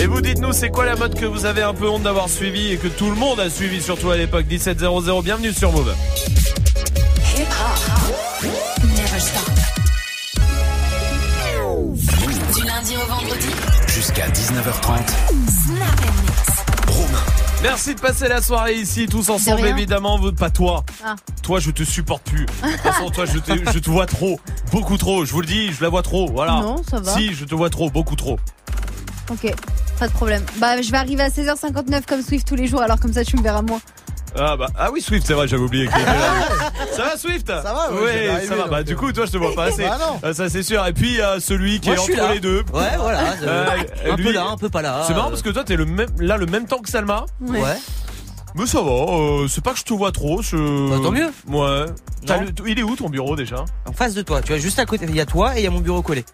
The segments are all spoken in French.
Et vous dites-nous, c'est quoi la mode que vous avez un peu honte d'avoir suivi et que tout le monde a suivi, surtout à l'époque? 1700. Bienvenue sur Move. Du lundi au vendredi. Jusqu'à 19h30. Merci de passer la soirée ici, tous ensemble, évidemment. Vous- Pas toi. Ah. Toi, je te supporte plus. De toute façon, toi, je te, je te vois trop. Beaucoup trop. Je vous le dis, je la vois trop. Voilà. Non, ça va. Si, je te vois trop. Beaucoup trop. Ok, pas de problème. Bah, je vais arriver à 16h59 comme Swift tous les jours, alors comme ça, tu me verras moins. Ah, bah, ah oui, Swift, c'est vrai, j'avais oublié qu'il était là. Ça va, Swift? Ça va, ouais, Oui, ça va. Bah, du euh. coup, toi, je te vois pas assez. Bah, non. Euh, Ça, c'est sûr. Et puis, euh, celui qui Moi, est entre là. les deux. Ouais, voilà. Euh, un lui- peu là, un peu pas là. C'est marrant parce que toi, t'es le même, là, le même temps que Salma. Ouais. Mais ça va, euh, c'est pas que je te vois trop. Je... Bah, tant mieux. Ouais. Le- Il est où ton bureau déjà? En face de toi, tu vois, juste à côté. Il y a toi et il y a mon bureau collé.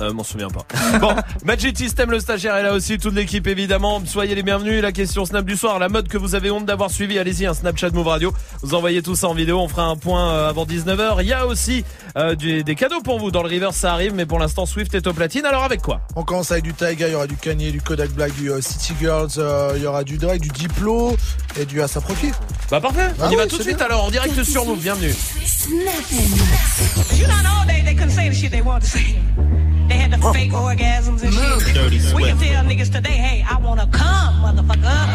Euh, m'en souviens pas. bon, Magic System, le stagiaire est là aussi, toute l'équipe évidemment. Soyez les bienvenus. La question Snap du soir, la mode que vous avez honte d'avoir suivi. Allez-y, un Snapchat Move Radio. Vous envoyez tout ça en vidéo. On fera un point euh, avant 19h. Il y a aussi euh, du- des cadeaux pour vous dans le River, ça arrive. Mais pour l'instant, Swift est au platine. Alors avec quoi? On commence avec du Taiga, il y aura du Kanye, du Kodak Black, du euh, City Girls, euh, il y aura du Drake, du Diplo et du Asap Rocky. Bah parfait. On Ah y va tout de suite bien. alors en direct sur Move. Bienvenue. You know, in the old days they couldn't say the shit they wanted to say. They had the fake orgasms and shit. we can tell niggas today, hey, I wanna come, motherfucker.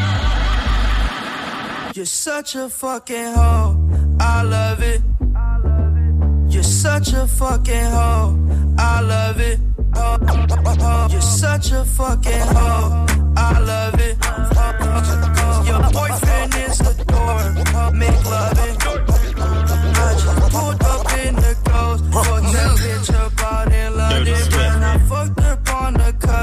You're such a fucking hoe. I love it. You're such a fucking hoe. I love it. Oh, oh, oh, oh. You're such a fucking hoe. I love it. Your boyfriend is a dork. Make love it. I just pulled up in the ghost. Fucked that bitch up out in London.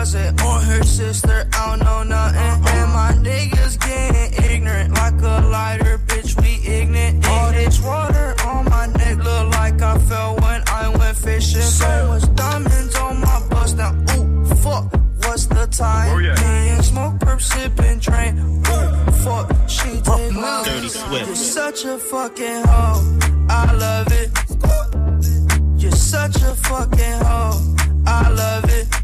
Cousin or her sister. I don't know nothing. And my niggas getting ignorant like a lighter, bitch. We ignorant. All this water on my neck look like I fell when I went fishing. So much diamonds on my bust now. Ooh, fuck. What's the time? Oh, yeah. Me and smoke, perp, sipping, train. Ooh, fuck. She take my Dirty Swift. You're such a fucking hoe. I love it. You're such a fucking hoe. I love it.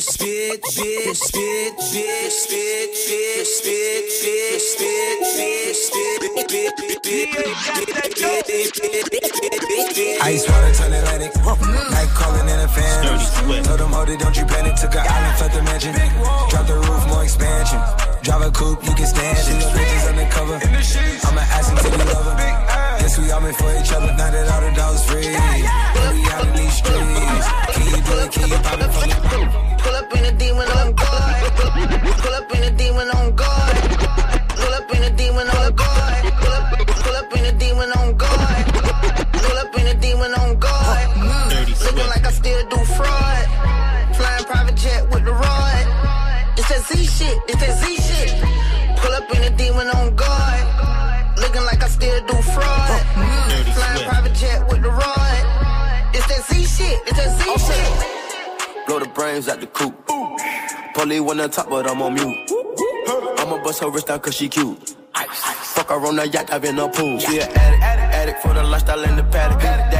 bitch, bitch, bitch, bitch, bitch, bitch, bitch, bitch, bitch, Ice water turn Atlantic. Night calling in a fan. Told them, hold it, don't you panic. Took an island, left the mansion. Drop the roof, more expansion. Drive a coupe, you can stand it. Bitches undercover. I'm an ass until you love her. Guess we all meant for each other. Now that all the dogs free. We out in these streets. Can you do it? Can you pop it for me? Pull up in a demon on guard. Pull up in a demon on guard. Pull up in a demon on guard. Pull up, pull up in a demon on guard. Pull up in a demon on guard. Looking like I still do fraud. Flying private jet with the rod. It's that Z shit. It's that Z shit. Pull up in a demon on guard. Shit. It's that Z oh, shit. Blow the brains out the coop. Polly one on top, but I'm on mute. I'ma bust her wrist down cause she cute. Fuck her on the yacht, I've been a pool. She an addict, addict for the lifestyle in the paddock.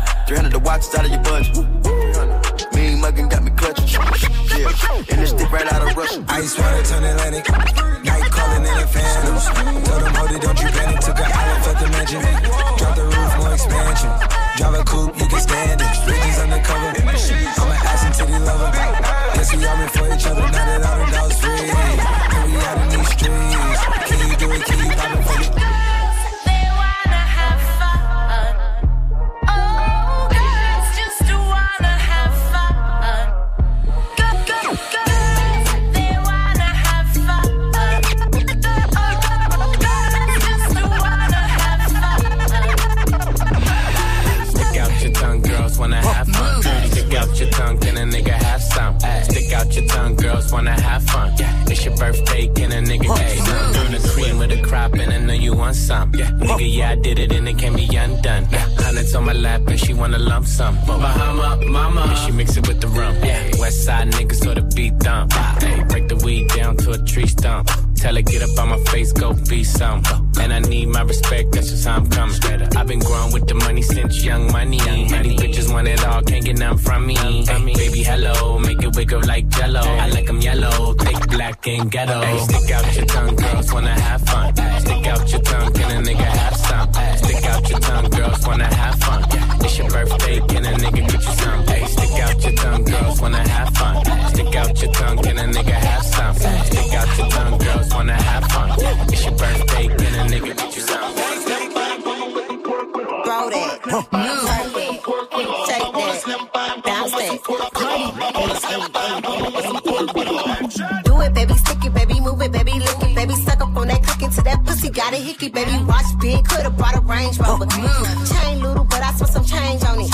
300 the watches out of your budget. Mean mugging got me clutching. Yeah, and it's stick right out of Russia. Ice water turn Atlantic. Night calling in the phantoms. Told them, hold it, don't you panic. Took a island, left the mansion. Drop the roof, more expansion. Drive a coupe, you can stand it. Bridges undercover. I'm an ass and titty lover. Guess we all been for each other. Now that all the dogs free. And we out in these streets. Can you do it? Can you pop it for me? your tongue, girls wanna have fun. Yeah. It's your birthday, can a nigga hey, oh, the cream with a crop, and I know you want some. Yeah. Nigga, yeah, I did it, and it can't be undone. Yeah. Hundreds on my lap, and she wanna lump some. Bahama, mama, and she mix it with the rum. Yeah. West side niggas, so the beat thump. Hey, break the weed down to a tree stump. Tell her get up on my face, go be some. And I need my respect, that's just how I'm coming. I've been growing with the money since young money. Many bitches want it all, can't get none from me. Baby, hello, make it wiggle like jello. I like 'em yellow, thick black and ghetto. Stick out your tongue, girls wanna have fun. Stick out your tongue, can a nigga have some? Stick out your tongue, girls wanna have fun. It's your birthday, can a nigga get you some? Hey, stick out your tongue, girls wanna have fun. Stick out your tongue, can a nigga have some? Stick out your tongue, girls wanna have fun. It's your birthday, can a nigga get you some? Throw that. Move. Shake that. Bounce that. Do it, baby. Stick it, baby. Move it, baby. Lick it, baby. Suck up on that cook into that pussy. Got a hickey, baby. Watch big. Could've brought a Range Rover. Oh, mm. Chain little, but I spent some change on it.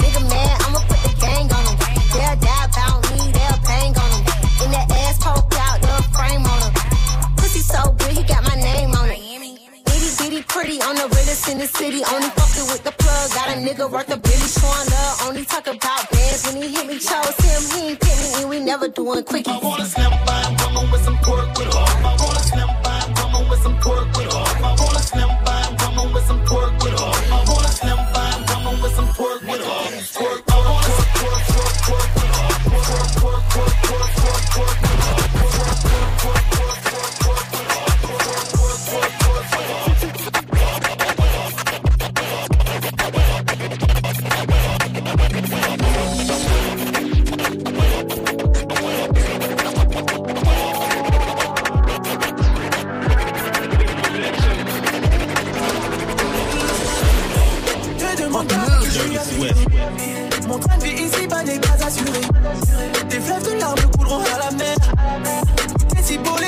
Nigga mad, I'ma put the gang on him. They'll die about me, they'll bang on him. In that ass poke out, the frame on him. Pussy so good, he got my name on it. Itty bitty pretty on the realest in the city. Only fucking with the plug. Got a nigga worth a billy showing love. Only talk about bands when he hit me. Chose him, he ain't pick me, and we never doing quickies. I wanna slim by woman with some pork with her. I wanna slim by woman with some pork with her. I wanna slim by woman with some pork with her. I wanna slim by woman with some pork with her. Pork, I wanna some pork, pork, pork with her. Pork, pork, pork, pork, pork, Des fleuves de larmes couleront à la mer. Et si beau les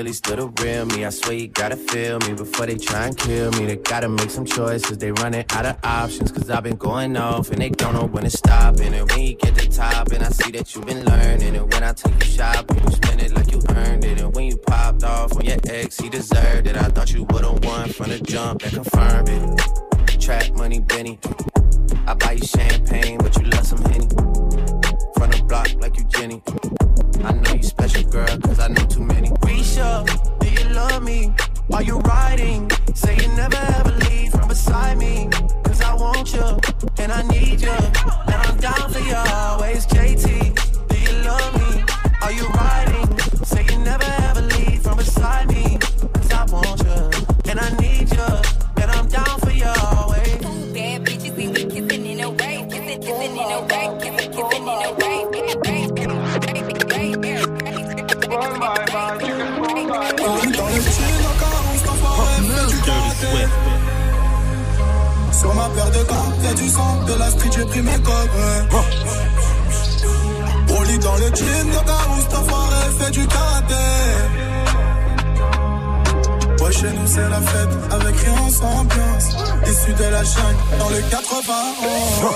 really still the real me. I swear you gotta feel me before they try and kill me. They gotta make some choices. They running out of options. Cause I've been going off and they don't know when to stop. And when you get to top, and I see that you've been learning. And when I take you shopping, you spend it like you earned it. And when you popped off on your ex, he deserved it. I thought you would've won from the jump that confirmed it. Trap money, Benny. I buy you champagne, but you love some Henny. From the block like you Jenny. I know you special, girl, cause I know too many. Risha, do you love me? Are you riding? Say you never ever leave from beside me. Cause I want you and I need you. And I'm down for you always, JT. Do you love me? Are you riding? Say you never ever leave from beside me. Cause I want you and I need you. And I'm down for you always. Bad bitches we kissing in a way, kissing, kissing in a way, Dirty Swift. Sur ma paire de gants, y'a du sang, de la street, j'ai pris mes codes, ouais. On lit dans le le où cet enfoiré fait du karaté. Ouais, chez nous c'est la fête, avec rien sans ambiance. Au-dessus de la chaîne, dans les 80. Oh.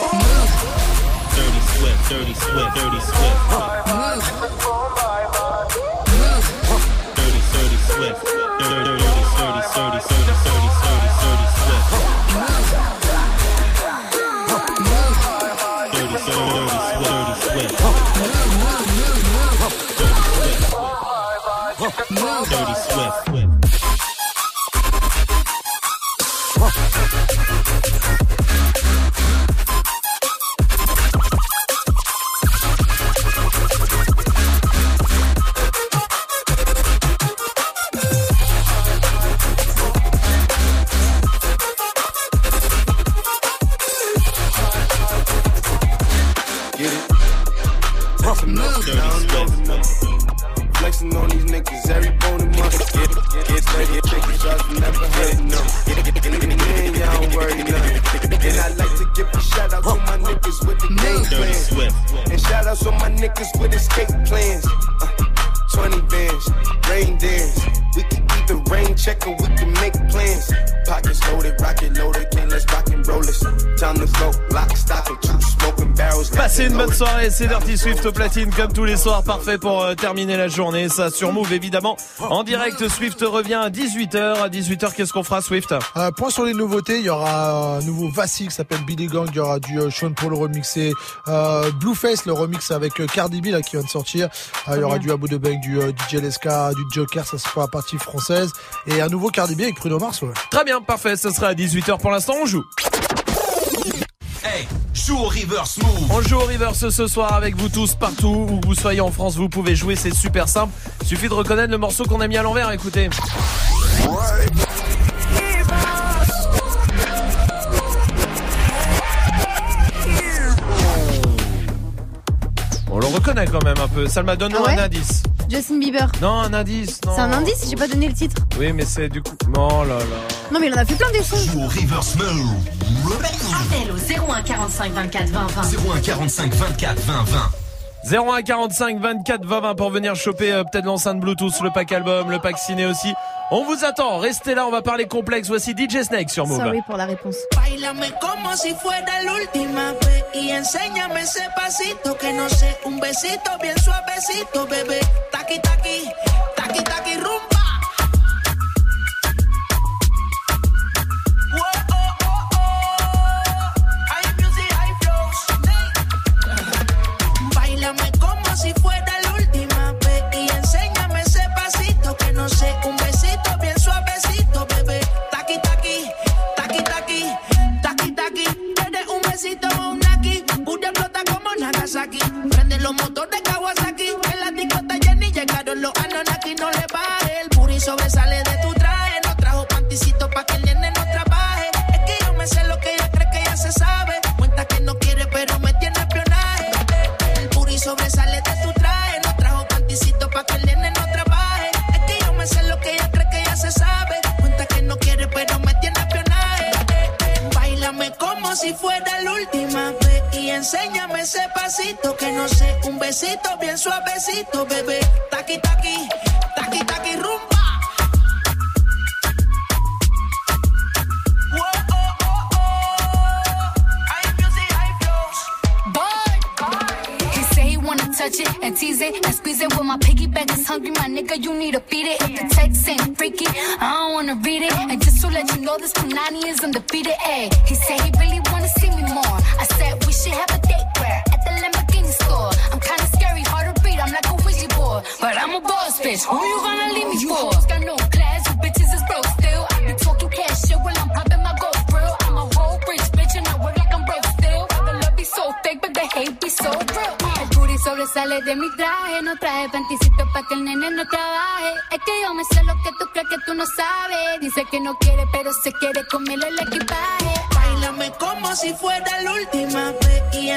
Dirty Swift, Dirty Swift, Dirty Swift. Swift. Dirty, Dirty. Dirty Swift. Une bonne soirée, c'est Dirty Swift au platine comme tous les soirs, parfait pour euh, terminer la journée. Ça sur Move évidemment. En direct, Swift revient à 18h. À 18h, qu'est-ce qu'on fera Swift? Euh, point sur les nouveautés, il y aura un nouveau Vassi qui s'appelle Billy Gang, il y aura du euh, Sean Paul remixé, euh, Blueface le remix avec euh, Cardi B là qui vient de sortir, Euh, il y aura du Abu de Bang, du euh, DJ Leska, du Joker, ça c'est pour la partie française, et un nouveau Cardi B avec Bruno Mars. Ouais. Très bien, parfait, ça sera à 18h pour l'instant, on joue. Joue au reverse move. On joue au reverse ce soir avec vous tous partout où vous soyez en France, vous pouvez jouer, c'est super simple. Suffit de reconnaître le morceau qu'on a mis à l'envers, écoutez. Reconnaît quand même un peu. Salma, donne-nous Ah ouais un indice. Justin Bieber. Non, un indice. non. C'est un indice, j'ai pas donné le titre. Oui, mais c'est du coup. Oh là là. Non, mais il en a fait plein des sons. Joue au reverse move. Appel au 01 45 24 20 20. 01 45 24 20 20. 01 45 24 20 20 pour venir choper euh, peut-être l'enceinte Bluetooth, le pack album, le pack ciné aussi. On vous attend, restez là, on va parler complexe. Voici DJ Snake sur Move. Sorry pour la réponse. Bailame como si fuera la última vez y enséñame ese pasito que no sé, un besito bien suavecito, bebé. Taqui taqui, taqui taqui rumba. Como Nagasaki. Prende los motores Kawasaki, en la discota Jenny llegaron los Anunnaki, no le baje. El puri sobresale de tu traje, no trajo panticito pa' que el nene no besito bien suavecito, bebé. Taqui taqui, taqui taqui rumba. Whoa, oh, oh, oh. Touch it and tease it and squeeze it. When my piggyback is hungry, my nigga, you need to feed it. If the text ain't freaky, I don't wanna read it. And just to let you know, this Punani is undefeated.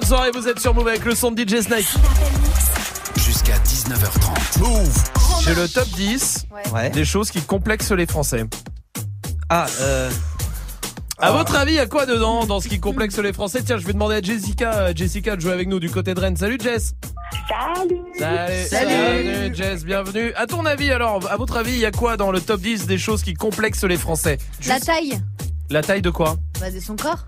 bonne soirée, vous êtes sur Move avec le son de DJ Snake. Jusqu'à 19h30. Move J'ai le top 10 Ouais. des choses qui complexent les Français. Ah, euh. À votre avis, il y a quoi dedans dans ce qui complexe les Français? Tiens, je vais demander à Jessica, euh, Jessica de jouer avec nous du côté de Rennes. Salut Jess Salut Salut, Salut. Jess, bienvenue. À ton avis alors, à votre avis, il y a quoi dans le top 10 des choses qui complexent les Français? La taille La taille de quoi? Bah, de son corps.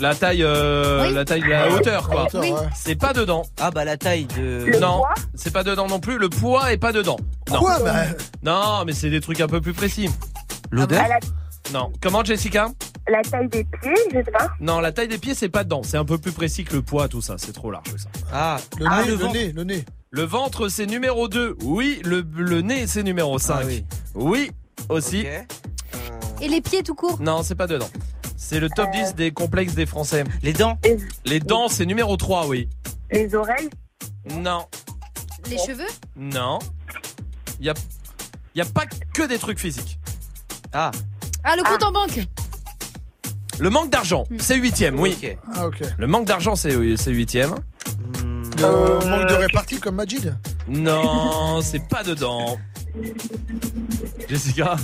La taille, euh, Oui. la taille de la hauteur quoi. Oui. C'est pas dedans. Ah bah la taille de. non, c'est pas dedans non plus. Le poids est pas dedans. Non. Quoi bah, Non, mais c'est des trucs un peu plus précis. L'odeur À la, Non. Comment Jessica? La taille des pieds, je sais pas. Non, la taille des pieds c'est pas dedans. C'est un peu plus précis que le poids, tout ça. C'est trop large ça. Ah, Le Ah, nez, le le, nez, le nez. Le ventre c'est numéro 2. Oui, le, le nez c'est numéro 5. Ah oui. Oui, aussi. ok. Et les pieds tout court? Non, c'est pas dedans. C'est le top 10 des complexes des Français. Les dents Les, Les dents, c'est numéro 3, oui. les oreilles, Non, Les cheveux. non. Il y a, y a pas que des trucs physiques. Ah, Ah, le compte en banque. Le manque d'argent, c'est huitième, oui. Ah, ok. Le manque d'argent, c'est huitième. Hmm, Le manque de répartie comme Majid? Non, c'est pas dedans. Jessica?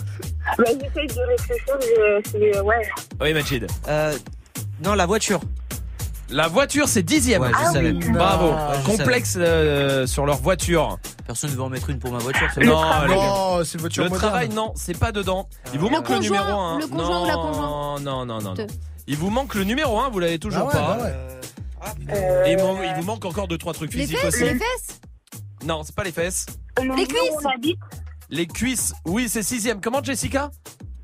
Bah, j'essaye de réfléchir, je, c'est- ouais. Oui, Majid. euh, non, la voiture. La voiture, c'est dixième. Ouais, je savais. Bravo. Ah, je Complexe euh, sur leur voiture. Personne ne veut en mettre une pour ma voiture. Non, gars. Oh, c'est voiture Le moderne. travail, non, c'est pas dedans. Il vous Le manque le conjoint, numéro 1. le conjoint non, ou la conjointe Non, non, non, non. Il vous manque le numéro 1, vous l'avez toujours Ah ouais, pas. bah ouais. Euh, ah, Euh, Et il, vous manque encore deux trois trucs Les physiques fesses, aussi. les fesses? Non, c'est pas les fesses. le lieu Les cuisses. Les cuisses, oui, c'est sixième. Comment, Jessica?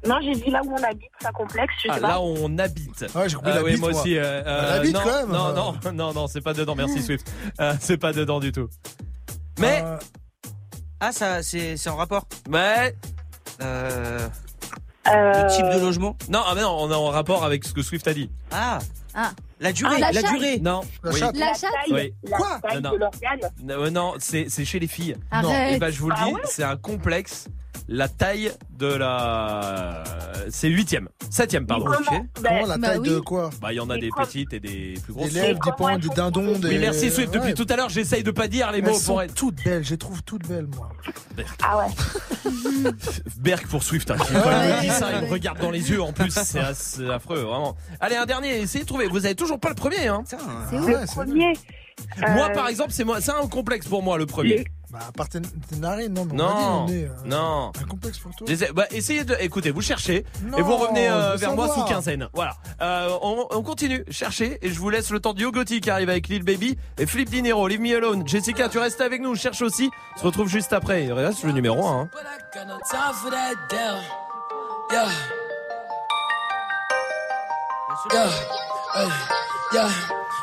Non, j'ai dit là où on habite, ça complexe, je sais Ah, pas. là où on habite. Ouais, j'ai compris Ah la oui, bite, moi moi. aussi. euh, euh, La bite, non, quand même. non, non, non, non, c'est pas dedans. Merci Swift. Euh, c'est pas dedans du tout. Mais, Euh, Ah, ça, c'est c'est en rapport. mais, Euh, Euh, le type de logement. non, ah, mais non, on est en rapport avec ce que Swift a dit. Ah, Ah. La durée, Ah, la la durée. Non, La oui. chatte. La la chatte. taille, Oui. la Quoi taille Non, de non. l'organe. Non, non, c'est chez les filles. Et Arrête. bah, je vous le Ah dis, ouais c'est un complexe. La taille de la. C'est huitième. Septième, pardon. Comment, ok. ben, Comment la Bah taille oui. de quoi Bah, il y en a Des des petites et des plus Des grosses. lèvres, des comment pans, elles des dindons, des. Oui, merci Swift. Depuis Ouais. tout à l'heure, j'essaye de pas dire les Elles mots sont pour être. toutes belles, je les trouve toutes belles, moi. Ah ouais. Berk pour Swift. Hein, qui, dit ça, il me regarde dans les yeux en plus. C'est assez affreux, vraiment. Allez, un dernier. Essayez de trouver. Vous avez toujours pas le premier, hein. C'est Ah c'est Premier. Moi, euh, par exemple, c'est moi. C'est un complexe pour moi le premier. Bah, à part tes tes narines, non, mais on Non, dit, on est, euh, non. Un complexe pour toi. J'essaie- Bah, essayez de. Écoutez, vous cherchez Non, et vous revenez euh, vers moi sous quinzaine. Voilà. Euh, on, on continue. Cherchez et je vous laisse le temps du Yogoti qui arrive avec Lil Baby et Flip Dinero. Leave me alone. Jessica, tu restes avec nous. Cherche aussi. On se retrouve juste après. Il reste le numéro 1. But I got no time for that down. Yeah. Yeah. Uh, yeah.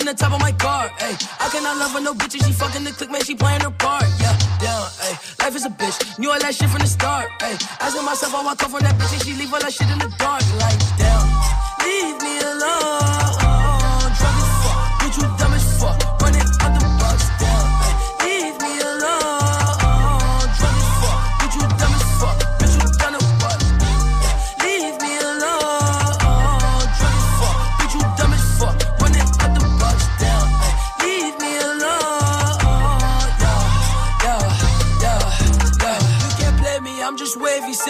Dropping the top of my car. Ayy, I cannot love her, no bitches. She fucking the click, man. She playing her part. Yeah, down. Ayy, life is a bitch. Knew all that shit from the start. Ayy, asking myself, I walk off from that bitch and she leave all that shit in the dark. Like, damn, leave me alone.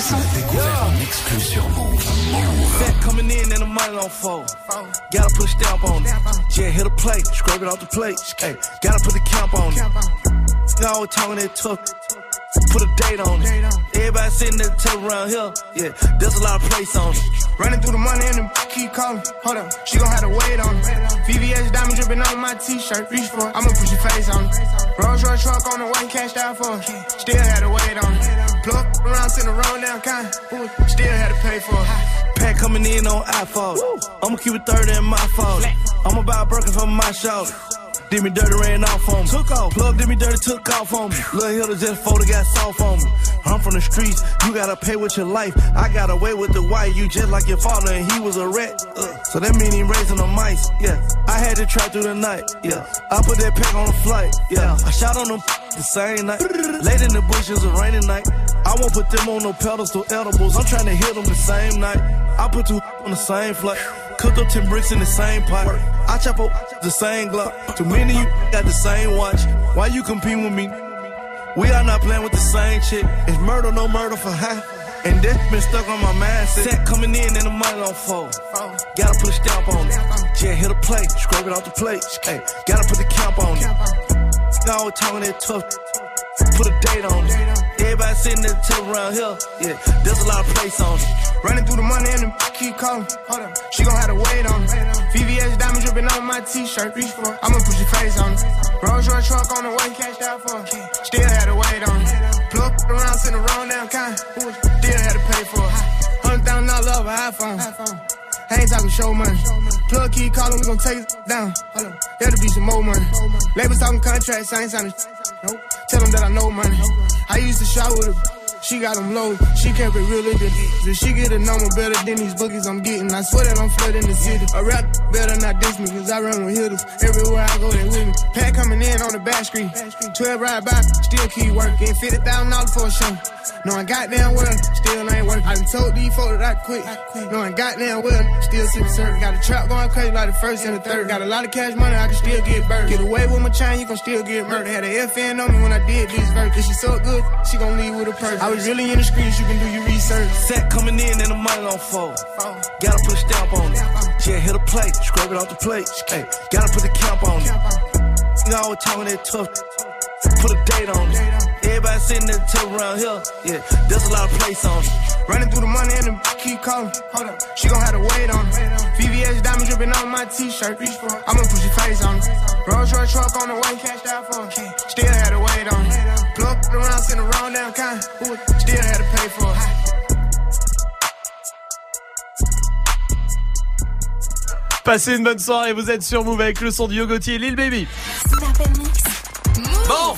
Ce son, découvert en exclu sur Move. Fat coming in and the money on fold. Gotta put a stamp on it. Yeah, hit a plate, scrape it off the plate. Hey, gotta put the camp on it. Nigga always talking that tough. Put a date on it. Everybody sitting there tell around here. Yeah, there's a lot of place on it. Running through the money and the keep calling. Hold up, she gon' have to wait on it. VVS diamond dripping on my t-shirt. Reach for it, I'ma put your face on it. Rolls Royce truck on the way, cashed out for it. Still had to wait on it. Plug around, send a roll down, kind. Still had to pay for it. Pack coming in on iPhone. I'ma keep it 30 in my phone. I'ma buy a Birkin from my shoulder. Did me dirty, ran off on me. Took off. Plug did me dirty, took off on me. Lil' Hilda just folded, got soft on me. I'm from the streets, you gotta pay with your life. I got away with the white, you just like your father, and he was a rat. Uh, so that mean he raising the mice, yeah. I had to try through the night, yeah. I put that pack on the flight, yeah. I shot on them the same night. Late in the bushes, a rainy night. I won't put them on no pedestal edibles. I'm trying to hit them the same night. I put two on the same flight. Cooked up 10 bricks in the same pot. I chop up the same Glock. Too many you got the same watch. Why you compete with me? We are not playing with the same shit. It's murder, no murder for high. And that's been stuck on my mindset. Set coming in and the money on fold. Gotta put a stamp on it. Yeah, hit a plate, scrape it off the plate. Hey, gotta put the camp on it. Nigga always talking that tough. Put a date on it. Everybody sitting there tell around here. Yeah, there's a lot of place on. Running through the money and the keep calling. Hold up, she gon' have to wait on it. VVS diamond dripping on my t-shirt. Reach for it, I'ma put your face on it. Rolls Royce truck on the way, cashed out for it. Still had to wait on it. Plug around, send a roll down, kind. Still had to pay for it. Hundred thousand dollars over iPhone. I ain't talking show money. Plug keep calling, we gon' take it down. There'll be some more money. Labels talking contracts, I ain't signing. Nope. Tell them that I know money. I used to shop with her. She got them low, she kept it real the If she get a number better than these bookies I'm getting, I swear that I'm flooding the city. A rap better not diss me, cause I run with hitters. Everywhere I go, they with me. Pat coming in on the back street. 12 ride by, still keep working. $50,000 for a show. Knowing goddamn well, still ain't working. I done told these folks that I quit. Knowing goddamn well, still sitting certain. Got a trap going crazy like the first and the third. Got a lot of cash money, I can still get burned. Get away with my chain, you can still get murdered. Had a FN on me when I did this verse. If she so good, she gon' leave with a purse. Really in the streets, you can do your research. Set coming in and the money on fold. Gotta put a stamp on it. Yeah, hit a plate, scrape it off the plate. Hey, gotta put the camp on it. Nigga always talking that tough. Put a date on it. Everybody sitting there tell around here. Yeah, there's a lot of place on it. Running through the money and the keep calling. Hold up, she gon' have to wait on it. VVS diamond dripping on my t-shirt. Reach for it, I'ma put your face on it. Rolls Royce truck on the way, cashed out for it. Still had to wait on it. Plug around, send a roll down, kind. Still had to pay for it. Passez une bonne soirée, vous êtes sur Move avec le son du Yogotti et Lil Baby. Bon,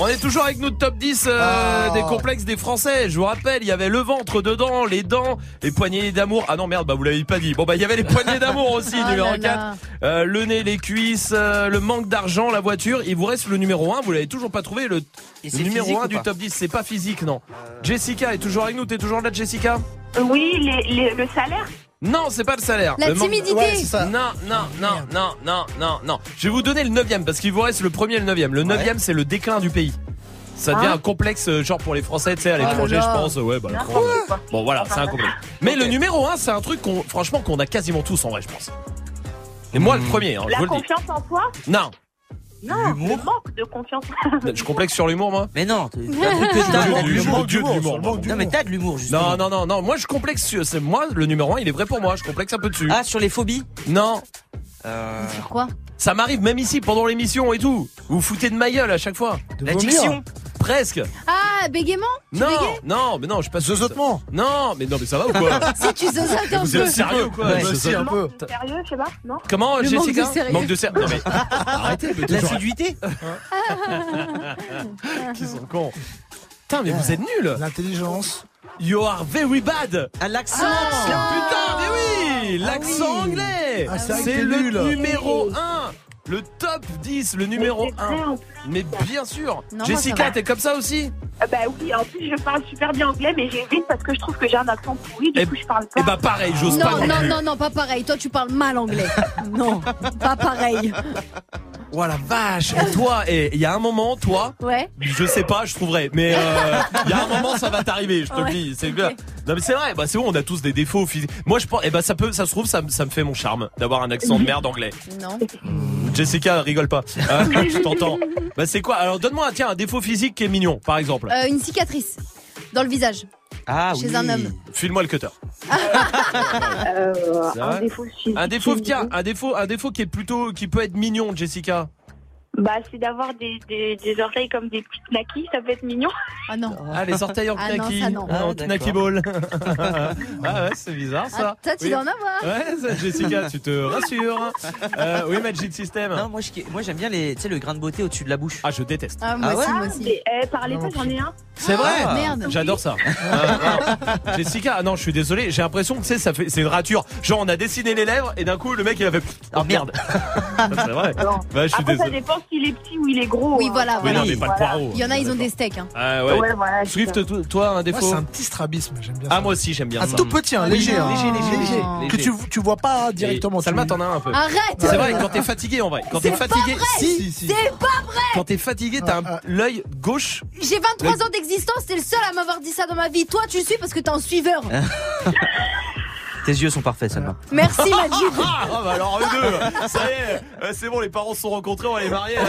on est toujours avec notre top 10 euh, Ah. des complexes des Français. Je vous rappelle, il y avait le ventre dedans, les dents, les poignées d'amour. Ah non, merde, bah vous l'avez pas dit. Bon, bah il y avait les poignées d'amour aussi, Ah numéro là 4. là. Euh, le nez, les cuisses, euh, le manque d'argent, la voiture. Il vous reste le numéro 1. Vous l'avez toujours pas trouvé. Le, Et le numéro physique 1 ou du top 10. C'est pas physique, non. Jessica est toujours avec nous. T'es toujours là, Jessica? Oui, les- les- le salaire. Non, c'est pas le salaire. La Le timidité. Ouais, c'est ça. Non, non, non, non, non, non, non. Je vais vous donner le neuvième parce qu'il vous reste le premier et le neuvième. Le neuvième, c'est le déclin du pays. Ça devient Ah. un complexe, euh, genre pour les Français, tu sais, à l'étranger, là je pense. Ouais, bah. Bon, voilà, c'est un complexe. Mais le numéro 1, c'est un truc qu'on, franchement, qu'on a quasiment tous en vrai, je pense. Et moi, le premier, hein, je La vous le dis. confiance en soi? Non, Non, le manque de confiance. je complexe sur l'humour, moi. Mais non, t'as de. Non, mais t'as de l'humour, justement. Non, non, non, non. Moi, je complexe. sur- C'est moi, le numéro 1, il est vrai pour moi. Je complexe un peu dessus. Ah, sur les phobies Non, euh, Sur quoi? Ça m'arrive même ici pendant l'émission et tout. Vous vous foutez de ma gueule à chaque fois. De La vomir. diction. Presque. Ah, bégaiement? Tu Non, non, mais non, je passe. Zozotement. Non, mais non, mais ça va ou quoi? Si tu zozotes un Vous peu. êtes sérieux ou quoi? Ouais, Je sais si, un pas. peu. Sérieux, je sais pas, non Comment, Le manque Jessica de sérieux. Manque de sérieux. Non mais arrêtez, mais toujours- L'assiduité qui sont cons. Putain, mais vous êtes nuls. L'intelligence. You are very bad. À l'accent Putain, mais oui, l'accent anglais. Ah, c'est vrai que c'est t'es le nul. numéro 1. Le top 10, le numéro Mais c'est vrai, 1. en plus. Mais bien sûr. Non, Jessica, t'es comme ça aussi Ah Bah oui, en plus je parle super bien anglais, mais j'évite parce que je trouve que j'ai un accent pourri, du Eh- coup je parle pas. Eh bah pareil, j'ose pas. Non, non non, plus. non, non, pas pareil. Toi, tu parles mal anglais. Non, pas pareil. Oh la vache. Et toi, et il y a un moment, toi, Ouais. Je sais pas, je trouverai. Mais euh, il y a un moment, ça va t'arriver, je te le dis. C'est bien. Non mais c'est vrai. Bah c'est bon, on a tous des défauts physiques. Moi, je pense. Eh bah ça peut, ça se trouve, ça, me- ça me fait mon charme d'avoir un accent de merde anglais. Non. Jessica, rigole pas. Hein, je t'entends. Bah c'est quoi? Alors donne-moi, tiens, un défaut physique qui est mignon, par exemple. Euh, une cicatrice dans le visage. Ah Chez oui. un homme. File-moi le cutter. Euh, C'est un vrai défaut. Un défaut, tiens, un défaut, un défaut qui est plutôt, qui peut être mignon, Jessica. Bah c'est d'avoir des, des, des orteils comme des petits knackis, ça peut être mignon. Ah non. Ah les orteils en Ah non, knacky, ça, non. Ah, en Ah, knacky ball. ah ouais, c'est bizarre ça. Ah, toi, tu Oui. dois en avoir. Ouais, ça, Jessica, tu te rassures. Euh, oui, Magic System. Non, moi, je- moi j'aime bien les, tu sais, le grain de beauté au-dessus de la bouche. Ah, je déteste. Ah, moi Ah aussi, ouais moi aussi. Eh, parlez pas, j'en ai un. C'est vrai Ah, merde. J'adore ça. Ah, non. Jessica, ah non, je suis désolé, j'ai l'impression que tu sais, ça fait, c'est une rature. Genre, on a dessiné les lèvres et d'un coup, le mec, il a fait. Oh merde. c'est vrai. Bah, je suis Après ça désolé. dépend s'il est petit ou il est gros. Oui, hein. voilà, Oui, voilà. non, mais pas le Voilà. poireau. Il y en a, ils ont des steaks. Hein. Ah ouais. Ouais, voilà, Swift, to- toi, un Moi, défaut c'est un petit strabisme, j'aime bien Ah, moi aussi, j'aime bien Un ça. tout petit, un Oui, léger, hein. léger, léger, léger, Que léger. tu, tu vois pas directement. Salma, t'en as un peu. Arrête C'est vrai, quand t'es fatigué en vrai. Quand t'es C'est pas fatigué, si. Si, si. C'est pas vrai Quand t'es fatigué, t'as un- l'œil gauche. J'ai 23 ans d'existence, t'es le seul à m'avoir dit ça dans ma vie. Toi, tu le suis parce que t'es un suiveur. Tes yeux sont parfaits, Salma. Merci, Majid. Ah, ah, bah alors eux deux, ça y est, euh, c'est bon, les parents se sont rencontrés, on va les marier.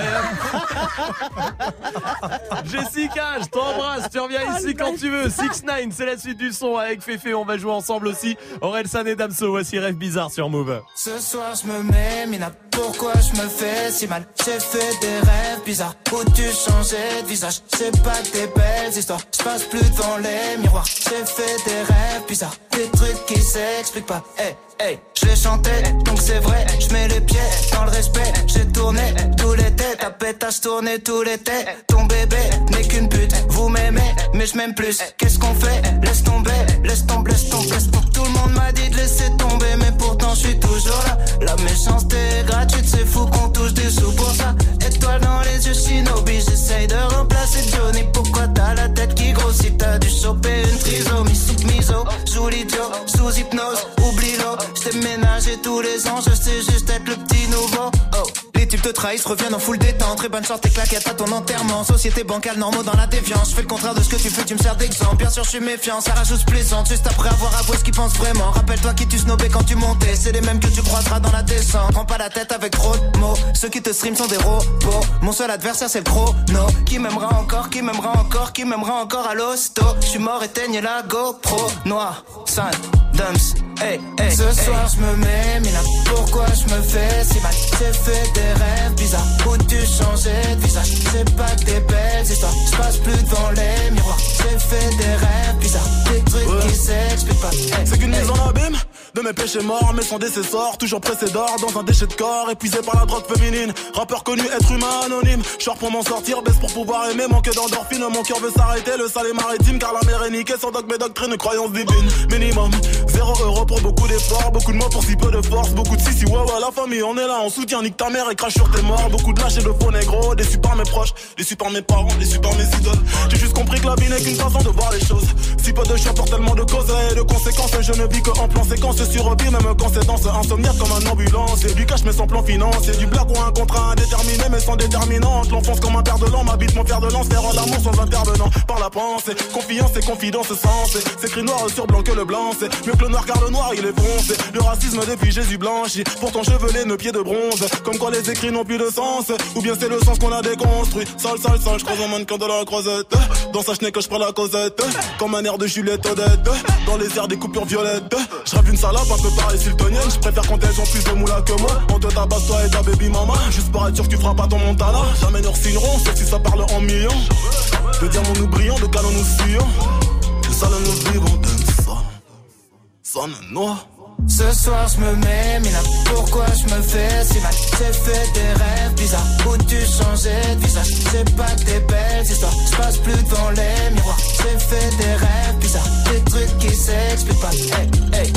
Jessica, je t'embrasse, tu reviens ici quand tu veux. 6 9 c'est la suite du son avec Féfé, on va jouer ensemble aussi. Aurel San et Damso, voici Rêve Bizarre sur Move. Ce soir je me mets, Mina, pourquoi je me fais si mal. J'ai fait des rêves bizarres où tu changeais de visage. C'est pas des belles histoires, je passe plus devant les miroirs. J'ai fait des rêves bizarres, des trucs qui s'expliquent pas. Hey, hey, les chantais, donc c'est vrai Je mets les pieds dans le respect. J'ai tourné tout l'été, ta pétasse tournée tout l'été Ton bébé n'est qu'une pute, vous m'aimez mais je m'aime plus. Qu'est-ce qu'on fait? Laisse tomber, laisse tomber, laisse tomber, laisse tomber Tout le monde m'a dit de laisser tomber mais pourtant je suis toujours là. La méchanceté est gratuite, c'est fou qu'on touche des sous pour ça. Étoile dans les yeux, shinobi, j'essaye de remplacer Johnny. Pourquoi t'as la tête qui grossit? T'as dû choper une trisomie sous miso Joue l'idiot, sous hypnose, oublie-le J't'ai ménagé tous les ans, je sais juste être le petit nouveau types te trahissent, reviennent en full détente. Très bonne chance, tes claquettes à ton enterrement. Société bancale, normaux dans la défiance Je fais le contraire de ce que tu fais, tu me sers d'exemple. Bien sûr je suis méfiant, ça rajoute plaisante Juste après avoir avoué ce qu'ils pensent vraiment. Rappelle-toi qui tu snobais quand tu montais. C'est les mêmes que tu croiseras dans la descente. Prends pas la tête avec trop de mots. Ceux qui te stream sont des robots. Mon seul adversaire c'est le chrono. Qui m'aimera encore, qui m'aimera encore Qui m'aimera encore à l'hosto. Je suis mort, éteigne la GoPro. Noir, sale, dumps, hey, hey Ce soir je me mets, mais là pourquoi je me fais si mal? J'ai fait des rêves bizarres Où tu changeais de visage? C'est pas que des belles histoires. Je passe plus devant les miroirs. J'ai fait des rêves bizarres. Des trucs qui s'expliquent pas. Hey, C'est qu'une mise en abîme? De mes péchés morts, mais sans décessor, toujours pressé d'or dans un déchet de corps, épuisé par la drogue féminine. Rappeur connu, être humain anonyme. Short pour m'en sortir, baisse pour pouvoir aimer, manque d'endorphine. Mon cœur veut s'arrêter, le sale est maritime, car la mer est niquée sans dogme et doctrine, croyance divine. Minimum, zéro euro pour beaucoup d'efforts, beaucoup de mots pour si peu de force, beaucoup de si si ouais ouais la famille, on est là, on soutient, nique ta mère et crache sur tes morts. Beaucoup de lâches et de faux négros, déçus par mes proches, déçus par mes parents, déçus par mes idoles. J'ai juste compris que la vie n'est qu'une façon de voir les choses. Si peu de choix pour tellement de causes et de conséquences, je ne vis que en plan séquence sur vie, même quand c'est danse, insomniaque comme un ambulance. Et du cash mais sans plan financier, du black ou un contrat indéterminé mais sans déterminante. L'enfance comme un père de l'an, m'habite mon fer de lance, faire l'amour sans intervenant par la pensée. Confiance et confidence sens, c'est écrit noir sur blanc que le blanc, c'est mieux que le noir car le noir il est foncé. Le racisme depuis Jésus blanchi, pourtant chevelé, nos pieds de bronze. Comme quoi les écrits n'ont plus de sens, ou bien c'est le sens qu'on a déconstruit. Sale, sale, sale, je croise un mannequin de la croisette. Dans sa chenille que je prends la causette, comme un air de Juliette Odette. Dans les airs des coupures violettes, je une un peu pareil siltonienne. Je préfère quand elles ont plus de moula que moi. On te tabasse toi et ta baby mama, juste pour être sûr que tu feras pas ton montana. Jamais nous signeront, sauf si ça parle en millions. De diamants nous brillons, de canons nous fuyons. De salon nous vivons. Sonne noir. Ce soir je me mets, mais là pourquoi je me fais si mal? J'ai fait des rêves bizarres où tu changeais de visage? C'est pas des belles histoires, je passe plus devant les miroirs J'ai fait des rêves bizarres, des trucs qui s'expliquent pas Hey, hey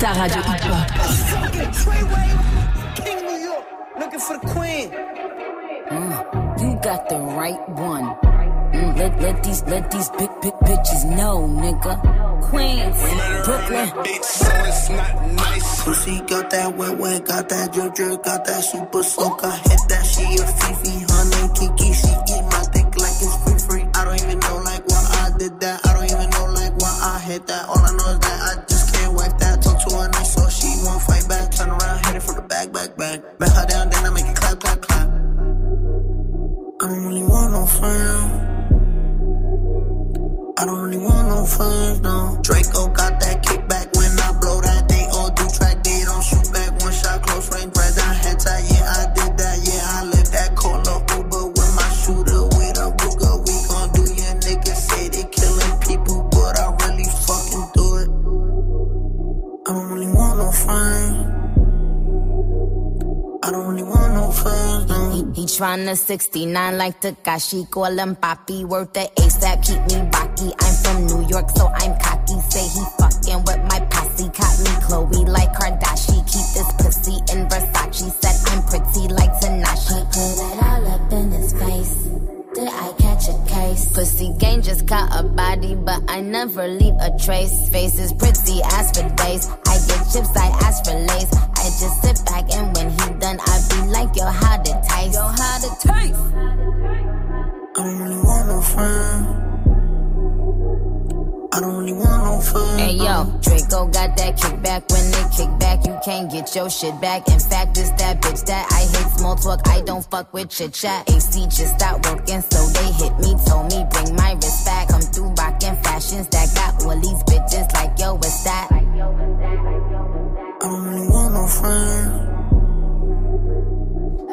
Ta radio hip-hop. King New York, looking for the queen Mm, you got the right one. Mm, let, let these let these big big bitches know, nigga. Queens, Brooklyn. So it's not nice. Pussy got that wet wet, got that drip drip, got that super soak. I hit that she a Fifi, her name Kiki. She eat my dick like it's free free. I don't even know like why I did that. I don't even know like why I hit that. All I know I back, back, back. Back her down, then I make it clap, clap, clap. I don't really want no friend. I don't really want no friends, no. Draco he tryna 69 like Takashi, call him Papi, worth the ASAP, keep me rocky. I'm from New York, so I'm cocky. Say he fucking with my posse, caught me Chloe like Kardashian. Keep this pussy in Versace, said I'm pretty like Tanashi. Put it all up in his face. Did I catch a case? Pussy gang just caught a body, but I never leave a trace. Face is pretty as for days. I get chips, I ask for lace. I just sit back and when he done, I be like, yo, how to taste? Yo, how to taste? I don't really want no friends. I don't really want no friends. Hey yo, Draco got that kickback. When they kick back, you can't get your shit back. In fact, it's that bitch that I hate small talk. I don't fuck with chit chat. AC just stopped working, so they hit me. Told me bring my wrist back. Come through rockin' fashions that got all these bitches like yo, what's that? I don't really want no friends.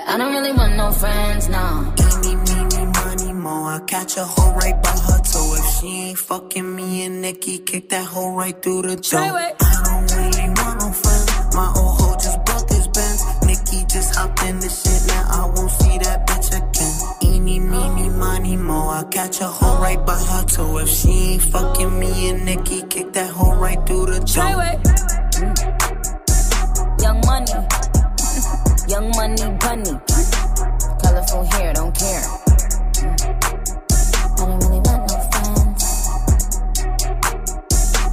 I don't really want no friends, no. Eeny, meeny, money, mo. I catch a hoe right by her toe. If she ain't fucking me and Nikki, kick that hoe right through the door. I don't really want no friends. My old hoe just broke his Benz. Nikki just hopped in the shit. Now I won't see that bitch again. Eeny, meeny, money, mo. I catch a hoe right by her toe. If she ain't fucking me and Nikki, kick that hoe right through the door. Young money, young money bunny. Colorful hair, don't care. I don't really want no friends.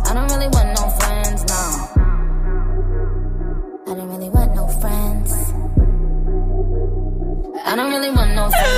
I don't really want no friends, no. I don't really want no friends. I don't really want no friends.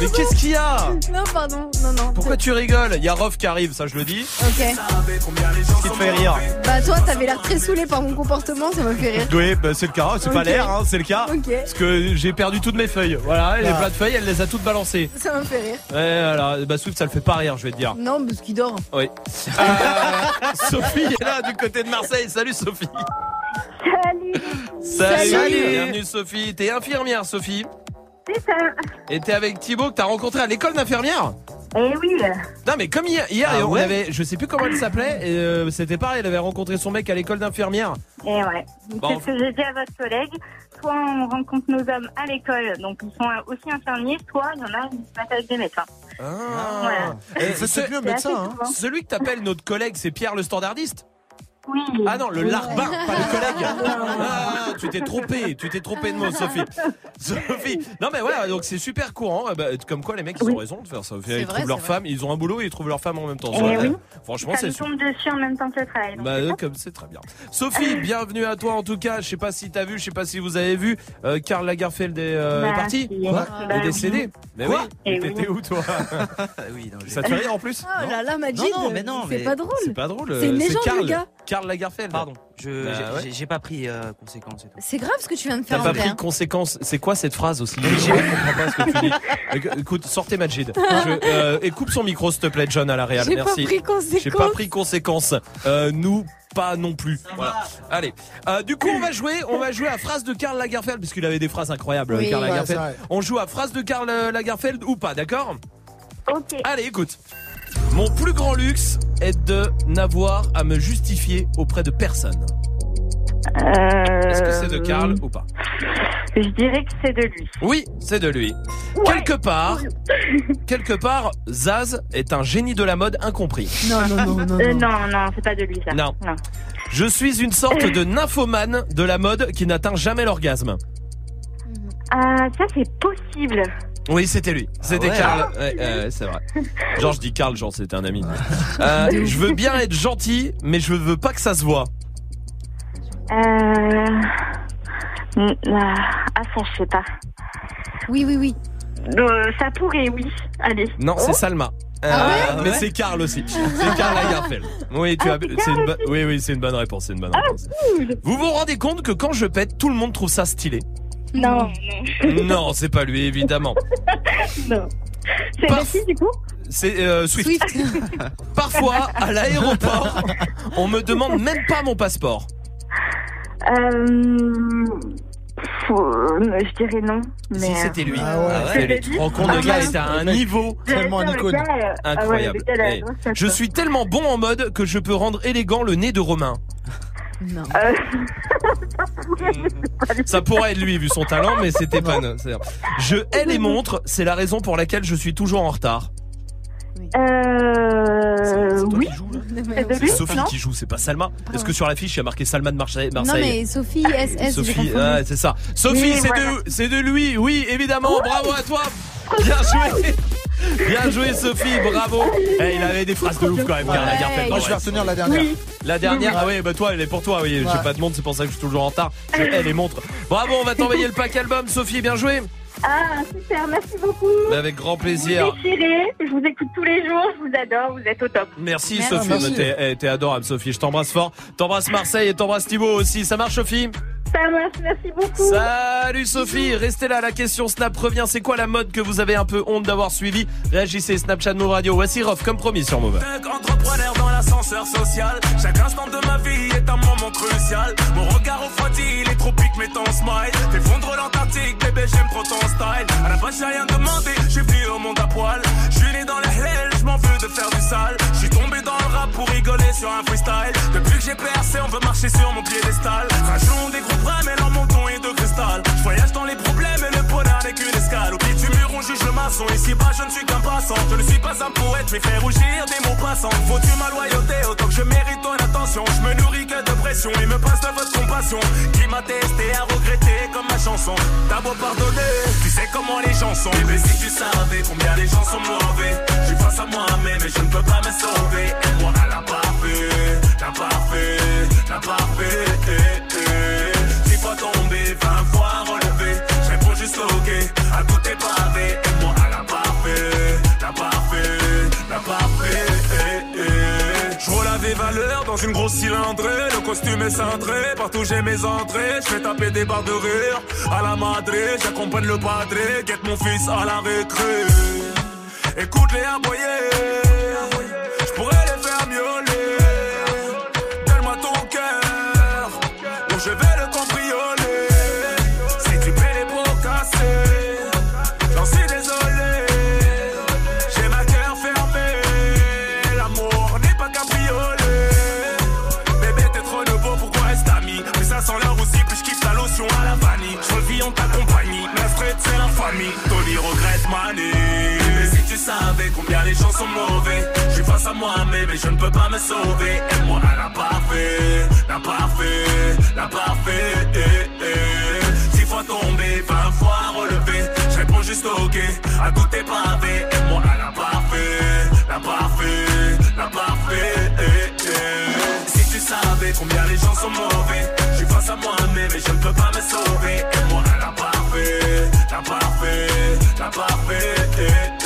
Mais qu'est-ce qu'il y a Non, pardon. Non, non. Pourquoi tu rigoles Il y a Rof qui arrive, ça je le dis. Ok. Ce qui te fait rire. Bah toi, t'avais l'air très saoulé par mon comportement, ça m'a fait rire. Oui, bah, c'est le cas, c'est pas l'air, hein, c'est le cas. Ok. Parce que j'ai perdu toutes mes feuilles. Voilà, les Ah. plats de feuilles, elle les a toutes balancées. Ça m'a fait rire. Ouais, voilà, bah Swift, ça le fait pas rire, je vais te dire. Non, parce qu'il dort. Oui. Euh, Sophie est là du côté de Marseille. Salut Sophie. Salut. Salut. Bienvenue Sophie. T'es infirmière Sophie. C'est ça. Et t'es avec Thibaut que t'as rencontré à l'école d'infirmière Eh oui. Non mais comme hier, hier Ah on ouais avait, je sais plus comment elle s'appelait, et euh, c'était pareil, elle avait rencontré son mec à l'école d'infirmière. Et Eh ouais. Bon. C'est ce que j'ai dit à votre collègue? Soit on rencontre nos hommes à l'école, donc ils sont aussi infirmiers, soit il y en a qui se mettent avec des médecins. Voilà. Et C'est ce- mieux C'est médecin. assez Hein. souvent. celui que t'appelles notre collègue, c'est Pierre le standardiste Oui. Ah non, le larbin, pas le collègue. Ah, tu t'es trompé, tu t'es trompé de mot, Sophie. Sophie. Non mais ouais, donc c'est super courant. Eh ben, comme quoi les mecs, ils ont raison de faire ça. Ils trouvent leur femme, ils ont un boulot et ils trouvent leur femme en même temps. Eh oui. Franchement, ça c'est nous super. tombe dessus en même temps que le travail. donc Bah, c'est euh, comme c'est très bien. Sophie, bienvenue à toi en tout cas. Je sais pas si t'as vu, je sais pas si vous avez vu. Euh, Karl Lagerfeld est, euh, Bah, est parti. si. Quoi Bah, est oui. décédé. Mais Quoi oui. Eh T'étais oui. où toi oui, non, j'ai- Ça te fait rire en plus Oh là là, Majid. Non, non, mais non, C'est pas drôle. C'est pas drôle. C'est une euh, légende, Karl. Lagerfeld. Pardon, je Bah, j'ai- ouais. j'ai pas pris euh, conséquence et tout. C'est grave ce que tu viens de T'as faire pas en pris de conséquences. C'est quoi cette phrase aussi? Je comprends pas ce que tu dis. Éc- Écoute, sortez Majid. Je, euh, et coupe son micro s'il te plaît, John à la réal. J'ai pas Merci. pris conséquence. J'ai pas pris conséquence. Euh, nous pas non plus. Voilà. Allez. Euh, du coup, on va jouer. On va jouer à phrase de Karl Lagerfeld puisqu'il avait des phrases incroyables. Oui. Karl Ouais, Lagerfeld. c'est vrai. on joue à phrase de Karl euh, Lagerfeld ou pas, d'accord? Ok. Allez, écoute. Mon plus grand luxe est de n'avoir à me justifier auprès de personne. Est-ce que c'est de Karl ou pas Euh, Je dirais que c'est de lui. Oui, c'est de lui. Quelque part, quelque part, Zaz est un génie de la mode incompris. Non, non, non, non. Euh, non. non, non, c'est pas de lui ça. Non. Je suis une sorte de nymphomane de la mode qui n'atteint jamais l'orgasme. Ah, ça c'est possible. Oui, c'était lui. C'était ouais. Karl. Ouais, ouais, c'est vrai. Genre, je dis Karl, genre c'était un ami. Euh, je veux bien être gentil, mais je veux pas que ça se voit. Euh... mm, Ah, ah, ça je sais pas. Oui, oui, oui. Euh, ça pourrait, oui. Allez. Non, c'est Salma. Euh, Ah ouais mais c'est Karl aussi. C'est Karl Lagerfeld. Oui, tu as, c'est une bo- oui, oui, c'est une bonne réponse. C'est une bonne réponse. Vous vous rendez compte que quand je pète, tout le monde trouve ça stylé Non, Non, c'est pas lui, évidemment. non. non. C'est Parf- Messi du coup C'est euh, Swift. Swift. Parfois, à l'aéroport, on me demande même pas mon passeport. Euh... euh, Je dirais non. Mais... Si c'était lui. Ah ouais. Tu te rends compte, le gars était à un niveau Tellement un icône. incroyable. Je suis tellement bon en mode que je peux rendre élégant le nez de Romain. Non. Euh, Ça pourrait être lui vu son talent, mais c'était pas. c'est- Je hais les montres, c'est la raison pour laquelle je suis toujours en retard. Euh... Oui. C'est Sophie non qui joue, c'est pas Salma. Est-ce que sur l'affiche il y a marqué Salma de Marseille Non, mais Sophie SS. Sophie, ouais, c'est ça. Sophie, Oui, c'est voilà. de, lui, oui, évidemment. Bravo à toi. Bien joué. Bien joué, Sophie, bravo. Eh, il avait des phrases de ouf quand même, Karl Lagerfeld. Moi, je vais retenir la dernière. Oui. La dernière, ah oui, bah toi, elle est pour toi, oui. J'ai Ouais. pas de montre, c'est pour ça que je suis toujours en retard. Je hais les montres. Bravo, on va t'envoyer le pack album, Sophie, bien joué. Ah, super, merci beaucoup. Mais avec grand Vous plaisir. déchirez, je vous écoute tous les jours, je vous adore, vous êtes au top. Merci, Merci. Sophie. T'es, eh, t'es adorable, Sophie. Je t'embrasse fort. T'embrasse Marseille et t'embrasse Thibaut aussi. Ça marche, Sophie? Ça marche, merci beaucoup. Salut Sophie, restez là, la question Snap revient. C'est quoi la mode que vous avez un peu honte d'avoir suivi Réagissez, Snapchat Move Radio. Voici Rof, comme promis sur Move. Punk entrepreneur dans l'ascenseur social. Chaque instant de ma vie est un moment crucial. Mon regard smile. T'es le fond de l'Antarctique, bébé, j'aime trop ton style. À la base, j'ai rien demandé, j'ai venu au monde à poil. Je suis né dans la hell, je m'en veux de faire du sale. Je suis tombé dans le rap pour rigoler sur un freestyle. Depuis que j'ai percé, on veut marcher sur mon piédestal. Rajoutons des groupes mais leur menton est de cristal. Je voyage dans les mur, on juge le maçon. Ici bas, je ne suis qu'un passant. Je ne suis pas un poète, mais fais rougir des mots passants. Faut-tu ma loyauté autant que je mérite ton attention? Je me nourris que de pression et me passe de votre compassion. Qui m'a testé à regretter comme ma chanson. T'as beau pardonner, tu sais comment les gens sont. Mais si tu savais combien les gens sont mauvais, je suis face à moi-même et je ne peux pas me sauver. Et moi, elle a pas fait, t'as pas fait, t'as pas fait. eh, eh. Fois tombé, 20 fois relevé. Je réponds juste ok à tout pas dans une grosse cylindrée, le costume est cintré, partout j'ai mes entrées, je fais taper des barres de rire, à la madré, j'accompagne le padré, guette mon fils à la récré. Écoute les aboyés, je pourrais les faire miauler. les gens sont mauvais. Je suis face à moi-même mais je ne peux pas me sauver. Aime-moi à la parfait, la parfait, la parfait. Eh, eh. Six fois tombé, vingt fois relevé. Je réponds juste ok à tout tes pavés. Aime-moi à la parfait, la parfait, la parfait. Eh, eh, si tu savais combien les gens sont mauvais. Je suis face à moi-même mais je ne peux pas me sauver. Aime-moi à la parfait, la parfait, la parfait. Eh, eh.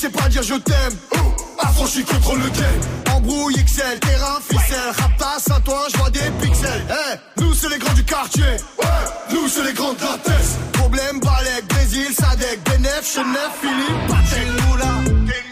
Sais pas dire je t'aime. Affranchi contre le game. Embrouille XL, terrain, ficelle. Raptas à toi, je vois des pixels. Eh, nous c'est les grands du quartier. Ouais, nous c'est les grands de la. Problème, Balek, Brésil, Sadek, Benef, Chenef, Philippe, Patek.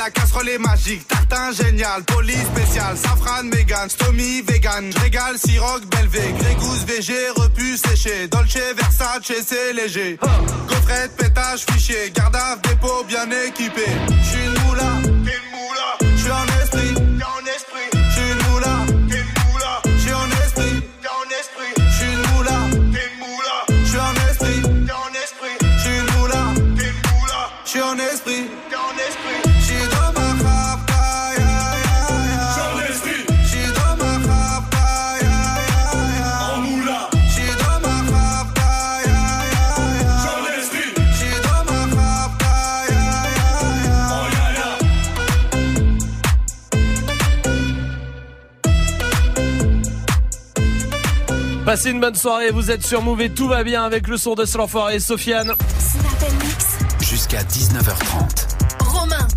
La casserole est magique. Tartin génial, police spécial, safran, mégan, stomy, vegan. Régale, siroc, belvé, grégousse, VG, repu, séché. Dolce, Versace, c'est léger. Gaufrette, pétage, fichier, garde dépôt bien équipé. J'suis une moula, t'es une moula. J'suis Passez une bonne soirée, vous êtes sur Move et tout va bien avec le son de Slanfort et Sofiane. Jusqu'à 19h30. Romain.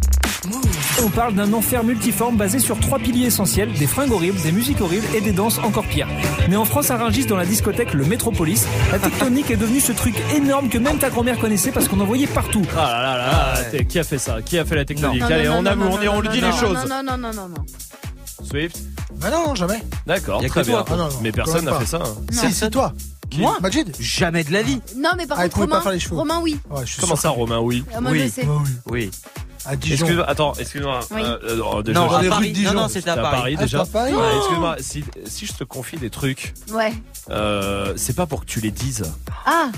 On parle d'un enfer multiforme basé sur trois piliers essentiels, des fringues horribles, des musiques horribles et des danses encore pires. Mais en France, à Rungis, dans la discothèque Le Métropolis, la tectonique est devenue ce truc énorme que même ta grand-mère connaissait parce qu'on en voyait partout. Ah là là là, là, qui a fait ça? Qui a fait la technique Non, Allez, non, on non, avoue, non, on, est- non, on lui dit non, les non, choses. Non, non, non, non, non. Swift Bah non, jamais. D'accord, Y a que très toi, bien. Non, non, Mais personne n'a fait ça. hein. Si, c'est toi. Moi Majid Jamais de la vie. Non, mais par Ah, il contre, pouvait pas Romain, faire les cheveux. Romain, oui. Ouais, je suis Comment sûr ça, que- Romain Oui. Ah, moi, je sais. Oui. À Dijon. Excuse-moi, attends, excuse-moi. Oui. Euh, euh, déjà, Non, dans à les rues de Paris. Dijon. Non, non, c'était à Paris. Ah, déjà. c'était à Paris Ouais, Oh excuse-moi, si, si je te confie des trucs, Ouais. euh, c'est pas pour que tu les dises. Ah,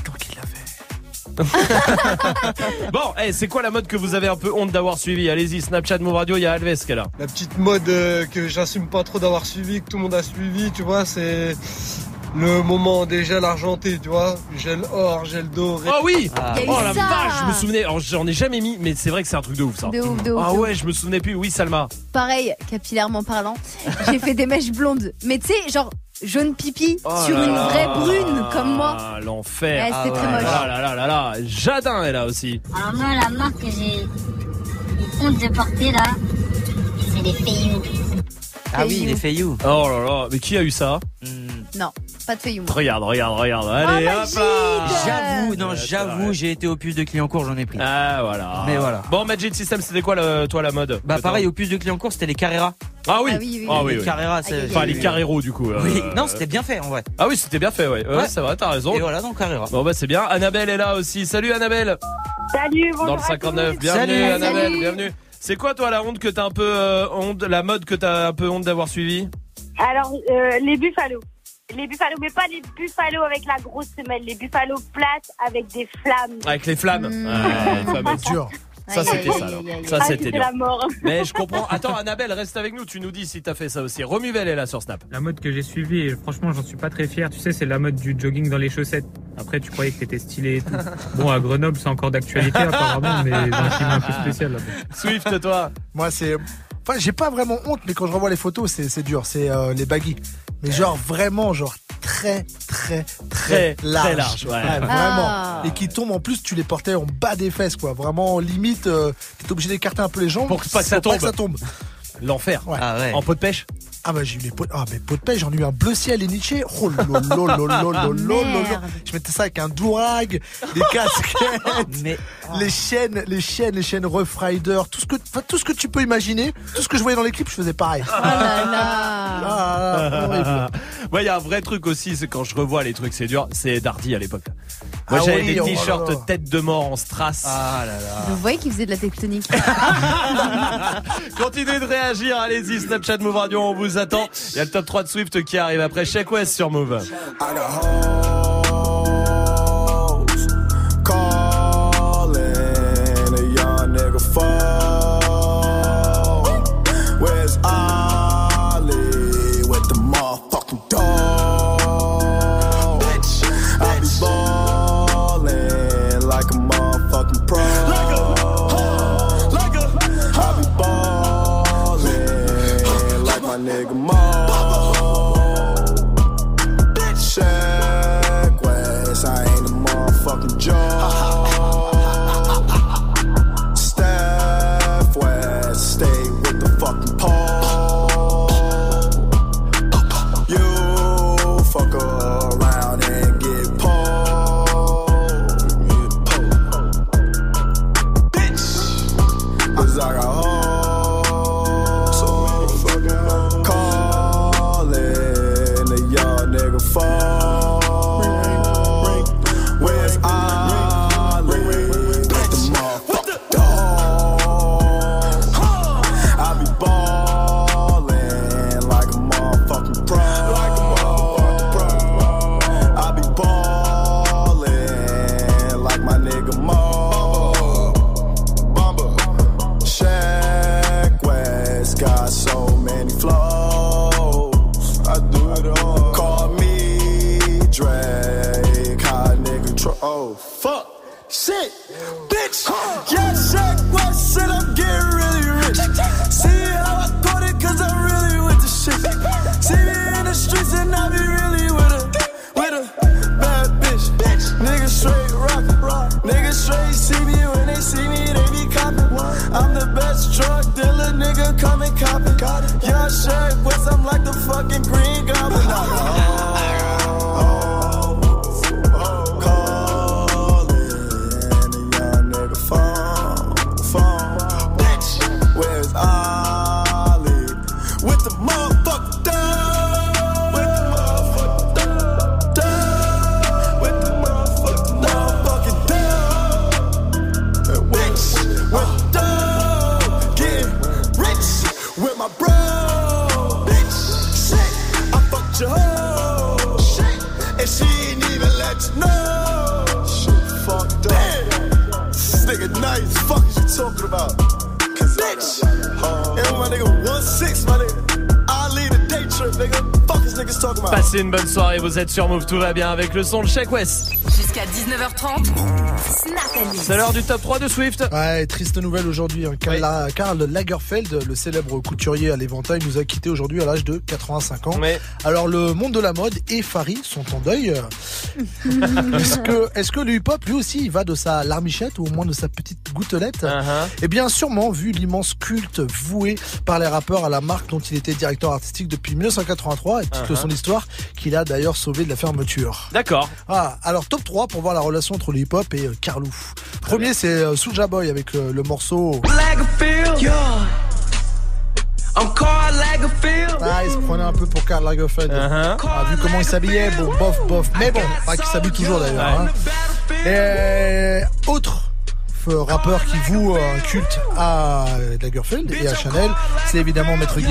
Bon, eh, c'est quoi la mode que vous avez un peu honte d'avoir suivi Allez-y, Snapchat, Move Radio, il y a Alves qui est. La petite mode euh, que j'assume pas trop d'avoir suivi, que tout le monde a suivi, tu vois, c'est le moment des gels argentés, tu vois, gel or, gel doré. Oh oui Il y a eu Oh la ça. vache, je me souvenais. Alors j'en ai jamais mis, mais c'est vrai que c'est un truc de ouf ça. De ouf, de ouf, Ah de ouais, je me souvenais plus. Oui, Salma. pareil, capillairement parlant. J'ai fait des mèches blondes. Mais tu sais, genre jaune pipi Oh sur une là. vraie brune comme moi. Ah, l'enfer. Ouais, c'était très moche. Ah là là là là. Jadin est là aussi. Alors moi, la marque que j'ai honte de porter là, c'est les Feiyu. Ah oui, les Feiyu. Oh là là, mais qui a eu ça? Non, pas de feuillou. Regarde, regarde, regarde. Allez, Oh, hop là. J'avoue, non, j'avoue, j'ai été au puce de clients court, j'en ai pris. Ah voilà. Mais voilà. Bon, Magic System, c'était quoi le, toi la mode Bah pareil, au puce de clients court, c'était les Carrera. Ah oui. Ah oui, oui, Ah oui. oui, les oui. Carrera, c'est. Enfin les Carrero du coup. euh, Oui, non, c'était bien fait en vrai. Ah oui, c'était bien fait, ouais. Ouais, Ouais. c'est vrai, t'as raison. Et voilà, donc Carrera. Bon bah c'est bien. Annabelle est là aussi. Salut Annabelle. Salut, bonjour. Dans le à 59. tous. Bienvenue Salut. Annabelle, Salut. bienvenue. C'est quoi toi la honte que t'as un peu euh, honte, la mode que t'as un peu honte d'avoir suivi? Alors, euh, les buffalos. Les buffalos, mais pas les buffalos avec la grosse semelle, les buffalos plates avec des flammes. Avec les flammes. Mmh. Ouais, les fameuses. Dur. Ça Aïe, c'était ça. alors. Ça c'était dur. Mais je comprends. Attends Annabelle, reste avec nous. Tu nous dis si t'as fait ça aussi. Romuvel est là sur Snap. La mode que j'ai suivie, et franchement, j'en suis pas très fier. Tu sais, c'est la mode du jogging dans les chaussettes. Après, tu croyais que t'étais stylé et tout. Bon, à Grenoble, c'est encore d'actualité apparemment, mais dans un climat un peu spécial là-bas. Swift toi. Moi, c'est Enfin, j'ai pas vraiment honte, mais quand je revois les photos, c'est c'est dur. C'est euh, les baggy. Mais genre vraiment, genre très, très, très, Très, large. très large, ouais. vraiment. Ah. Et qui tombent en plus, tu les portais en bas des fesses, quoi. Vraiment, limite, euh, t'es obligé d'écarter un peu les jambes Pour que pas que ça tombe. tombe. L'enfer. Ah ouais. En pot de pêche Ah bah j'ai eu les pots, ah mais pots de pêche, j'en ai eu un bleu ciel et Nietzsche. Oh lolo lolo lolo lolo lolo. Merde. Je mettais ça avec un dourag, des casquettes, Mais les chaînes, les chaînes, les chaînes Rough Rider, tout ce que, enfin, tout ce que tu peux imaginer, tout ce que je voyais dans les clips, je faisais pareil. Oh là là. Ah. Moi, il y a un vrai truc aussi, c'est quand je revois les trucs, c'est dur, c'est Dardy à l'époque. Moi, Ah j'avais oui, des oh t-shirts tête de mort en strass. Ah là là. Vous voyez qu'il faisait de la tectonique. Continuez de réagir, allez-y, Snapchat Move Radio, on vous attend. Il y a le top 3 de Swift qui arrive après Check West sur Move. Vous êtes sur Move, tout va bien avec le son de Check West. Jusqu'à 19h30. Snap and C'est l'heure du top 3 de Swift. Ouais, triste nouvelle aujourd'hui. hein. Karl, Karl Lagerfeld, le célèbre couturier à l'éventail, nous a quitté aujourd'hui à l'âge de 85 ans. Alors le monde de la mode et Farid sont en deuil. est-ce que, le hip-hop lui aussi il va de sa larmichette ou au moins de sa petite gouttelette Uh-huh. Eh bien sûrement vu l'immense culte voué par les rappeurs à la marque dont il était directeur artistique depuis 1983 et titre de son histoire qu'il a d'ailleurs sauvé de la fermeture. D'accord. Ah, alors top 3 pour voir la relation entre le hip-hop et euh, Carlou. Premier c'est euh, Soulja Boy avec le, le morceau Lagerfield. Yeah. I'm Carl Lagerfield. Ah, il se prenait un peu pour Karl Lagerfeld. Uh-huh. Ah, vu comment il s'habillait, bon, bof, bof. Mais bon, pas qu'il s'habille toujours d'ailleurs. hein. Et autre euh, rappeur qui voue un culte à Lagerfeld et à Chanel, c'est évidemment Maître Gims.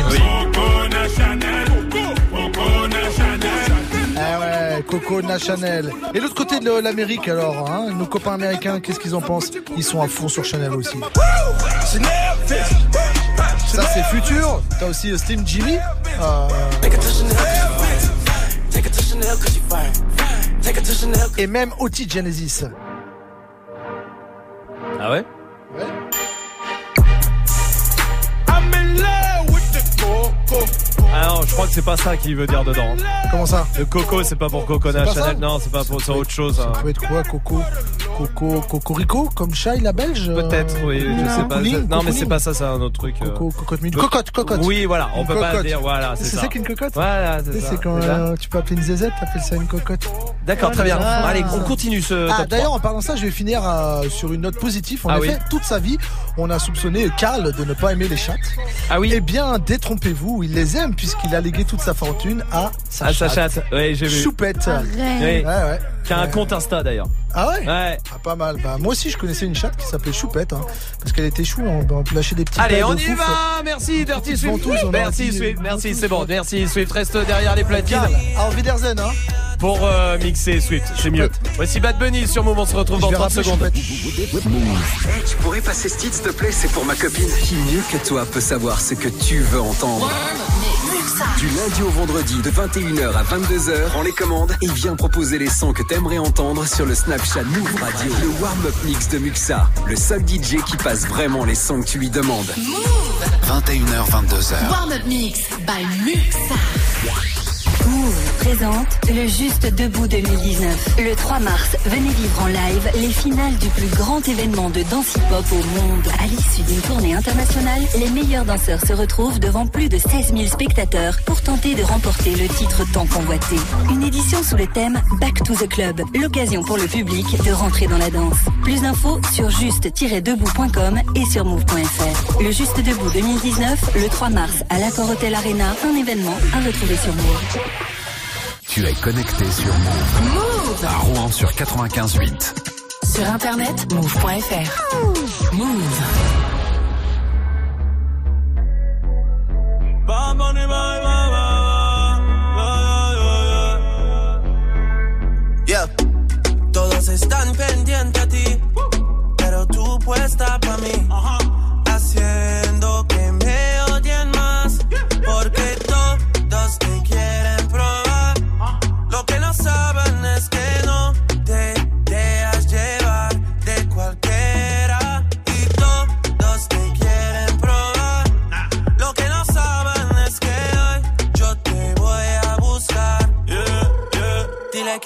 Ouais, Coco Na Chanel. Et l'autre côté de l'Amérique alors, hein, nos copains américains, qu'est-ce qu'ils en pensent? Ils sont à fond sur Chanel aussi. Ça c'est futur. T'as aussi euh, Slim Jimmy? Euh, et même Oti Genesis. Ah ouais? I'm in love. Crois que c'est pas ça qu'il veut dire dedans. Comment ça Le coco, c'est pas pour Coconut ça Chanel. Non, c'est pas pour, c'est autre chose. hein. Ça peut être quoi, Coco Coco, Cocorico, comme Chai la belge euh, Peut-être, oui, je sais pas. Non, mais c'est pas ça, c'est un autre truc. euh. Coco, cocotte Cocotte, cocotte. Oui, voilà, on peut pas dire, voilà, c'est C'est ça. ça qu'une cocotte Voilà, Tu c'est ça. C'est quand C'est ça. euh, tu peux appeler une zézette, t'appelles ça une cocotte. D'accord, très bien. Voilà. Allez, on continue ce Ah, d'ailleurs, 3. en parlant de ça, je vais finir sur une note positive. En Ah effet, oui. toute sa vie, on a soupçonné Karl de ne pas aimer les chattes. Ah oui Eh bien, détrompez-vous, il les aime puisqu'il a légué toute sa fortune à sa Ah, sa chatte. chatte. Ouais, j'ai vu. Choupette. Oui. Ouais, ouais. Qui a un compte Insta d'ailleurs. Ah ouais Ouais. Ah, pas mal. Bah, moi aussi, je connaissais une chatte qui s'appelait Choupette, hein, parce qu'elle était chou. On, on peut lâcher des petits Allez, on y fouf. va Merci Dirty Swift a Merci dit- Swift, merci, c'est bon. Merci Swift, reste derrière les platines. Karl, Auf Wiedersehen, hein. Pour euh, mixer Swift, c'est mieux. Voici Bad Bunny sur Move, on se retrouve Je dans vais 30 rappeler secondes. Hey, tu pourrais passer ce titre, te plaît C'est pour ma copine. Qui mieux que toi peut savoir ce que tu veux entendre? Du lundi au vendredi, de 21h à 22h, prends les commandes et viens proposer les sons que t'aimerais entendre sur le Snapchat Move Radio. Le warm-up mix de Muxa, le seul DJ qui passe vraiment les sons que tu lui demandes. 21h, 22h. Warm-up mix by Muxa. Move présente le Juste Debout 2019. Le 3 mars, venez vivre en live les finales du plus grand événement de danse hip-hop au monde. À l'issue d'une tournée internationale, les meilleurs danseurs se retrouvent devant plus de 16 000 spectateurs pour tenter de remporter le titre tant convoité. Une édition sous le thème Back to the Club, l'occasion pour le public de rentrer dans la danse. Plus d'infos sur juste-debout.com et sur move.fr. Le Juste Debout 2019, le 3 mars à l'Accor Hotel Arena, un événement à retrouver sur Move. Tu es connecté sur Move. Move À Rouen sur 95.8. Sur internet, move.fr. Move. Yeah. Todos están pendientes a ti, pero tú puesta para mí, que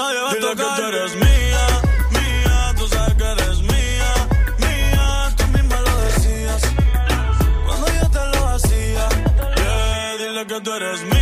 Nadie va a tocar. que tú eres mía, mía. Tú sabes que eres mía, mía. Tú misma lo decías cuando yo te lo hacía. Yeah, dile que tú eres mía, mía.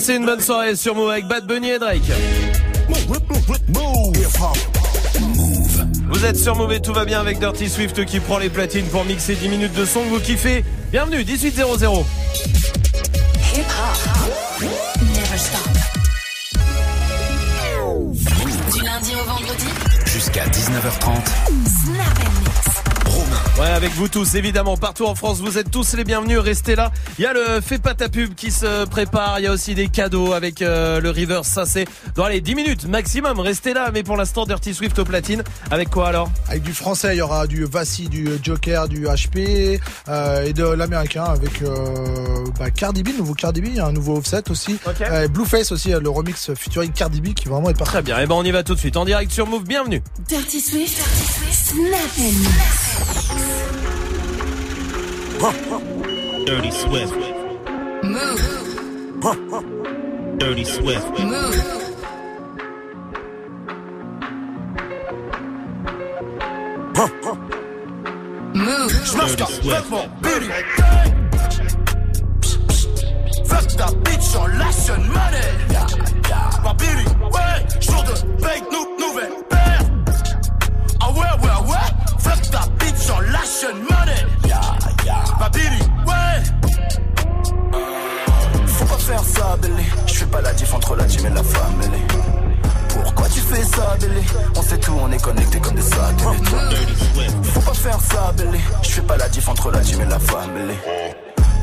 Passez une bonne soirée sur Move avec Bad Bunny et Drake. Vous êtes sur Move et tout va bien avec Dirty Swift qui prend les platines pour mixer 10 minutes de son que vous kiffez. Bienvenue, 1800. Hip hop. Never stop. Du lundi au vendredi, Jusqu'à 19h30. Snap. Ouais, avec vous tous, évidemment, partout en France, vous êtes tous les bienvenus, restez là. Il y a le Fais pas ta pub qui se prépare, il y a aussi des cadeaux avec euh, le River, ça c'est dans les 10 minutes maximum, restez là, mais pour l'instant, Dirty Swift au platine. Avec quoi alors? Avec du français, il y aura du Vassi, du Joker, du HP euh, et de l'américain avec euh, bah, Cardi B, le nouveau Cardi B, il y a un nouveau offset aussi. Euh, Blueface aussi, le remix featuring Cardi B qui vraiment est parfait. Très bien, et ben on y va tout de suite en direct sur Move, bienvenue. Dirty Swift, Dirty Swift, Snap Dirty Swift. Move. Dirty Swift. Move. Move. J'marche ta vêtement, Billy. Fuck ta bitch en lâche une money. Yeah, yeah. Pas Billy, ouais. Jour de paye, nou, nouvelle paire. Ah ouais, ouais, ouais. Fuck ta ouais. Faut pas faire ça, Bélé. Je fais pas la diff entre la gym et la famille. Pourquoi tu fais ça, Bélé On sait tout, on est connecté comme des satellites. Faut pas faire ça, Bélé. Je fais pas la diff entre la gym et la famille.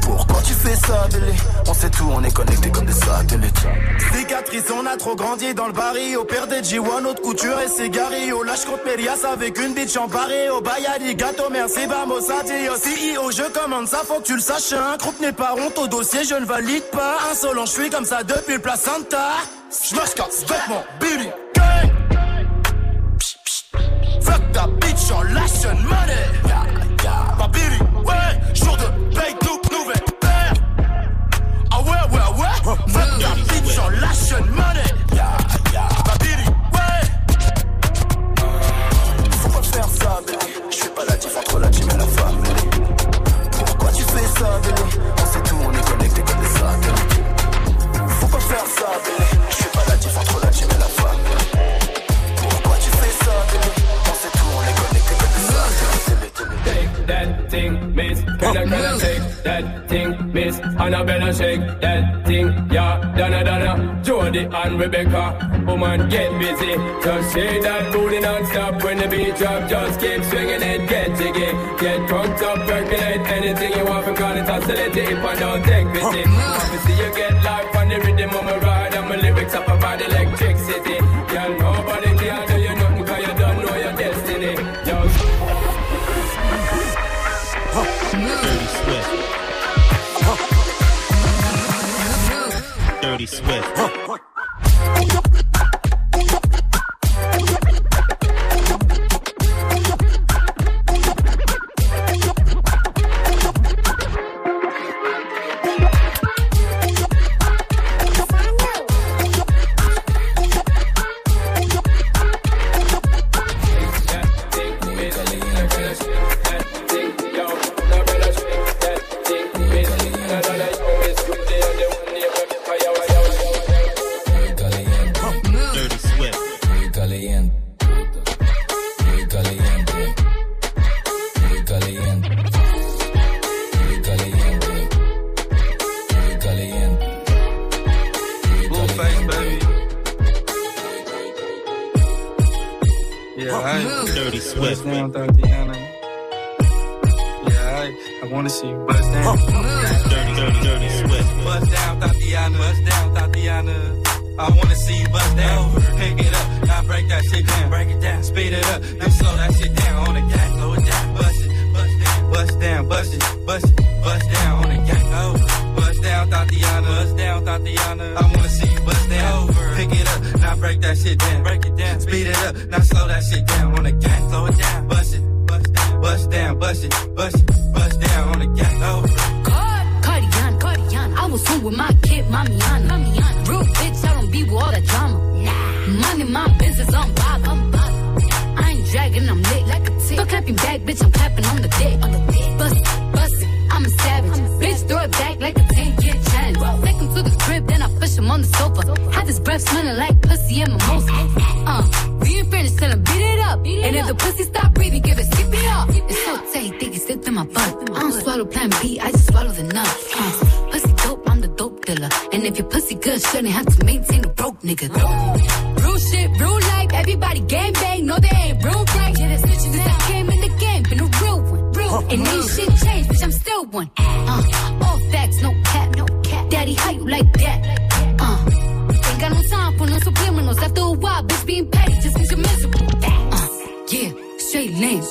Pourquoi tu fais ça, Bélé On sait tout, on est connecté comme des satellites. Cicatrice, on a trop grandi dans le barrio. Père des G1, autre couture et cigari. Au lâche contre Mérias avec une bitch en paré. Au Bayadi, gâteau, merci, vamos, adios. CEO, je commande ça, faut que tu le saches. Un groupe n'est pas honte au dossier, je ne valide pas. Insolent, je suis comme ça depuis le placenta. J'marche casse, vêtements, Billy, gang. Fuck ta bitch en lâche money. Faut pas faire ça, Bélé. Je fais pas la diff entre la gym et la famille. Pourquoi tu fais ça, Bélé On sait tout, on est connecté comme des satellites. Faut pas faire ça, Bélé. Je fais pas la diff entre la I, I take that thing, miss? Annabella shake that thing, yeah. Donna, Donna, Jody and Rebecca. Woman, get busy. Just shake that booty non-stop when the beat drop. Just keep swinging it, get jiggy. Get drunk up, percolate anything you want. Because it's oscillate if I don't take pity. Obviously, you get life on the rhythm of my ride. And my lyrics up about electricity. Swift. Like pussy and mimosa. Uh, we ain't finished, tell him beat it up. and if the pussy stop breathing, give it skip it up. It's so tight, think he slipped in my butt. I don't swallow plan B, I just swallow the nut. Uh, pussy dope, I'm the dope dealer. And if your pussy good, shouldn't have to maintain a broke nigga. Real shit, real life, everybody gang bang, no they ain't real right. Yeah, that's bitches since I came in the game, been a real one. Real And ain't shit changed, bitch, I'm still one. Uh, all facts, no cap, no cap. Daddy, how you like that? Uh, After a while, bitch, being petty just means you're miserable. Uh, yeah, straight lane.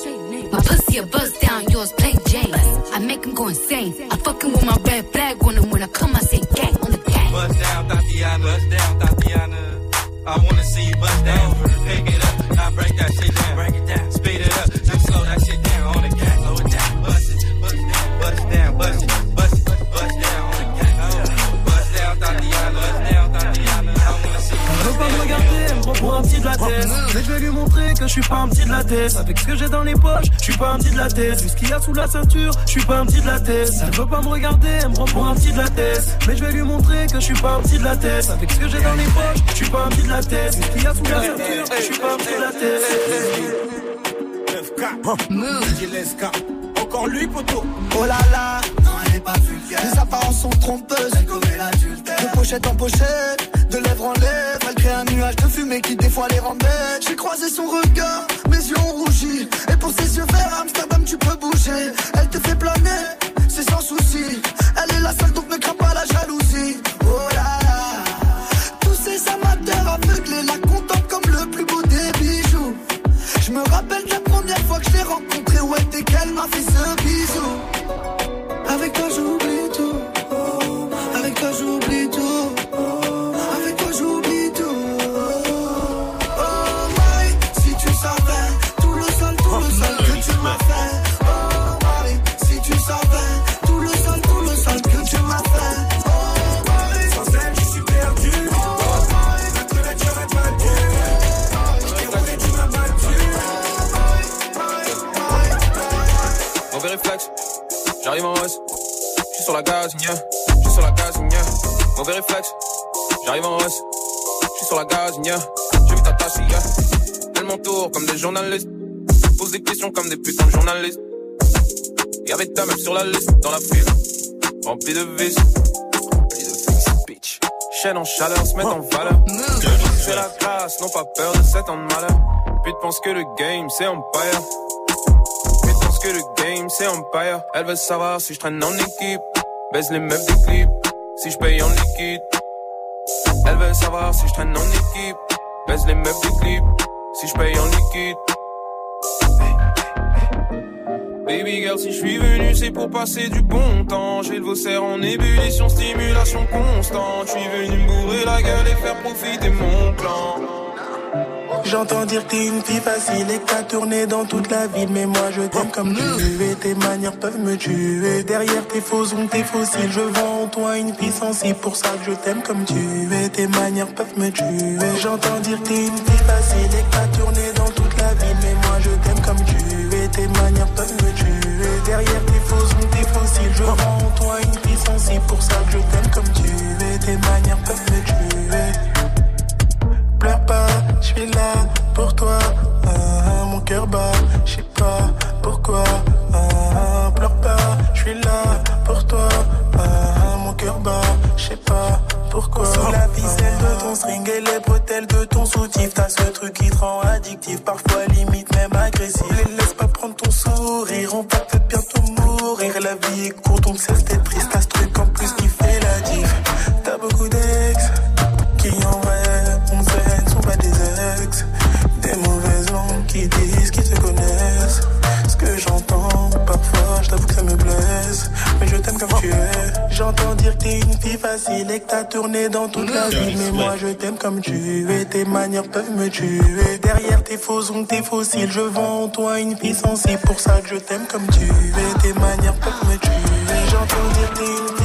My pussy a buzz down, yours plain Jane. I make him go insane. I fucking with my red flag on him when I come, I say gang on the gang. Bust down, Tatiana. Bust down, Tatiana. I wanna see you bust down. Pick it up, now break that shit down. Break un petit de la tête. Mais je vais lui montrer que je suis pas un petit de la tête. Avec ce que j'ai dans les poches, je suis pas un petit de la tête. Vu ce qu'il y a sous la ceinture, je suis pas un petit de la tête. Elle veut pas me regarder, elle me prend pour un petit de la tête. Mais je vais lui montrer que je suis pas un petit de la tête. Avec ce que j'ai dans les poches, je suis pas un petit de la tête. Vu ce qu'il y a sous la ceinture, je suis pas un petit de la tête. 9K, Gileska, encore lui, poteau. Oh là là, Les apparences sont trompeuses, De pochette en pochette, de lèvres en lèvres Elle crée un nuage de fumée qui des fois les rend bêtes. J'ai croisé son regard, mes yeux ont rougi. Et pour ses yeux verts, Amsterdam tu peux bouger. Elle te fait planer, c'est sans souci. Elle est la seule donc ne crains pas la jalousie. Oh là là. Tous ces amateurs aveuglés la contemplent comme le plus beau des bijoux. Je me rappelle de la première fois que je l'ai rencontrée. Ouais dès qu'elle m'a fait ce bisou j'arrive en hausse. J'suis sur la gaz, nya. J'suis sur la gaz, nya. Mauvais réflexe, j'arrive en hausse. J'suis sur la gaz, nya. J'ai vu ta tasse, yeah. Elle m'entoure comme des journalistes. Pose des questions comme des putains de journalistes. Y'avait ta meuf sur la liste, dans la file. Remplie de vis. Chaîne en chaleur, se mettre en valeur. C'est la classe, n'ont pas peur de cet ans de malheur. Puis pense que le game, c'est Empire. Mais pense que le c'est Empire. Elle veut savoir si je traîne en équipe. Baise les meufs des clips. Si je paye en liquide. Elle veut savoir si je traîne en équipe. Baise les meufs des clips. Si je paye en liquide. Baby girl, si je suis venu, c'est pour passer du bon temps. J'ai le vaussaire en ébullition, stimulation constante. Je suis venu me bourrer la gueule et faire profiter mon plan. J'entends dire que t'es une fille facile et que t'as tourné dans toute la ville. Mais moi je t'aime comme tu et tes manières peuvent me tuer. Derrière tes faux ongles, tes fossiles, je vois en toi une fille sensible. Pour ça que je t'aime comme tu es, tes manières peuvent me tuer. J'entends dire que t'es une fille facile et que t'as tourné dans toute la ville. Mais moi je t'aime comme tu es, tes manières peuvent me tuer. Derrière tes faux ongles, tes fossiles, je vois en toi une fille sensible. Pour ça que je t'aime comme tu es, tes manières peuvent me tuer. Suis là pour toi. Ah, mon cœur bat, je sais pas pourquoi. Ah, pleure pas, je suis là pour toi. Ah, mon cœur bat, je sais pas pourquoi. Sous la ficelle de ton string et les bretelles de ton soutif, t'as ce truc qui te rend addictif, parfois limite même agressif. Les laisse pas prendre ton sourire, on va peut-être bientôt mourir. La vie est courte, donc cesse d'être t'aime comme tu es. J'entends dire que t'es une fille facile et que t'as tourné dans toute la vie. Mais moi je t'aime comme tu es. Tes manières peuvent me tuer. Derrière tes faux ongles, tes fossiles, je vois en toi une fille sensible. Pour ça que je t'aime comme tu es. Tes manières peuvent me tuer. J'entends dire que t'es une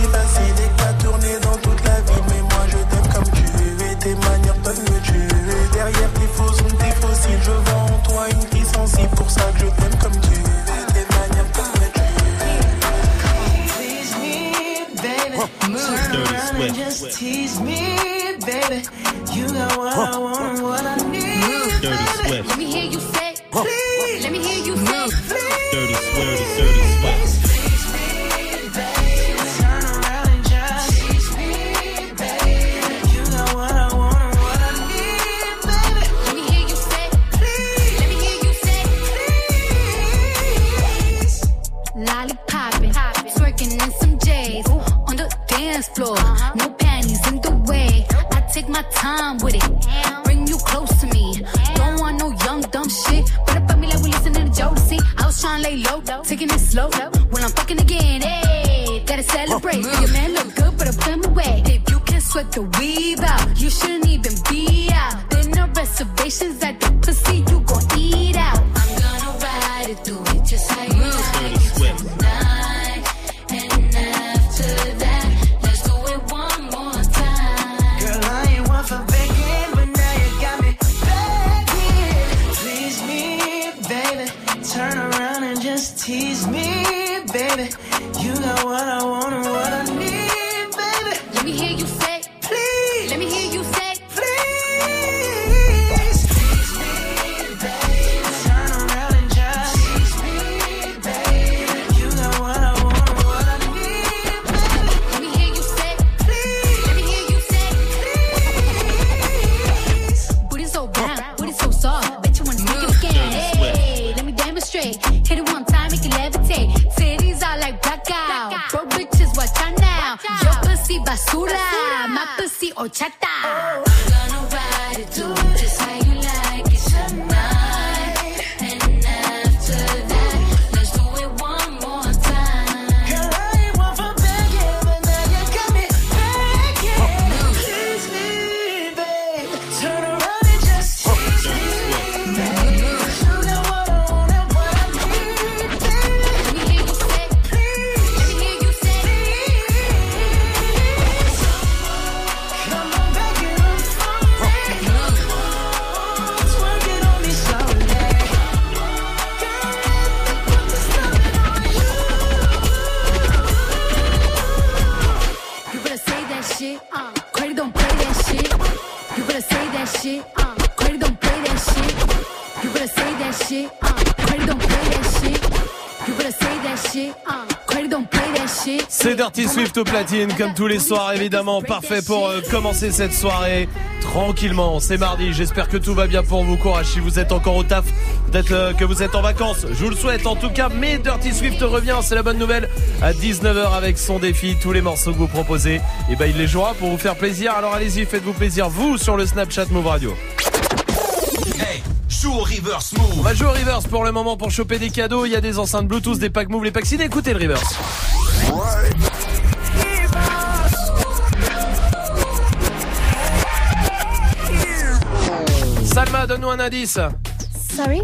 Platine, comme tous les soirs évidemment, parfait pour euh, commencer cette soirée tranquillement. C'est mardi, j'espère que tout va bien pour vous. Courage si vous êtes encore au taf, peut-être euh, que vous êtes en vacances. Je vous le souhaite en tout cas, mais Dirty Swift revient, c'est la bonne nouvelle, à 19h avec son défi. Tous les morceaux que vous proposez, et ben il les jouera pour vous faire plaisir. Alors allez-y, faites-vous plaisir, vous, sur le Snapchat Move Radio. Hey, joue au reverse move. On va jouer au reverse pour le moment pour choper des cadeaux. Il y a des enceintes Bluetooth, des packs Move, les packs CD. Écoutez le reverse. Indice. Sorry?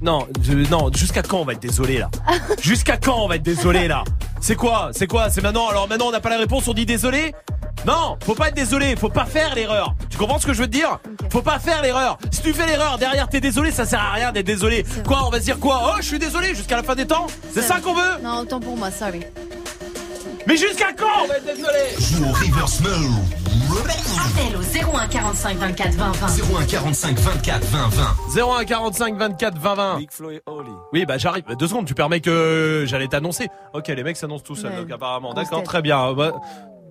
Non, je- non, jusqu'à quand on va être désolé là? Jusqu'à quand on va être désolé là? C'est quoi? C'est quoi? C'est maintenant Alors maintenant on n'a pas la réponse, on dit désolé? Non, faut pas être désolé, faut pas faire l'erreur. Tu comprends ce que je veux te dire? Faut pas faire l'erreur. Si tu fais l'erreur derrière t'es désolé, ça sert à rien d'être désolé. Quoi, on va se dire quoi? Oh, je suis désolé jusqu'à la fin des temps? C'est ça qu'on veut? Non, autant pour moi, sorry. Mais jusqu'à quand on va être désolé? Joue au reverse move. Appel au 01 45 24 20 20. 01 45 24 20 20. 01 45 24 20 20. Oui, bah j'arrive. Deux secondes, tu permets que j'allais t'annoncer. Ok, les mecs s'annoncent tout seuls, Ouais. donc apparemment. Grosse D'accord, très bien. Bah,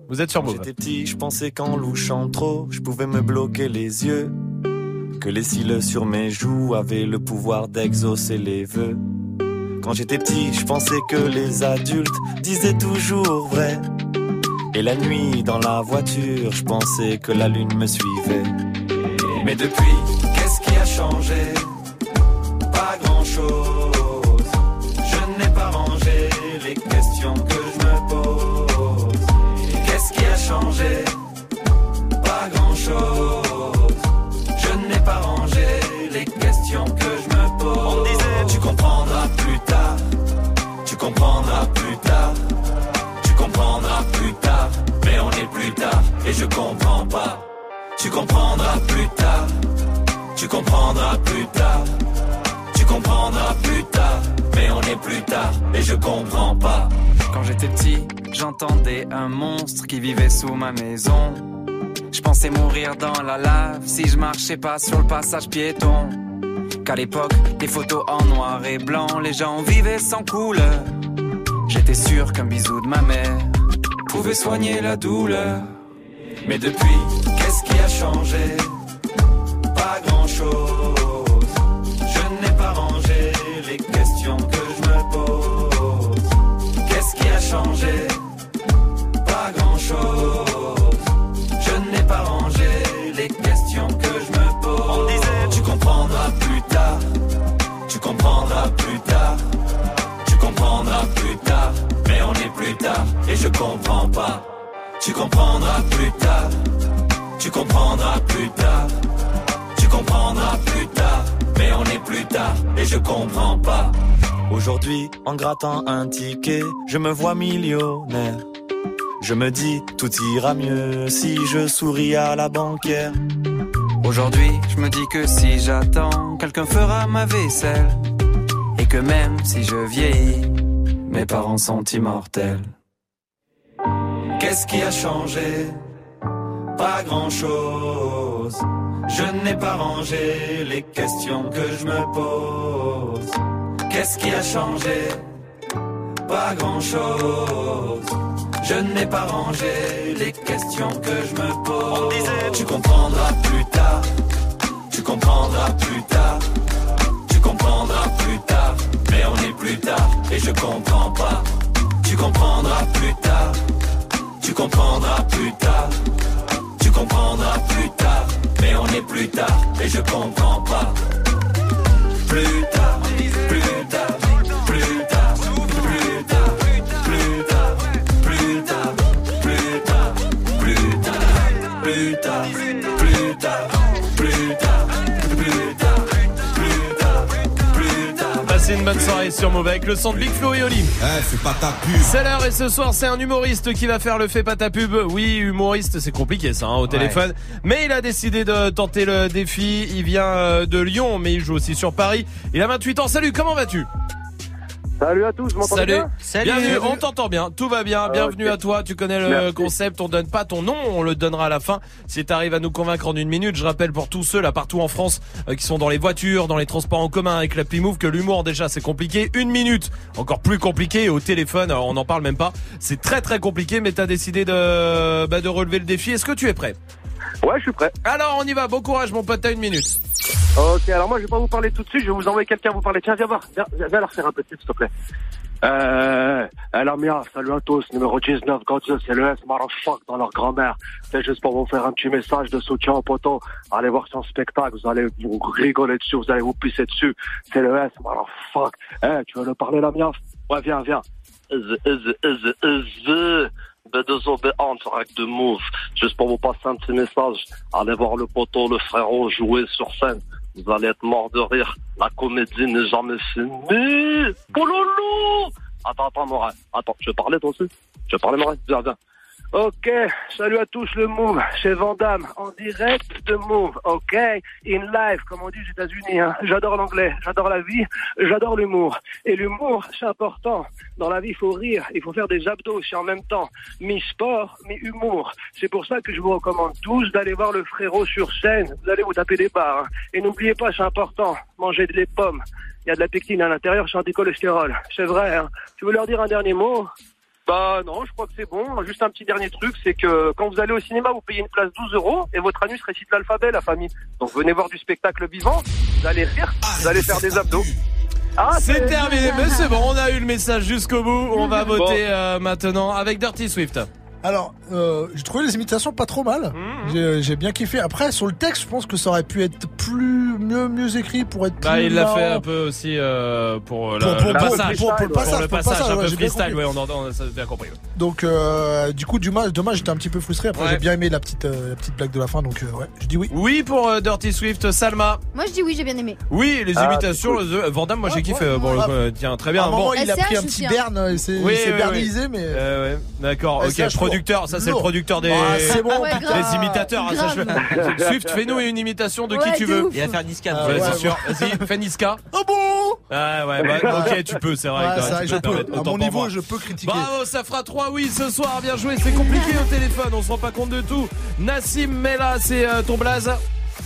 vous êtes sur Quand Move. j'étais petit, je pensais qu'en louchant trop, je pouvais me bloquer les yeux. Que les cils sur mes joues avaient le pouvoir d'exaucer les vœux. Quand j'étais petit, je pensais que les adultes disaient toujours vrai. Et la nuit, dans la voiture, je pensais que la lune me suivait. Mais depuis, qu'est-ce qui a changé? Pas grand-chose. Comprendras plus tard. Tu comprendras plus tard. Mais on est plus tard et je comprends pas. Quand j'étais petit, j'entendais un monstre qui vivait sous ma maison. Je pensais mourir dans la lave si je marchais pas sur le passage piéton. Qu'à l'époque, des photos en noir et blanc, les gens vivaient sans couleur. J'étais sûr qu'un bisou de ma mère pouvait soigner la douleur. Mais depuis, qu'est-ce qui a changé? Pas grand-chose. pas grand chose. Je n'ai pas rangé les questions que je me pose. On disait, tu comprendras plus tard, tu comprendras plus tard, tu comprendras plus tard, mais on est plus tard. Et je comprends pas. Tu comprendras plus tard, tu comprendras plus tard, tu comprendras plus tard, mais on est plus tard. Et je comprends pas. Aujourd'hui, en grattant un ticket, je me vois millionnaire. Je me dis, tout ira mieux si je souris à la banquière. Aujourd'hui, je me dis que si j'attends, quelqu'un fera ma vaisselle. Et que même si je vieillis, mes parents sont immortels. Qu'est-ce qui a changé? Pas grand-chose. Je n'ai pas rangé les questions que je me pose. Qu'est-ce qui a changé? Pas grand-chose. Je n'ai pas rangé les questions que je me pose. Tu comprendras plus tard. Tu comprendras plus tard. Tu comprendras plus tard. Mais on est plus tard et je comprends pas. Tu comprendras plus tard. Tu comprendras plus tard. Tu comprendras plus tard. Mais on est plus tard et je comprends pas. Plus tard, plus une bonne soirée sur Move avec le son de Big Flo et Oli. Eh, c'est pas ta pub. C'est l'heure et ce soir c'est un humoriste qui va faire le fait pas ta pub. Oui, humoriste, c'est compliqué ça hein, au téléphone. Mais il a décidé de tenter le défi. Il vient euh, de Lyon, mais il joue aussi sur Paris. Il a 28 ans. Salut, comment vas-tu? Salut à tous, vous m'entendez Salut. bien Bienvenue, on t'entend bien. Tout va bien. Ah, Bienvenue à toi. Tu connais le Merci. concept. On donne pas ton nom, on le donnera à la fin. Si tu arrives à nous convaincre en une minute, je rappelle pour tous ceux là partout en France euh, qui sont dans les voitures, dans les transports en commun avec l'appli Move que l'humour déjà c'est compliqué. Une minute, encore plus compliqué. Au téléphone, alors, on n'en parle même pas. C'est très très compliqué, mais t'as décidé de bah, de relever le défi. Est-ce que tu es prêt? Ouais, je suis prêt. Alors on y va. Bon courage, mon pote. T'as une minute. Ok, alors moi je vais pas vous parler tout de suite, je vais vous envoyer quelqu'un vous parler. Tiens, viens voir, viens, viens, leur faire un petit, s'il te plaît. Euh, alors Mia, salut à tous, numéro 19, Godzilla, c'est le S, motherfuck, dans leur grand-mère. C'est juste pour vous faire un petit message de soutien au poteau. Allez voir son spectacle, vous allez vous rigoler dessus, vous allez vous pisser dessus. C'est le S, motherfuck. Eh, tu veux le parler, la Mia? Ouais, viens, viens. B2OB en direct de Move. Juste pour vous passer un petit message. Allez voir le poteau, le frérot jouer sur scène. Vous allez être mort de rire. La comédie n'est jamais finie. Pololo Attends, attends, Morin. Attends, je vais parler toi aussi Je vais parler, Morin Viens, viens. Ok, salut à tous le Move, chez Vandame, en direct de Move, ok, in live, comme on dit aux États-Unis. Hein. J'adore l'anglais, j'adore la vie, j'adore l'humour. Et l'humour, c'est important. Dans la vie, il faut rire, il faut faire des abdos aussi en même temps. Mi-sport, mi-humour. C'est pour ça que je vous recommande tous d'aller voir le frérot sur scène. Vous allez vous taper des barres. hein. Et n'oubliez pas, c'est important, mangez des pommes. Il y a de la pectine à l'intérieur, c'est anti-cholestérol. C'est vrai, hein. Tu veux leur dire un dernier mot? Bah non, je crois que c'est bon. Juste un petit dernier truc, c'est que quand vous allez au cinéma, vous payez une place 12 euros et votre anus récite l'alphabet, la famille. Donc venez voir du spectacle vivant, vous allez rire, vous allez faire des abdos. Ah, C'est terminé, mais c'est bon, on a eu le message jusqu'au bout. On va Bon. voter euh, maintenant avec Dirty Swift. Alors, euh, j'ai trouvé les imitations pas trop mal. Mmh. J'ai- J'ai bien kiffé. Après, sur le texte, je pense que ça aurait pu être plus mieux, mieux écrit pour être plus. Bah, il l'a fait un peu aussi euh, pour, euh, Pour- la- pour- le pour- passage. pour- pour le passage, le pour le passage, passage, un ouais, peu j'ai bien freestyle, compris. ouais, on entend, ça a bien compris. ouais. Donc, euh, du coup, dommage, dommage, j'étais un petit peu frustré. Après, Ouais. j'ai bien aimé la petite, euh, la petite blague de la fin, donc euh, ouais, je dis oui. Oui pour euh, Dirty Swift, Salma. Moi je dis oui, j'ai bien aimé. Oui, les Ah, imitations, cool. euh, Vandame, moi j'ai Ouais, kiffé. ouais, bon, le tiens, très bien. Il a pris un petit berne, il s'est bernisé, mais. D'accord. Ok, producteur, ça c'est le producteur des. Ah, c'est bon, Ouais, grave. Les imitateurs, ah, ça, je-. Swift, fais-nous une imitation de Ouais, qui tu veux. ouf. Il va faire Niska. Ah, Ouais, ouais, c'est ouais. sûr. Vas-y, fais Niska. Oh bon Ah ouais, bah, ok, tu peux, c'est vrai. Vrai, je peux. À mon niveau, moi. je peux critiquer. Bravo, ça fera 3 oui ce soir, bien joué, c'est compliqué au téléphone, on se rend pas compte de tout. Nassim Mela, c'est euh, ton blaze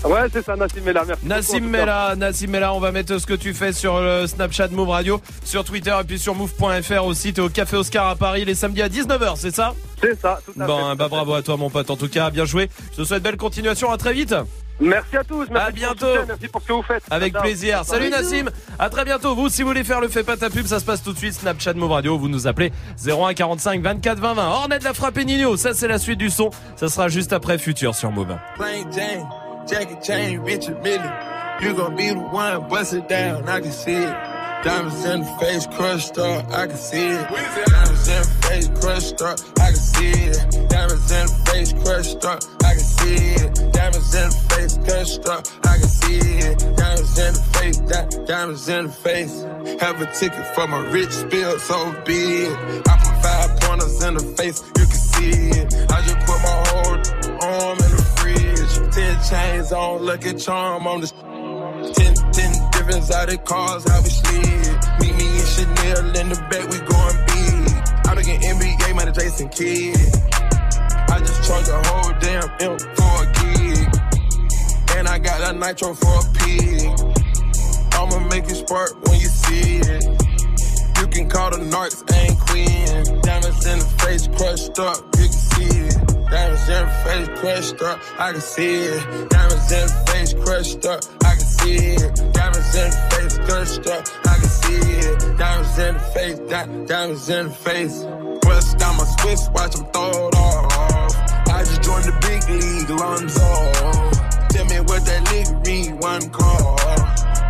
Ouais, c'est ça, Nassim Mela, merci. Nassim. Mela, Nassim Mela, on va mettre ce que tu fais sur le Snapchat Move Radio, sur Twitter et puis sur move.fr aussi, t'es au Café Oscar à Paris les samedis à 19h, c'est ça? C'est ça, tout à fait. Bon, bah bravo à toi mon pote, en tout cas, bien joué. Je te souhaite belle continuation, à très vite. Merci à tous, merci À bientôt. Merci pour ce que vous faites. Avec plaisir. Salut Bisous. Nassim. À très bientôt. Vous, si vous voulez faire le fait pas ta pub, ça se passe tout de suite. Snapchat Move Radio. Vous nous appelez 01 45 24 20 20. Ornette la frappe et Nino. Ça, c'est la suite du son. Ça sera juste après Futur sur Move. Jackie Chain, Richard Mille. You gon' be the one, bust it down, I can see it. Diamonds in the face, crushed up, I can see it. Diamonds in the face, crushed up, I can see it. Diamonds in the face, crushed up, I can see it. Diamonds in the face, crushed up, I can see it. Diamonds in the face, di- diamonds in the face. Have a ticket for my rich spill, so be it. I put five pointers in the face, you can see it. I just put my whole arm in. Ten chains on, lucky charm on the Ten, ten different exotic cars, how we slid. Meet me and Chanel in the back, we going big. I'm looking NBA, man, Jason Kidd. I just charge a whole damn M for a gig. And I got a nitro for a pig. I'ma make it spark when you see it. You can call the narcs, ain't queen. Diamonds in the face, crushed up, you can see it. Diamonds in the face, crushed up, I can see it. Diamonds in the face, crushed up, I can see it. Diamonds in the face, crushed up, I can see it. Diamonds in the face, di- diamonds in the face. Bust down my Swiss, watch them throw it off. I just joined the big league, Lonzo. Tell me what that league read, one call.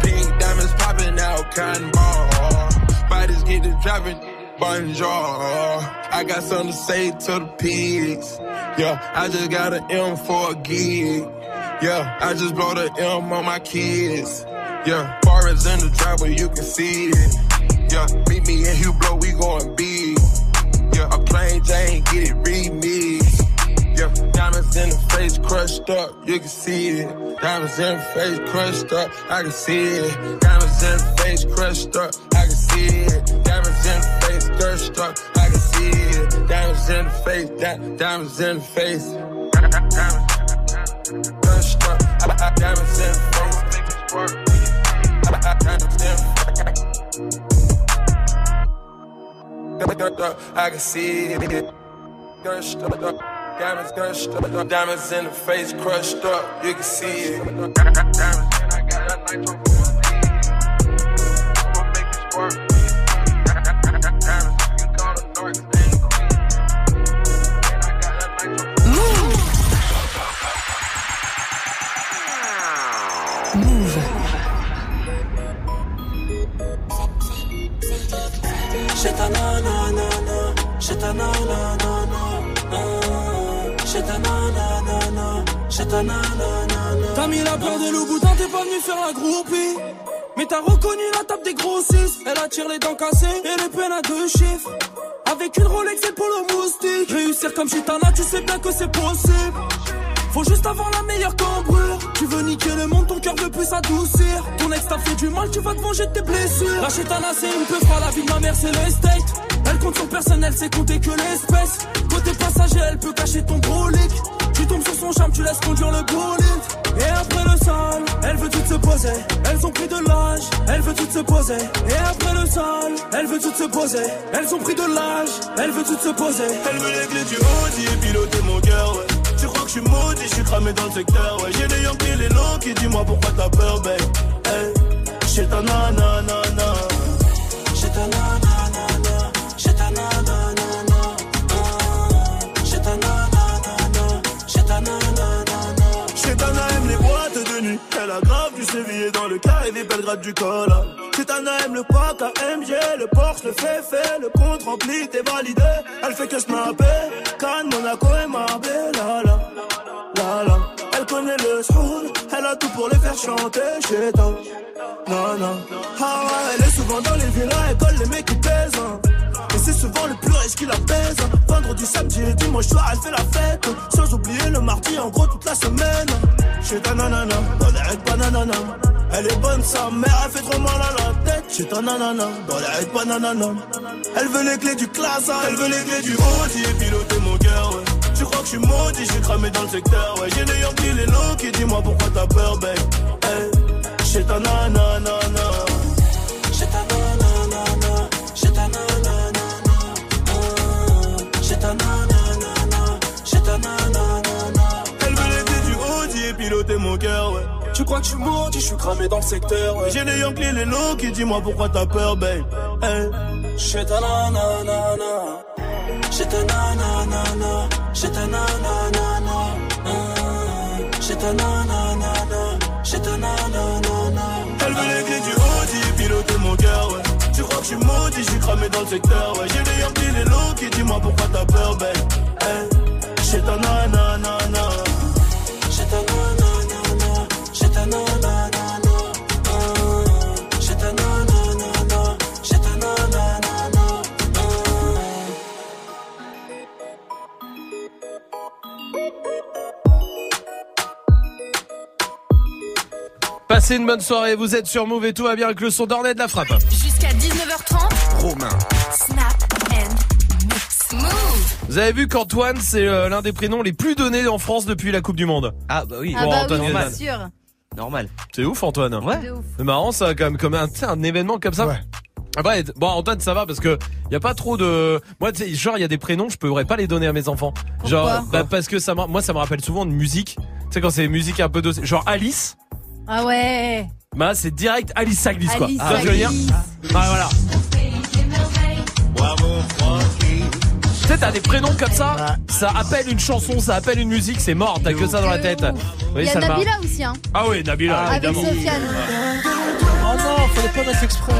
Pink diamonds popping out, cotton ball. Bodies get to dropping, bonjour. I got something to say to the pigs. Yeah, I just got an M for a gig. Yeah, I just blow the M on my kids. Yeah, far as in the driveway, you can see it. Yeah, meet me in Hublot, we going big. Yeah, a plain Jane, get it remixed. Yeah, diamonds in the face crushed up, you can see it. Diamonds in the face crushed up, I can see it. Diamonds in the face crushed up, I can see it. Diamonds in the face crushed up, I can see it. Diamonds in the face, di- diamonds in the face. Crushed up, I- I- diamonds in the face. I- I- Diamonds in the. I can see it. Crushed up. Diamonds crushed up, diamonds in the face crushed up, you can see it. Diamonds, I got a nitro for a beat. I'ma make it spark. T'as mis la peur de loup t'es pas venu faire la groupie. Mais t'as reconnu la table des grossistes. Elle attire les dents cassées et les peines à deux chiffres. Avec une Rolex et pour le moustique. Réussir comme Chitana, tu sais bien que c'est possible. Faut juste avoir la meilleure cambrure. Tu veux niquer le monde, ton cœur veut plus s'adoucir. Ton ex t'a fait du mal, tu vas te venger de tes blessures. La Chitana, c'est une peu froide, la vie de ma mère, c'est l'estate. Elle compte son personnel, c'est compter que l'espèce. Côté passager, elle peut cacher ton brolic. Tu tombes sur son charme, tu laisses conduire le bolide. Et après le sale, elle veut toutes se poser. Elles ont pris de l'âge, elle veut toutes se poser. Et après le sale, elle veut toutes se poser. Elles ont pris de l'âge, elle veut toutes se poser. Elle veut les clés du Audi et piloter mon cœur. Que je suis maudit, je suis cramé dans le secteur, ouais. J'ai des Yankees, les longs qui dis-moi pourquoi t'as peur, babe? Hey, j'ai ta nanana. J'ai ta nanana, j'ai ta nanana, j'ai ta nanana, j'ai ta nanana. Chetana aime les boîtes de nuit. Elle a grave du sévillé dans le carré des Belgrade du col. Chetana aime le pack AMG, le Porsche, le fait, le compte rempli, t'es validé. Elle fait que snapper, Cannes, Monaco et Marbella. Elle a tout pour les faire chanter chez toi. Non. Ah ouais, elle est souvent dans les villas, elle colle les mecs qui pèsent. hein. Et c'est souvent le plus riche qui la pèse. Vendredi, samedi et dimanche soir, elle fait la fête. Sans oublier le mardi, en gros, toute la semaine. Chez ta nanana, dans les règles bananana. Elle est bonne, sa mère, elle fait trop mal à la tête. Chez ta nanana, dans les règles bananana. Elle veut les clés du classe, elle veut les clés du Audi et piloter mon cœur, ouais. Je suis maudit, je suis cramé dans le secteur, ouais. J'ai des Yankees, les longs qui dis-moi pourquoi t'as peur, babe? Hey, chez ta nanana. J'ai ta nanana, j'ai ta nanana, j'ai ta nanana, j'ai ta nanana. Elle veut clés du Audi et piloter mon cœur, ouais. Tu crois que je suis maudit, je suis cramé dans le secteur, ouais. J'ai des Yankees, les longs qui dis-moi pourquoi t'as peur, babe? J'ai ta nanana, j'ai ta nanana, j'ai ta nanana, ah. j'ai ta nanana, j'ai ta nanana. Elle veut les clés du Audi, piloter mon cœur, ouais. Tu crois que je suis maudit, je suis cramé dans le secteur, ouais. J'ai les emplis, les lots qui dis-moi pourquoi t'as peur, belle. Passez une bonne soirée, vous êtes sur Move et tout va bien avec le son d'Ornette de la frappe. Jusqu'à 19h30. Romain. Snap and mix. Move. Vous avez vu qu'Antoine, c'est euh, l'un des prénoms les plus donnés en France depuis la Coupe du Monde. Ah bah oui. Ah Bon, bah Antoine oui, c'est sûr. Normal. C'est ouf Antoine. Ouais. C'est marrant ça quand même comme un, événement comme ça. Après, bon Antoine ça va parce que y a pas trop de moi tu sais genre il y a des prénoms je pourrais pas les donner à mes enfants. genre bah, parce que ça moi ça me rappelle souvent de musique. Tu sais quand c'est musique un peu de genre Alice, Ah ouais. bah c'est direct Alice Saglis quoi. Alice ce que je veux dire. Ah, voilà. Tu sais, t'as des prénoms comme ça, ça appelle une chanson, ça appelle une musique, c'est mort, t'as que ça dans la tête. Il y a Salma. Nabila aussi, hein. Ah oui, Nabila, Avec évidemment. Sofiane. Oh non, fallait pas mettre exprès.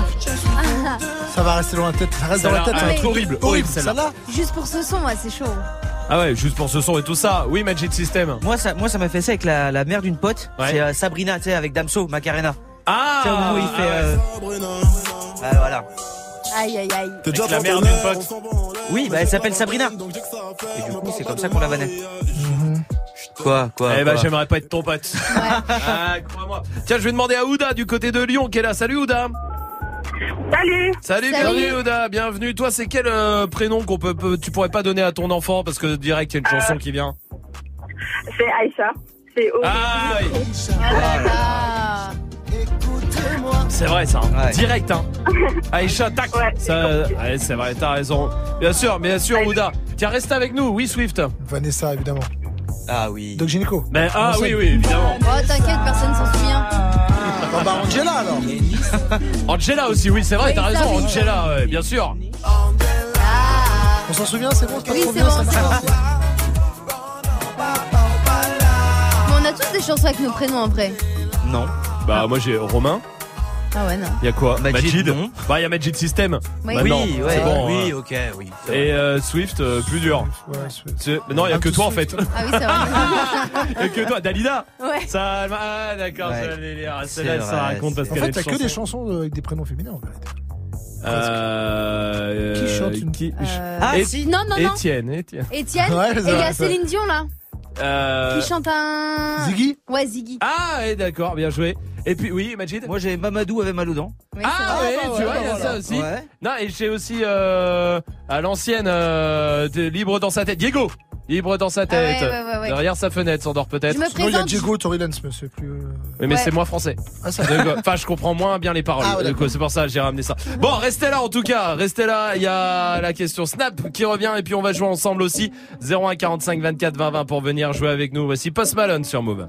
Ah, Ça va rester dans la tête. Ça reste dans la tête. elle est hein. horrible, horrible celle-là. Celle-là Juste pour ce son, ouais, c'est chaud. Ah ouais, juste pour ce son et tout ça. Oui, Magic System. Moi ça, moi ça m'a fait ça avec la, la mère d'une pote. Ouais. C'est euh, Sabrina, tu sais, avec Damso, Macarena. Ah Tu sais, au moment où il fait. ah euh, ah, voilà. Aïe, aïe, aïe. La mère d'une pote. Oui, bah elle s'appelle Sabrina. Et du coup, c'est comme ça qu'on la vannait. Quoi, quoi Eh ben, quoi j'aimerais pas être ton pote. ah, crois-moi. Tiens, je vais demander à Ouda du côté de Lyon qui est là. Salut Ouda. Salut. Salut, Salut. bienvenue Ouda, bienvenue. Toi, c'est quel euh, prénom qu'on peut, peut- tu pourrais pas donner à ton enfant parce que direct il y a une chanson Euh. qui vient. C'est Aïcha. C'est. Ah. Oh là là. C'est vrai ça. hein. Ouais. Direct hein. Aïcha, tac. Ça, ouais, c'est vrai, t'as raison. Bien sûr, bien sûr Ouda. Tiens, reste avec nous. Oui, Swift. Vanessa, évidemment. Ah oui. Doc Gynéco. Mais ah oui, oui, évidemment. Oh, t'inquiète, personne s'en souvient. Ah bah Angela alors. Angela aussi, oui, c'est vrai, t'as raison. Angela, ouais, bien sûr. On s'en souvient, c'est bon, c'est pas Oui, trop c'est bien, bon, ça c'est. Mais on a tous des chansons avec nos prénoms en vrai. Non. Bah moi j'ai Romain. Ah ouais, non. Il y a quoi Majid, non. Bah il y a Magic System. Oui. Maintenant, Oui, ouais, c'est bon. oui, euh, ok, oui. Et euh, Swift, euh, plus dur. Ouais, mais non, il y a que toi en Swift. fait. Ah oui, c'est vrai. Il y a que toi, Dalida. Ouais. Ça, ah d'accord, Ouais. ça, celle-là, ça raconte parce En qu'elle fait, est t'as que des chanson. chansons euh, avec des prénoms féminins en fait. Euh, Qui chante une- qui- Euh, Ah, Et- si. Non, non, non. Étienne, Étienne. Étienne. Ouais, et il y a. Céline Dion là. Euh, Qui chante un. Ziggy? Ouais, Ziggy. Ah, d'accord, bien joué. Et puis, oui, Majid Moi j'ai Mamadou avec Maloudan. Oui, Ah, ouais, bah tu ouais, vois, il y a voilà. ça aussi. Ouais. Non, et j'ai aussi euh, à l'ancienne euh, de libre dans sa tête. Diego, libre dans sa Ah tête. ouais, ouais, ouais, ouais. Derrière sa fenêtre, s'endort peut-être. Je me Sinon, il y a. Diego Torrillens, mais c'est plus. euh, Oui, mais Ouais. c'est moi français. Ah, ça Enfin, je comprends moins bien les paroles. Ah, c'est pour ça que j'ai ramené ça. Bon, restez là en tout cas. Restez là. Il y a la question Snap qui revient et puis on va jouer ensemble aussi. 01 45 24 20 20 pour venir jouer avec nous. Voici Post Malone sur Move.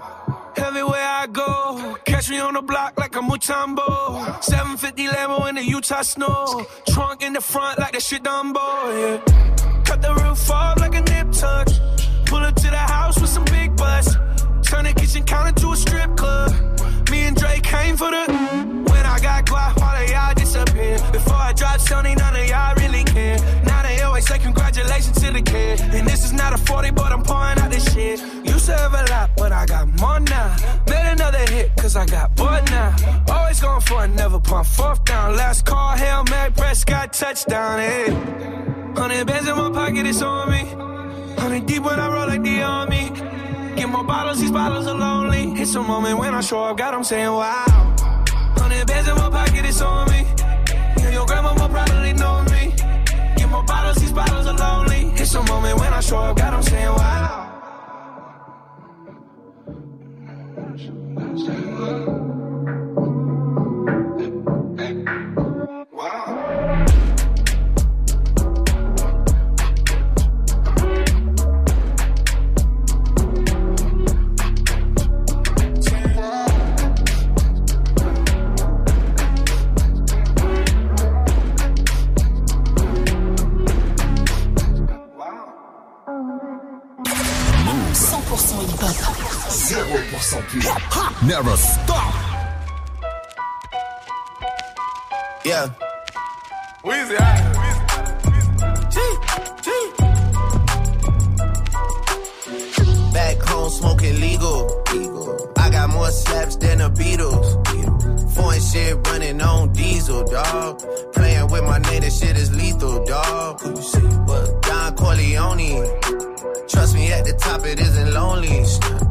Everywhere I go, catch me on the block like a Mutombo. 750 Lambo in the Utah snow. Trunk in the front like that shit Dumbo, yeah. Cut the roof off like a nip tuck. Pull up to the house with some big butts. Turn the kitchen counter to a strip club. Me and Drake came for the. When I got guap, all of y'all disappear. Before I drop Sony, none of y'all really care. Now they always say congratulations to the kid. And this is not a 40, but I'm pouring out this shit. Used to a lot, but I got more now. Made another hit, cause I got bored now. Always going for it, never pump fourth down. Last call, Hail Mary, Prescott, touchdown, hey. Hundred bands in my pocket, it's on me. Hundred deep when I roll like the army. Get more bottles, these bottles are lonely. It's a moment when I show up, God, I'm saying wow. Hundred bands in my pocket, it's on me. Yeah, your grandma will probably know me. Get more bottles, these bottles are lonely. It's a moment when I show up, God, I'm saying wow. Move 0% pur. Never stop. Yeah. Weezy, Back home smoking legal. I got more slaps than the Beatles. Foreign shit running on diesel, dog. Playing with my name, that shit is lethal, dog. Who? Don Corleone. Trust me, at the top it isn't lonely.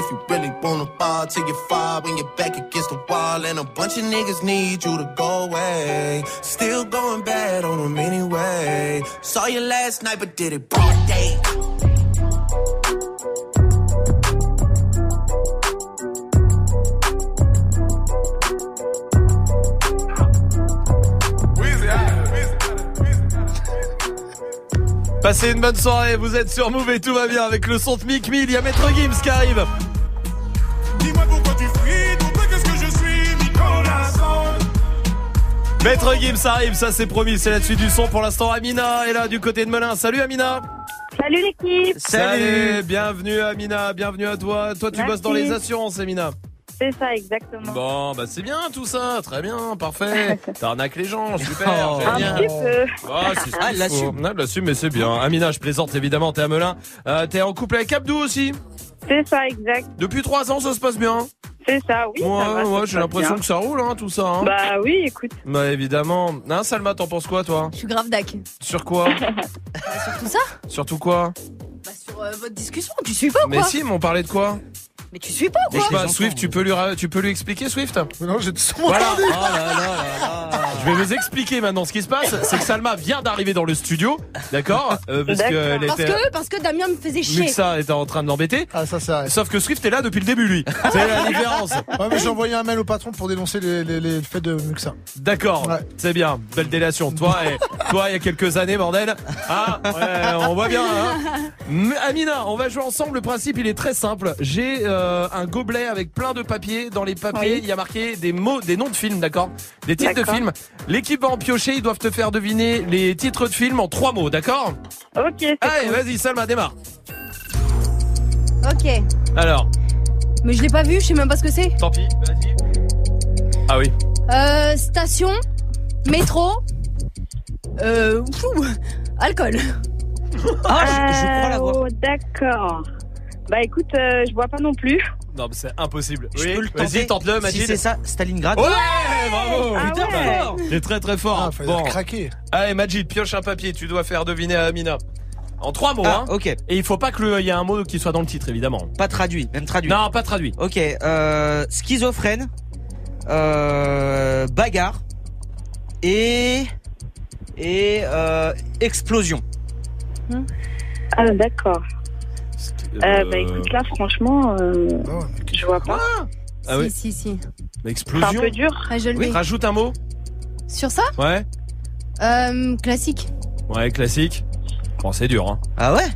If you really wanna ball till you fall when you're back against the wall. And a bunch of niggas need you to go away. Still going bad on them anyway. Saw you last night, but did it broad day. Passez une bonne soirée, vous êtes sur Move tout va bien avec le son de Mick Mill, il y a Maître Gims qui arrive. Maître Gims arrive, ça c'est promis, c'est la suite du son. Pour l'instant, Amina est là du côté de Melun. Salut Amina Salut l'équipe Salut Bienvenue Amina, bienvenue à toi. Toi tu Merci. bosses dans les assurances Amina. C'est ça, exactement. Bon, bah c'est bien tout ça, très bien, parfait. T'arnaques les gens, super, Un génial. petit peu. Ah, c'est ce Ah, qu'il elle faut. l'assume. Ah, elle l'assume, mais c'est bien. Amina, je plaisante évidemment, t'es à Melun. Euh, t'es en couple avec Abdou aussi C'est ça, exact. Depuis trois ans, ça se passe bien C'est ça, oui. Ouais, ça va, ça ouais, j'ai l'impression bien. que ça roule, hein, tout ça. Hein. Bah oui, écoute. Bah évidemment. Hein, Salma, t'en penses quoi, toi? Je suis grave dac. Sur quoi? Surtout ça Surtout quoi? Bah sur euh, votre discussion, tu suis pas ou Mais quoi si, mais on parlait de quoi? Mais tu suis pas ou Je quoi sais pas, Swift, tu peux lui, ra- tu peux lui expliquer, Swift? Non, j'ai tout Voilà. entendu. Oh là là là là. Je vais vous expliquer maintenant ce qui se passe. C'est que Salma vient d'arriver dans le studio, d'accord? Euh, Parce que, parce que Damien me faisait chier. Muxa était en train de l'embêter. Ah, ça, c'est vrai. Sauf que Swift est là depuis le début, lui. C'est la différence. Ouais, mais j'ai envoyé un mail au patron pour dénoncer les, les, les faits de Muxa. D'accord, c'est bien, belle délation. Toi, et, toi, il y a quelques années, bordel. Ah, ouais, on voit bien. Hein Amina, on va jouer ensemble. Le principe, il est très simple. J'ai euh, un gobelet avec plein de papiers. Dans les papiers, il y a marqué des mots, des noms de films, d'accord? Des titres de films. L'équipe va en piocher. Ils doivent te faire deviner les titres de films en trois mots, d'accord? Ok, Allez, cool. vas-y, Salma, démarre. Ok. Alors, Mais je l'ai pas vu, je sais même pas ce que c'est. tant pis, vas-y. Ah oui. Euh, station, métro, euh, fou, alcool. Ah, je, je crois l'avoir. Oh, d'accord. Bah écoute, euh, je vois pas non plus. Non, mais c'est impossible. Je oui, peux le vas-y, tenter. tente-le, Si Majid. c'est ça, Stalingrad. Ouais, bravo. Ah Putain, ouais. fort. T'es très très fort. Ah, fallait craquer. Allez, Majid, pioche un papier. Tu dois faire deviner à Amina. En trois mots, Ah, hein. ok. Et il faut pas qu'il y ait un mot qui soit dans le titre, évidemment. Pas traduit, même traduit. Non, pas traduit. Ok, euh, schizophrène, euh, bagarre et et euh, explosion. Ah d'accord. Euh, bah écoute là franchement, euh, je vois pas. Ah oui. Si, si, si. Mais C'est un explosion. peu dur. Ah, je Oui. Rajoute un mot. Sur ça? Ouais. euh, Classique. Ouais, classique. Bon, c'est dur, hein. Ah ouais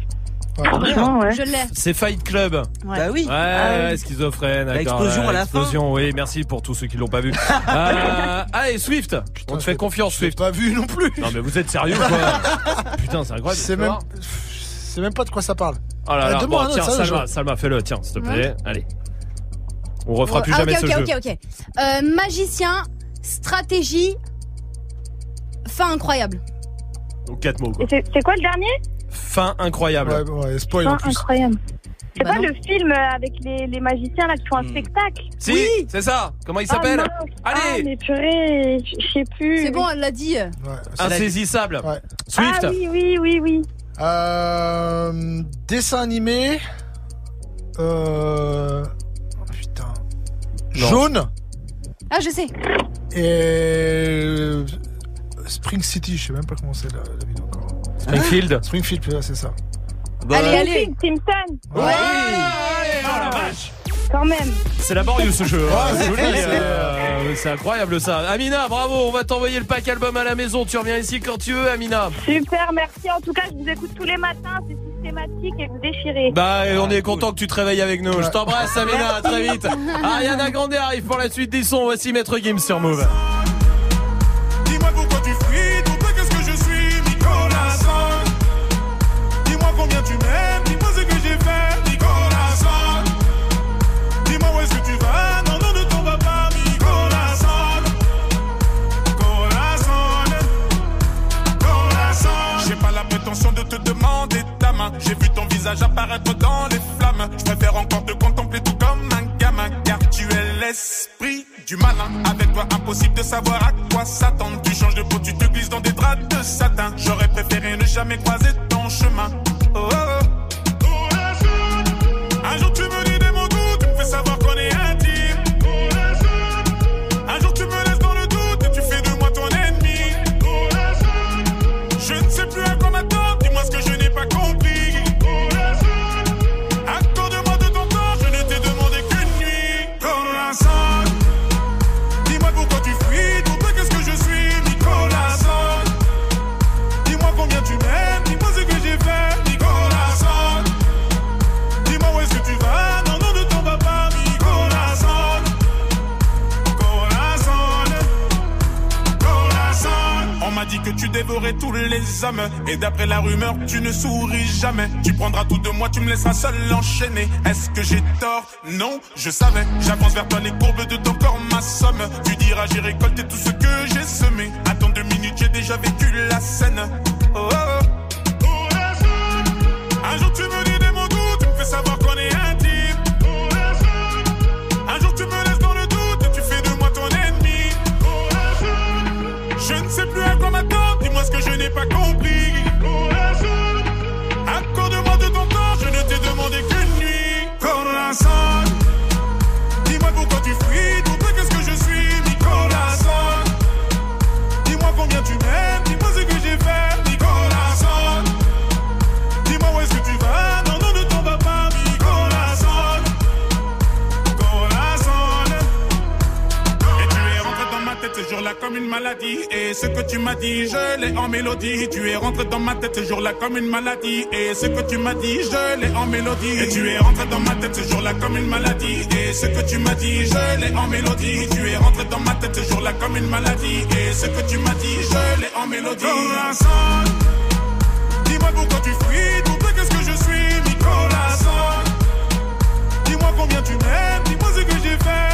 Franchement, ouais. Je l'ai. C'est Fight Club. Ouais. Bah oui. Ouais, Ah ouais, schizophrène. L'explosion ouais, à la Explosion, oui, merci pour tous ceux qui l'ont pas vu. euh, allez, Swift. On te fait confiance, Swift. Pas vu non plus. Non, mais vous êtes sérieux, quoi Putain, c'est incroyable. C'est même, c'est même pas de quoi ça parle. Oh là Ah, là, demande bon, un tiens, ça, Salma, Salma, fais-le, tiens, s'il te plaît. Allez. On refera plus Ah, jamais ok, ce ok, jeu. ok, ok. Euh, magicien, stratégie, fin incroyable. Donc quatre mots, quoi. Et c'est quoi le dernier? Fin incroyable. Ouais, ouais, spoil en plus. Incroyable. C'est Bah pas non. le film avec les, les magiciens là qui font un Hmm. spectacle? Si, c'est ça. Comment il Ah, s'appelle? Allez. Ah, mais purée, je je sais plus. C'est bon, elle l'a dit. Ouais. Insaisissable. Ouais. Swift. Ah oui, oui, oui, oui. Euh, dessin animé. Euh, oh, putain. Non. Jaune Ah, je sais. et Spring City. Je sais même pas comment c'est la, la vidéo encore. Springfield. Springfield, ouais, c'est ça. Bah, allez, allez. Simpson, Ouais. Allez, oh la vache. quand même. C'est laborieux ce jeu. hein, Ouais, le c'est- euh, incroyable ça. Amina, bravo. On va t'envoyer le pack album à la maison. Tu reviens ici quand tu veux, Amina. Super, merci. En tout cas, je vous écoute tous les matins. C'est systématique et vous déchirez. Bah, et on Ah, est cool. content que tu te réveilles avec nous. Je t'embrasse, Amina. À très vite. Ariana Grande arrive pour la suite des sons. Voici Maître Gims sur Move. J'ai vu ton visage apparaître dans les flammes. Je préfère encore te contempler tout comme un gamin, car tu es l'esprit du malin. Avec toi, impossible de savoir à quoi s'attendre. Tu changes de peau, tu te glisses dans des draps de satin. J'aurais préféré ne jamais croiser ton chemin. Oh, oh, oh. Tous les hommes. Et d'après la rumeur tu ne souris jamais. Tu prendras tout de moi, tu me laisseras seul enchaîner. Est-ce que j'ai tort? Non, je savais. J'avance vers toi les courbes de ton corps ma somme Tu diras j'ai récolté tout ce que j'ai semé. Attends deux minutes j'ai déjà vécu la scène. Oh, oh, oh. Un jour tu me et ce que tu m'as dit, je l'ai en mélodie. Tu es rentré dans ma tête toujours là comme une maladie et ce que tu m'as dit, je l'ai en mélodie. Et tu es rentré dans ma tête toujours là comme une maladie et ce que tu m'as dit, je l'ai en mélodie. Tu es rentré dans ma tête toujours là comme une maladie et ce que tu m'as dit, je l'ai en mélodie. Nicolas dis-moi pourquoi tu fuis, double qu'est-ce que je suis, Nicolas Dis-moi combien tu m'aimes, dis-moi ce que j'ai fait.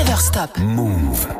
Never Stop. Move.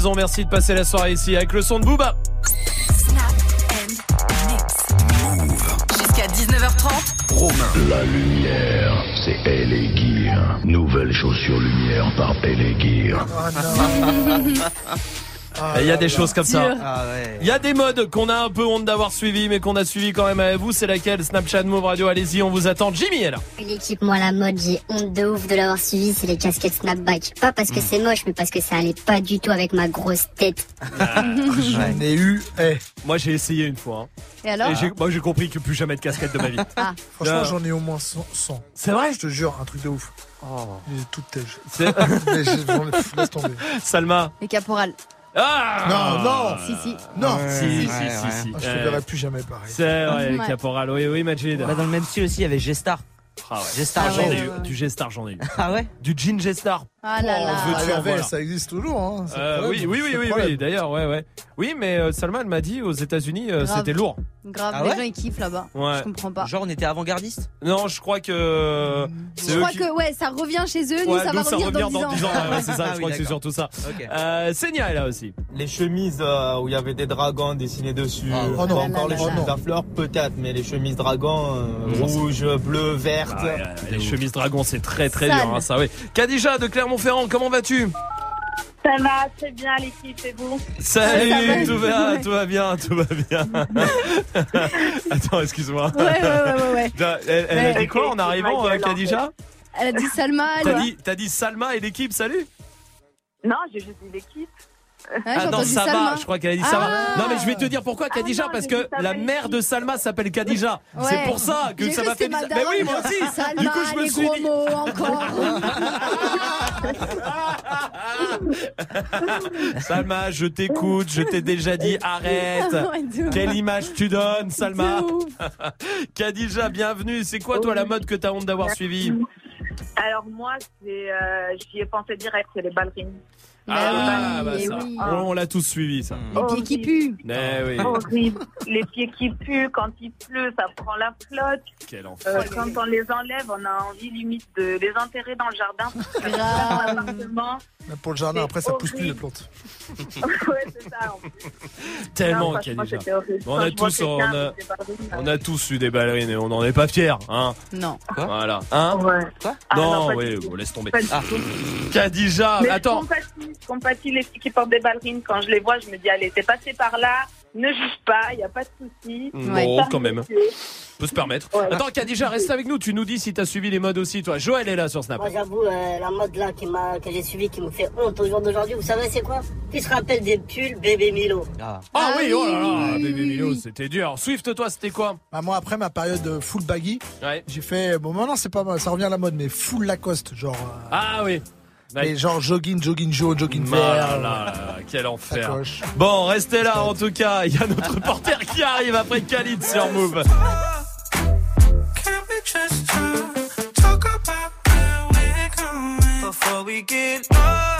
Raison. Merci de passer la soirée ici avec le son de Booba. Jusqu'à 19h30. Romain. La lumière, c'est Elle et Gear. Nouvelle chaussure lumière par Elle et Gear. Il y a des choses comme ça. Ah ouais. Il y a des modes qu'on a un peu honte d'avoir suivi, mais qu'on a suivi quand même avec vous. C'est laquelle Snapchat Move Radio, allez-y, on vous attend. Jimmy est là. L'équipe, moi, la mode, j'ai honte de ouf de l'avoir suivi, c'est les casquettes snapback. Pas parce que c'est moche, mais parce que ça allait pas du tout avec ma grosse tête. J'en ai eu. Eh. Moi, j'ai essayé une fois. hein. Et alors Et j'ai- moi, j'ai compris que plus jamais de casquette de ma vie. Ah. Franchement, Non. j'en ai au moins 100. 100. C'est vrai Je te jure, un truc de ouf. J'ai toute tège. C'est- Mais j'ai- j'en ai- pff, Laisse tomber. Salma. Les caporales. Ah Non, non. Si, si. Non. Si, si, si, si. Ah, Je te Euh, verrai plus jamais pareil. C'est vrai, les Ouais. caporales. Oui, oui, Majid. Bah, dans le même style aussi, il y avait G-Star. Ah ouais. G-Star, j'en ouais, ai eu. ouais. Du G-Star, j'en ai eu. Ah ouais Du Jean G-Star. Ah là là. Oh, Ah, la voilà. ça existe toujours. Hein. Euh, oui, oui, oui, oui, oui, d'ailleurs, ouais, ouais. Oui, mais euh, Salma, elle m'a dit aux États-Unis, euh, c'était lourd. Grave, Ah les ouais gens ils kiffent là-bas. Ouais. Je comprends pas. Genre, on était avant-gardiste? Non, je crois que Je crois qui. que ouais, ça revient chez eux, nous Ouais, ça nous, va ça revenir revient dans 10 ans. Ouais, ouais, c'est ça, Ah je oui, crois que c'est surtout ça. Ok. Euh, Senia est là aussi. Les chemises euh, où il y avait des dragons dessinés dessus. Ah, oh non. Pas encore là les là chemises à fleurs, peut-être, mais les chemises dragons, euh, Mmh. rouge, bleu, verte. Ah, les chemises dragons, c'est très très dur, hein, ça, oui. Kadija de Clermont-Ferrand, comment vas-tu Ça va très bien l'équipe et vous Salut, tout va, tout va bien, tout va bien. Attends, excuse-moi. Ouais, ouais, ouais, ouais, ouais. Elle, elle a dit quoi en arrivant, euh, Kadija Elle a dit Salma, elle. T'as dit, t'as dit Salma et l'équipe, salut Non, j'ai juste dit l'équipe. Ah non, Salma. va, je crois qu'elle a dit ça va. Ah. Non, mais je vais te dire pourquoi Kadija, non, parce que la mère de Salma s'appelle Kadija. Ouais. C'est pour ça que ça m'a fait bizarre. ma Mais oui, moi aussi. Salma, Du coup, je me les suis gros dit. mots encore. Salma, je t'écoute, je t'ai déjà dit arrête. Quelle image tu donnes, Salma. Kadija, bienvenue. C'est quoi, toi, la mode que t'as honte d'avoir suivie? Alors moi, c'est, euh, j'y ai pensé direct, c'est les ballerines. Ah, bah oui, ça. oui. On, on l'a tous suivi, ça. Les pieds qui puent. Eh oui. Horrible. Les pieds qui puent, quand il pleut, ça prend la flotte. Quel enfer. Euh, quand on les enlève, on a envie limite de les enterrer dans le jardin. Même pour le jardin, après, ça pousse plus les plantes. Ouais, c'est ça. en plus. Tellement, Non, c'était horrible. On a tous, on quelqu'un a, avec des ballerines, on a tous eu des ballerines et on n'en est pas fiers, hein. Non. Voilà. Hein? Ouais. Ah, Non, oui, bon, laisse tomber. Ah. Mais attends. Je compatis, je compatis les filles qui portent des ballerines. Quand je les vois, je me dis, allez, t'es passé par là, ne juge pas, il n'y a pas de souci. Non, quand même. monsieur. Peut se permettre. Ouais. Attends, Kadija, reste avec nous. Tu nous dis si t'as suivi les modes aussi, toi. Joël est là sur Snap. Moi j'avoue, euh, la mode là qui m'a, que j'ai suivi qui me fait honte au jour d'aujourd'hui, vous savez c'est quoi? Qui se rappelle des pulls bébé Milo? Ah, Ah oui, oui, oh là là, bébé Milo, c'était dur. Swift, toi, c'était quoi? Bah, moi, après ma période euh, full baggy, Ouais. j'ai fait. Bon, maintenant, c'est pas mal, ça revient à la mode, mais full Lacoste. Genre. euh, Ah oui. Mais genre jogging, jogging jaune, jogging Ah là vert. là là, quel enfer. Bon, restez là en tout cas. Il y a notre reporter qui arrive après Khalid sur Move. Can we just talk, talk about where we're going? Before we get lost?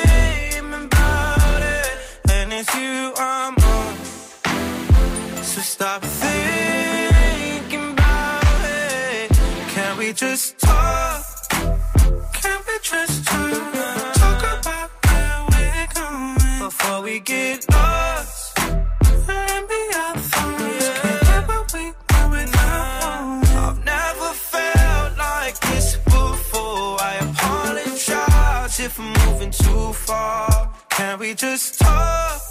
it's you I'm on. So stop thinking about it. Can we just talk? Can we just talk? Talk about where we're going before we get lost. And be our thoughts. Can't we. I've never felt like this before. I apologize if I'm moving too far. Can we just talk?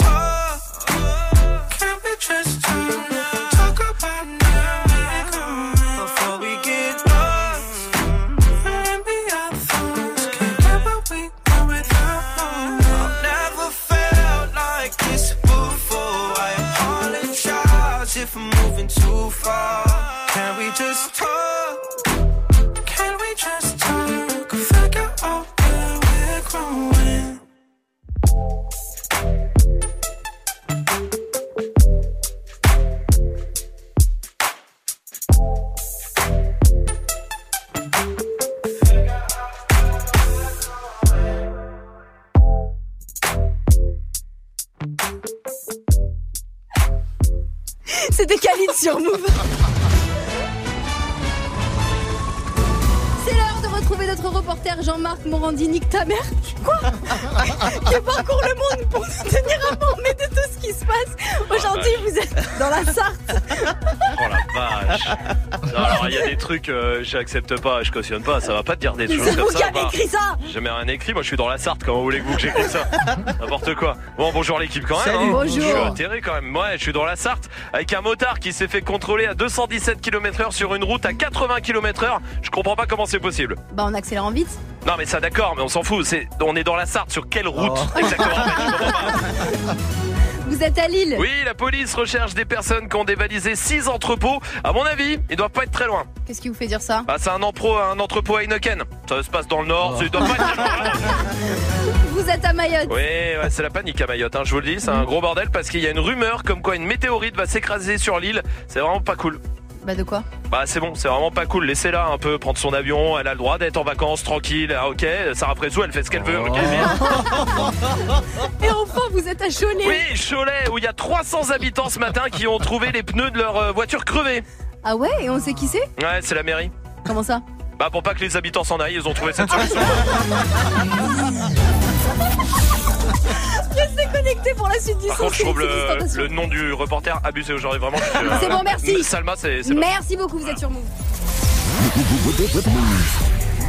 reporter Jean-Marc Morandini, ta mère. Quoi? Qui parcourt le monde pour nous tenir informés de ce qui se passe. Aujourd'hui, vous êtes dans la Sarthe. Oh la vache. Non, alors il y a des trucs, euh, j'accepte pas, je cautionne pas, ça va pas te dire des Mais choses c'est comme vous ça. qui avez bah. écrit ça J'ai jamais rien écrit, moi je suis dans la Sarthe, comment voulez-vous que j'écris ça? N'importe quoi. Bon, bonjour l'équipe quand même. Salut. hein. Bonjour. Je suis atterré quand même. Ouais, je suis dans la Sarthe avec un motard qui s'est fait contrôler à 217 km/h sur une route à 80 km/h. Je comprends pas comment c'est possible. Bah, en accélérant vite. Non mais ça d'accord, mais on s'en fout. C'est, on est dans la Sarthe sur quelle route Oh. exactement? En fait, je comprends pas. Vous êtes à Lille. Oui, la police recherche des personnes qui ont dévalisé 6 entrepôts. À mon avis, ils doivent pas être très loin. Qu'est-ce qui vous fait dire ça? Ah, c'est un, empro- un entrepôt à Heineken. Ça se passe dans le nord, ça doit pas être très loin. Vous êtes à Mayotte. Oui, ouais, c'est la panique à Mayotte, hein, je vous le dis, c'est un gros bordel parce qu'il y a une rumeur comme quoi une météorite va s'écraser sur l'île. C'est vraiment pas cool. Bah, de quoi Bah c'est bon, c'est vraiment pas cool. Laissez-la un peu prendre son avion. Elle a le droit d'être en vacances tranquille. Ah, ok, Sarah Presso, elle fait ce qu'elle veut. Ok, Et enfin, vous êtes à Cholet. Oui, Cholet, où il y a 300 habitants ce matin qui ont trouvé les pneus de leur euh, voiture crevés. Ah ouais Et on sait qui c'est Ouais, c'est la mairie. Comment ça Bah pour pas que les habitants s'en aillent, ils ont trouvé cette solution. Restez connectés pour la suite du Par son. contre, je trouve c'est le, le nom du reporter abusé aujourd'hui, vraiment. suis, euh, C'est bon, merci. Salma, c'est c'est bon. Merci beaucoup, vous êtes sur Move.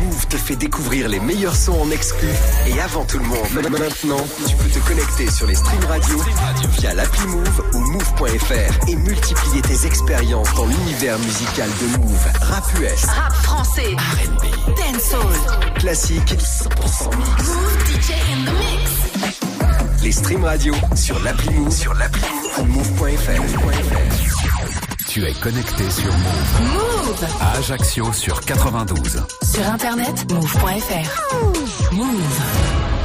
Move te fait découvrir les meilleurs sons en exclu et avant tout le monde. Maintenant, tu peux te connecter sur les streams radio via l'appli Move ou move.fr et multiplier tes expériences dans l'univers musical de Move. Rap US, Rap français. R&B, Dancehall. classique, 100% mix. Move DJ in the mix. Les streams radio sur l'appli Move, sur l'appli move.fr. Tu es connecté sur Move. Move. À Ajaccio sur 92. Sur internet, move.fr. Move.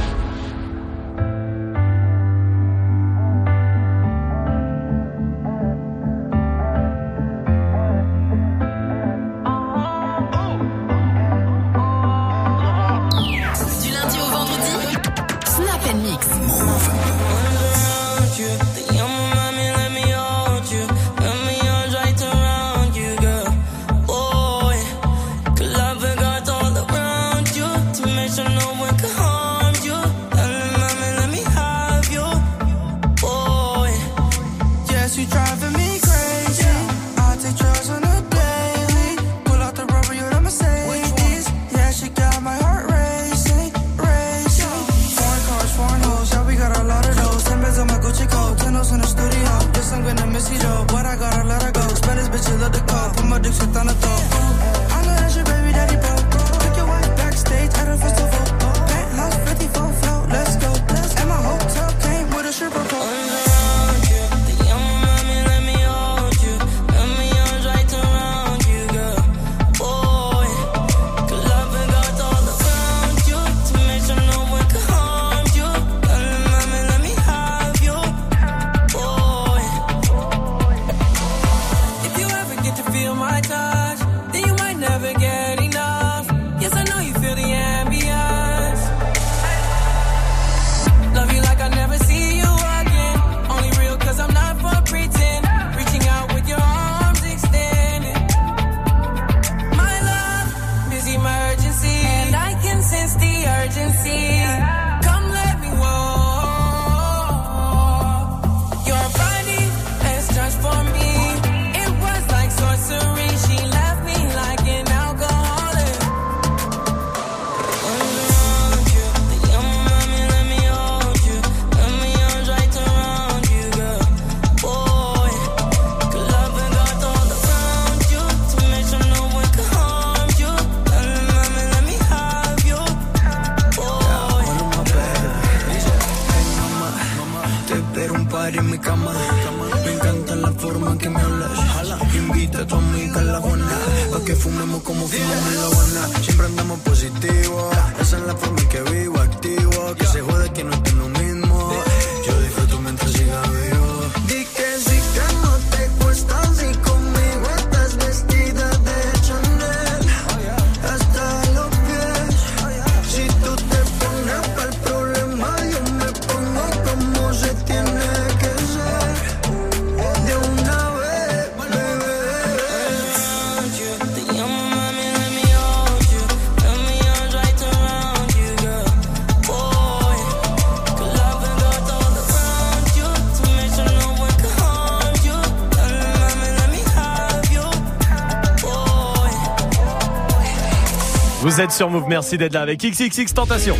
Vous êtes sur Move, merci d'être là avec XXX Tentation.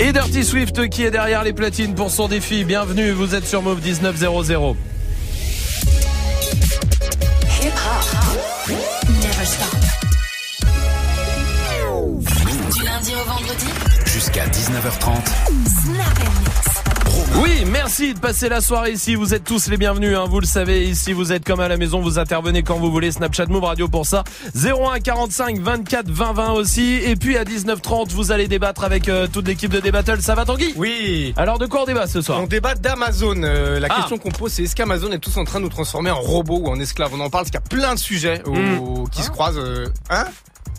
Et Dirty Swift qui est derrière les platines pour son défi. Bienvenue, vous êtes sur Move 1900. Passer la soirée ici. Vous êtes tous les bienvenus, hein, vous le savez. Ici, vous êtes comme à la maison, vous intervenez quand vous voulez. Snapchat Move Radio pour ça. 01 45 24 20 20 aussi. Et puis à 19h30, vous allez débattre avec euh, toute l'équipe de Débattle. Ça va Tanguy? Oui. Alors de quoi on débat ce soir? On débat d'Amazon. Euh, la Ah. question qu'on pose, c'est est-ce qu'Amazon est tous en train de nous transformer en robots ou en esclaves? On en parle parce qu'il y a plein de sujets au- Hmm. qui se croisent. euh, Hein?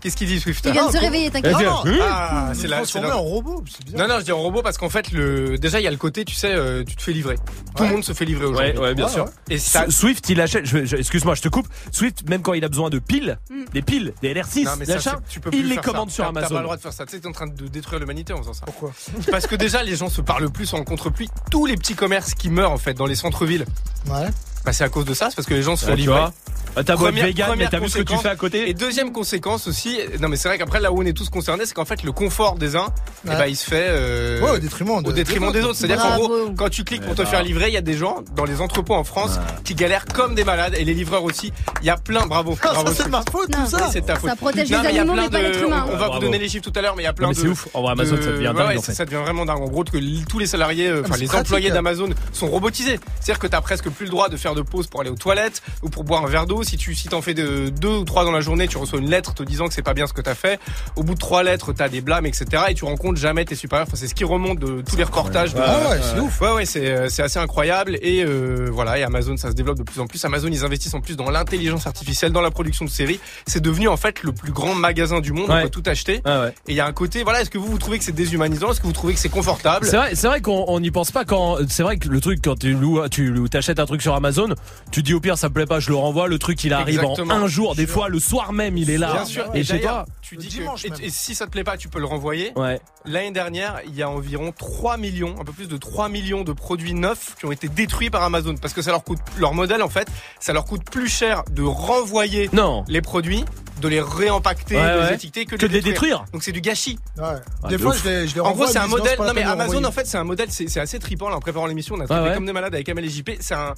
Qu'est-ce qu'il dit Swift Il vient de se Ah, réveiller, t'inquiète. Ah, Ah, non. Ah, Vous c'est la. c'est en robot. Non, non, je dis en robot parce qu'en fait, le déjà il y a le côté, tu sais, euh, tu te fais livrer. Tout le monde se fait livrer aujourd'hui. Ouais, ouais, bien sûr. Et ça, Swift, il achète. je- je- Excuse-moi, je te coupe. Swift, même quand il a besoin de piles, des piles, des LR6, Non, mais ça, d'achat, c'est- tu peux plus il les faire commande sur T'as- T'as pas le droit de faire ça. Tu sais, t'es en train de détruire l'humanité en faisant ça. Pourquoi Parce que déjà, les gens se parlent plus, se rencontrent plus. Tous les petits commerces qui meurent en fait dans les centres-villes. Ouais. Bah, c'est à cause de ça, c'est parce que les gens se font Ah, tu livrer. vois Ah, T'as beau vegan, mais t'as vu ce que tu fais à côté Et deuxième conséquence aussi, non mais c'est vrai qu'après là où on est tous concernés, c'est qu'en fait le confort des uns, eh ben, il se fait euh, Ouais, au détriment de- au détriment des des autres. C'est-à-dire qu'en gros, quand tu cliques pour Eh te faire livrer, il y a des gens dans les entrepôts en France qui galèrent comme des malades et les livreurs aussi. Il y a plein, bravo. Ah, bravo ça c'est de ma faute Non, tout ça. c'est ta faute. Ça protège Non, les mais il y a animaux, plein mais pas de- l'être humain. On va vous donner les chiffres tout à l'heure, mais il y a plein de. c'est ouf. En vrai, Amazon, ça devient ouais, dingue, ouais, ça, devient vraiment dingue. En gros, que tous les salariés, euh, Ah, enfin les employés hein. d'Amazon sont robotisés. C'est-à-dire que t'as presque plus le droit de faire de pause pour aller aux toilettes ou pour boire un verre d'eau. Si tu si t'en fais de deux ou trois dans la journée, tu reçois une lettre te disant que c'est pas bien ce que t'as fait. Au bout de trois lettres, t'as des blâmes, etc. Et tu rencontres jamais tes supérieurs. Enfin, c'est ce qui remonte de tous les reportages. de- Ah ouais, c'est ouf. Ouais, ouais, c'est euh, c'est assez incroyable et euh, voilà. Et Amazon, ça se développe de plus en plus. Amazon, ils investissent en plus dans l'intelligence artificielle, dans la production de séries. C'est devenu en fait le plus grand magasin du monde. Ouais. On peut tout acheter. Ah ouais. Et il y a un côté, voilà. Est-ce que vous vous trouvez que c'est déshumanisant? Est-ce que vous trouvez que c'est confortable? C'est vrai, c'est vrai qu'on on n'y pense pas quand. C'est vrai que le truc quand tu loues, tu loues- t'achètes un truc sur Amazon, tu dis au pire ça me plaît pas, je le renvoie. Le truc il arrive Exactement. en un jour. Des fois le soir même il est là. Bien sûr. Et chez toi. tu dis dimanche que, et, et si ça te plaît pas, tu peux le renvoyer. Ouais. L'année dernière, il y a environ 3 millions, un peu plus de 3 millions de produits neufs qui ont été détruits par Amazon parce que ça leur coûte leur modèle en fait, ça leur coûte plus cher de renvoyer Non. les produits, de les réempacter, Ouais, de les ouais. étiqueter que, Que de les détruire. Donc c'est du gâchis. Ouais. Ah, Des fois, ouf. je les, je les En gros, c'est un modèle. Non, mais Amazon, en fait, c'est un modèle. C'est assez trippant. Là, en préparant l'émission, on a travaillé ouais. comme des malades avec Amel et JP. C'est un,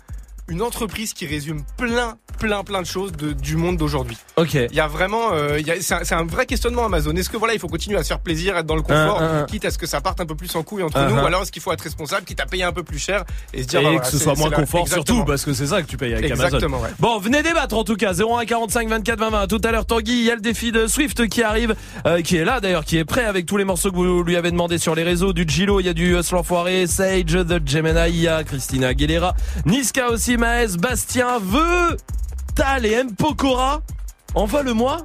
une entreprise qui résume plein, plein, plein de choses de, du monde d'aujourd'hui. Ok. Il y a vraiment, euh, c'est un, vrai questionnement Amazon. Est-ce que voilà, il faut continuer à se faire plaisir, être dans le confort, quitte à ce que ça parte un peu plus en couille entre nous, ou alors est-ce qu'il faut être responsable, quitte à payer un peu plus cher et se dire et bah, que voilà, ce c'est- soit moins confort surtout parce que c'est ça que tu payes avec Amazon. Exactement, ouais. Bon, venez débattre en tout cas 01 45 24 20 20. Tout à l'heure Tanguy, il y a le défi de Swift qui arrive euh, qui est là d'ailleurs, qui est prêt avec tous les morceaux que vous lui avez demandé sur les réseaux du Gilo, il y a du Hustle Enfoiré, Sage, The Gemini, il y a Christina Aguilera, Niska aussi, Maes, Bastien, Veu, Tal et M Pokora. Envoie-le-moi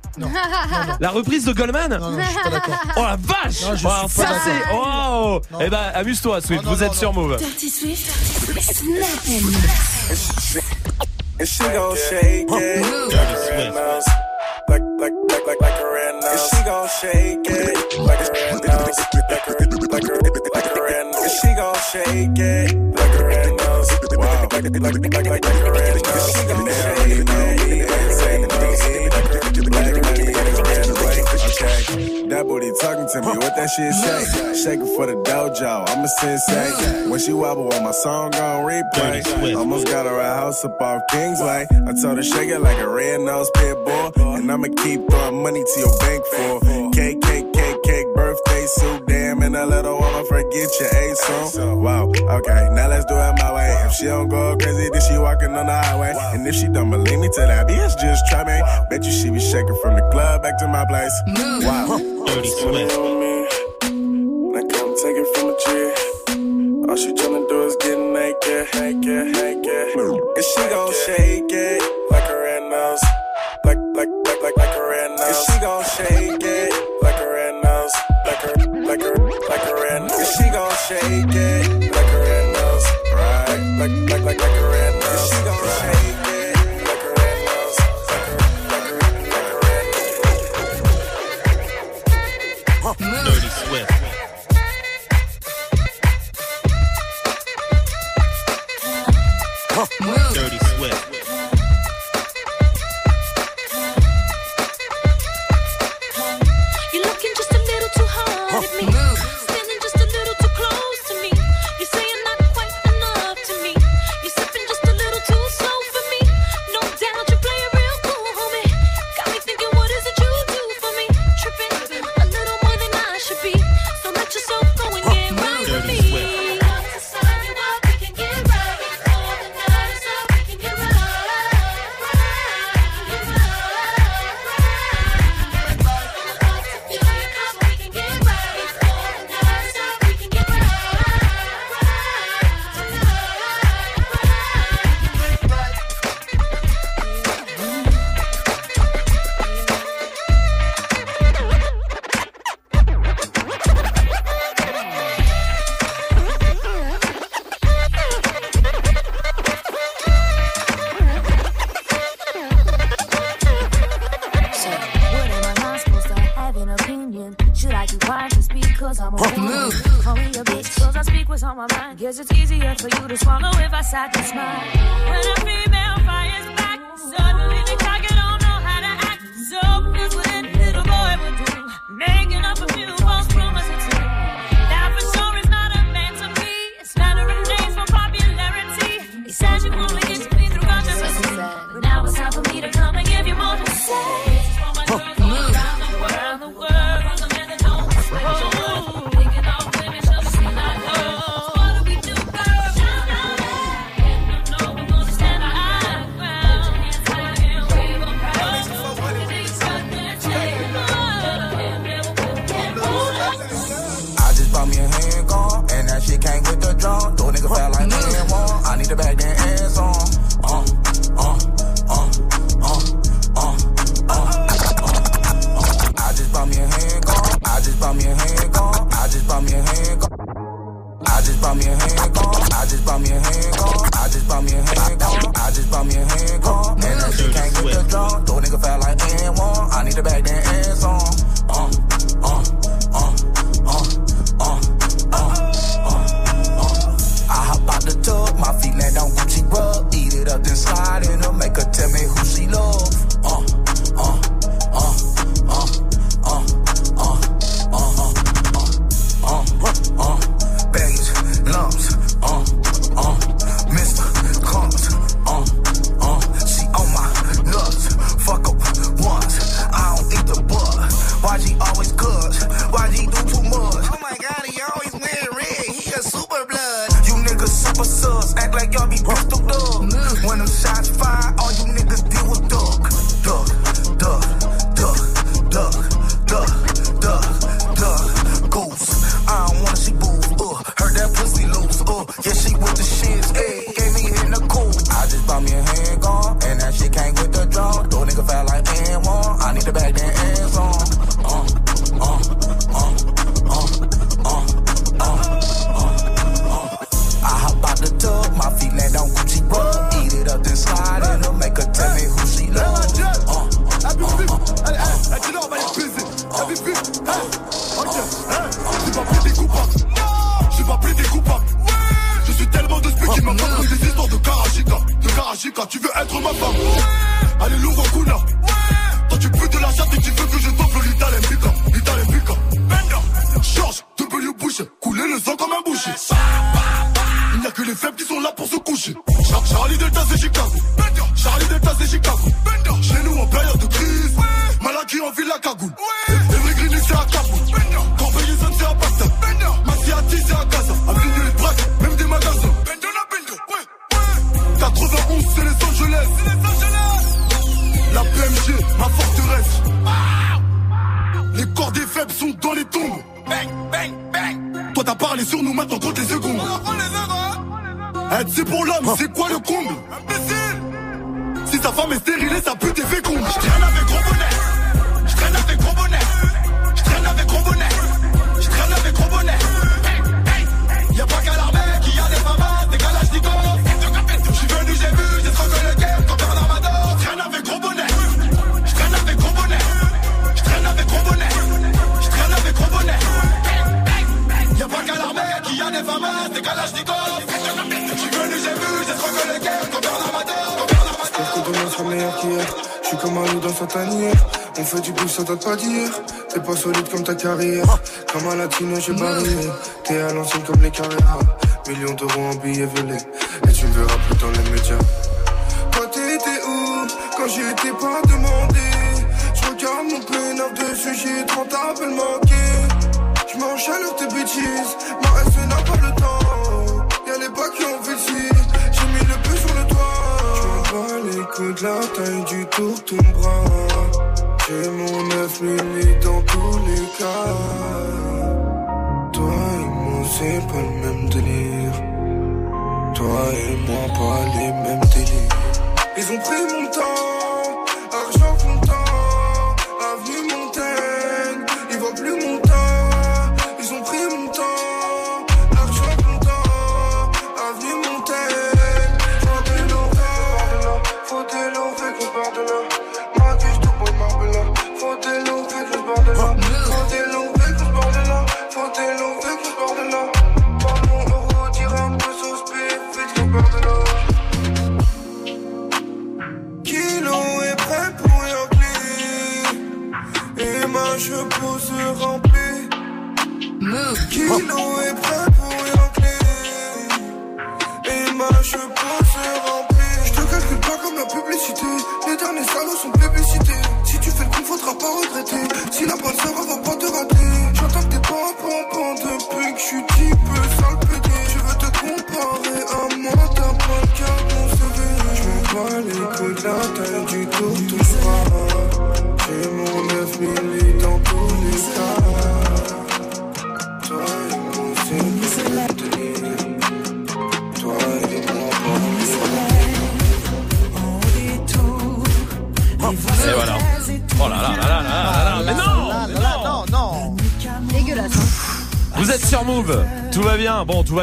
La reprise de Goldman Non, non, je suis pas d'accord. Oh la vache Non, je suis Oh, pas c'est... Oh Non. Eh ben amuse-toi Swift, Non, non, vous êtes non, sur Move. Dirty Swift. Snap and mix. And she gon' shake it? Like, like, like, like, like a red nose. And she gon' shake it? Like a red nose. Like a, like a, like a red nose. And she gon' shake it? Like a That booty talking to me. What that shit say? Shake it for the dojo. I'm a sensei. When she wobble on my song on replay. Almost got her a house up off Kingsway. I told her shake it like a red nose pit bull. And I'ma keep throwing money to your bank for cake, so. Damn, and I let her forget your A soon. Wow, okay, now let's do it my way. If she don't go crazy, then she walking on the highway. And if she don't believe me, tell that bitch just try me. Bet you she be shaking from the club back to my place. Wow, dirty sweat. Now take it from the tree. All she tryna do is get naked, naked, naked. And she gon' shake it like a red nose, like like like like like a red nose. And she gon' shake it shake it like a red nose, right? Like like like like a red nose.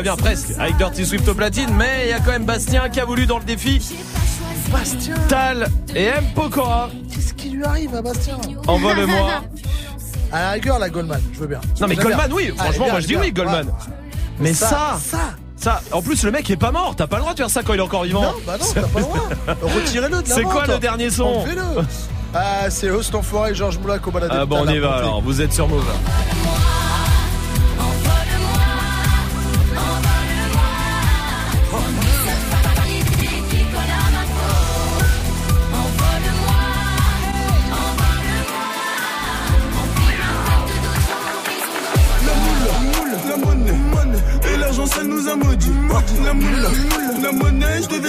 Va bien presque, avec Dirty Swift au platine, mais il y a quand même Bastien qui a voulu dans le défi. Bastien. Tal et M. Pokora. Qu'est-ce qui lui arrive à Bastien Envole-moi. À la rigueur, la Goldman, je veux bien. Non mais Goldman, bien. oui, franchement, bien, moi je dis bien. oui, Goldman. Ouais. Mais ça, ça, ça, en plus le mec est pas mort, t'as pas le droit de faire ça quand il est encore vivant. Non, bah non, t'as pas le droit. Retirez-le de la C'est quoi le dernier son. Ah, c'est Host Enfoiré, Georges Moulac au balade. Ah bon, on y va alors, vous êtes sur Move.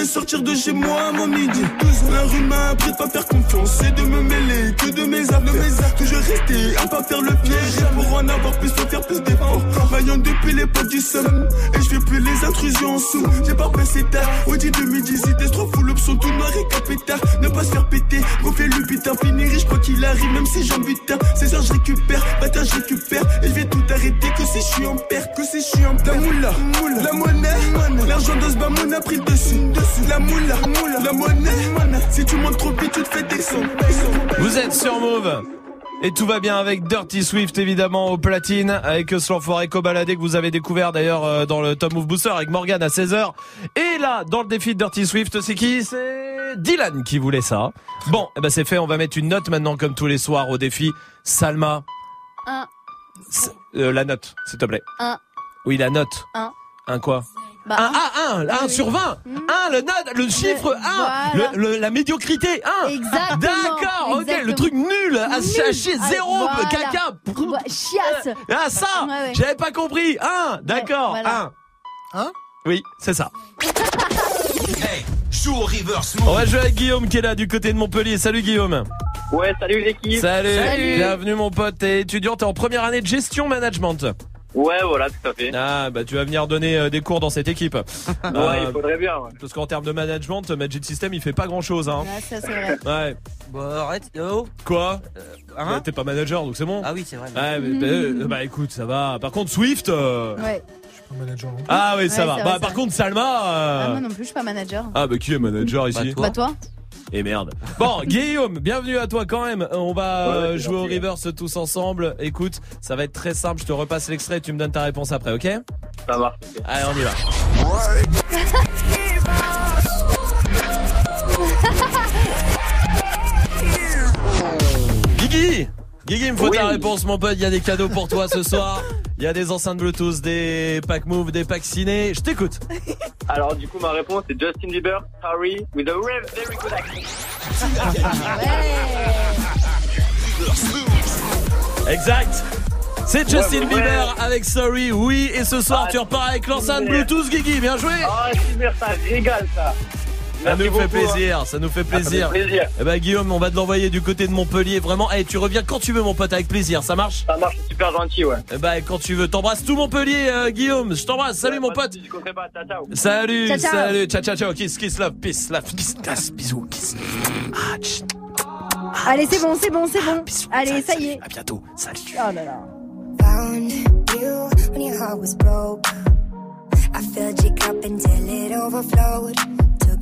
Je sortir de chez moi avant midi. La rue m'a appris de pas faire confiance et de me mêler que de mes affaires. Toujours rester à pas faire le piège pour en avoir plus, faut faire plus d'efforts. Vaillant depuis l'époque du somme et je fais plus les intrusions en sous. J'ai pas passé tard, Audi 2018, des trop full option, tout noir et capétard. Ne pas se faire péter, gonfler le putain, finir riche quoi qu'il arrive, même si j'en butin. C'est ça, je récupère, bâtard, je récupère et je vais tout arrêter que si je suis en perte, que si je suis en perte. La moula, la monnaie, l'argent de ce a pris le dessus. La moula, la monnaie, si tu montes trop vite, tu te fais descendre. Vous êtes sur Move. Et tout va bien avec Dirty Swift évidemment au platine avec ce l'enfoiré Cobaladé que vous avez découvert d'ailleurs euh, dans le Top Move Booster avec Morgan à 16h. Et là dans le défi de Dirty Swift c'est qui? C'est Dylan qui voulait ça. Bon, eh ben c'est fait, on va mettre une note maintenant comme tous les soirs au défi. Salma, Un, euh, la note s'il te plaît. un, Oui la note. un. Un quoi? Bah, un, ah, un, un sur 20 Un, le le chiffre 1 Voilà. le, le- La médiocrité 1 Exactement, D'accord, ok, le truc nul À chier, Ah, zéro, voilà. caca Ouais, chiasse. Ah ça Ouais, ouais. J'avais pas compris Un, d'accord, voilà. un Hein? Oui, c'est ça. Hey, joue au reverse On va jouer avec Guillaume qui est là du côté de Montpellier. Salut Guillaume Ouais, salut l'équipe. Salut. Bienvenue mon pote. T'es étudiant, t'es en première année de gestion management. Ouais, voilà, tout à fait. Ah bah tu vas venir donner euh, des cours dans cette équipe. Ouais, il faudrait bien, ouais. Parce qu'en termes de management, Magic System il fait pas grand chose hein. Ouais, ça c'est vrai. Ouais. Bon, arrête, yo. Quoi hein Bah, T'es pas manager donc c'est bon. Ah oui, c'est vrai. Ouais, mais, bah, euh, bah, écoute, ça va. Par contre Swift. euh, Ouais. Ah oui, ça Ouais, va. c'est Bah vrai, par ça. contre Salma. Ah, euh, moi non plus, je suis pas manager. Ah bah qui est manager ici Bah toi Et merde. Bon, Guillaume, bienvenue à toi quand même. On va Ouais, euh, jouer au gentil. reverse tous ensemble. Écoute, ça va être très simple. Je te repasse l'extrait et tu me donnes ta réponse après, ok? Ça marche. Allez, on y va. Guigui Guigui, il me faut Oui. ta réponse, mon pote. Il y a des cadeaux pour toi ce soir. Il y a des enceintes Bluetooth, des packs Move, des packs ciné. Je t'écoute. Alors, du coup, ma réponse c'est Justin Bieber, Sorry, with a very, very good accent. Exact. C'est Justin Ouais, ouais. Bieber avec Sorry, oui. Et ce soir, Ah, tu repars avec l'enceinte. Bluetooth, Guigui. Bien joué. Ah, super, ça régale ça. Ça nous fait hein. plaisir, ça nous fait Ah, ça plaisir. fait plaisir. Eh ben Guillaume, on va te l'envoyer du côté de Montpellier. Vraiment, eh, tu reviens quand tu veux, mon pote, avec plaisir. Ça marche? Ça marche, super gentil, ouais. Eh ben quand tu veux. T'embrasses tout Montpellier, euh, Guillaume. Je t'embrasse. Salut mon pote. Je compterai pas, ciao, ciao. Salut, Ciao, ciao. salut. Ciao, ciao, ciao. Kiss, kiss, love, peace, love, kiss, kiss, bisous, kiss. Ah. Allez, c'est bon, c'est bon, c'est bon. Allez, ça y est. À bientôt. Salut. Oh là là. Found you when your heart was broke. I filled your cup until it overflowed.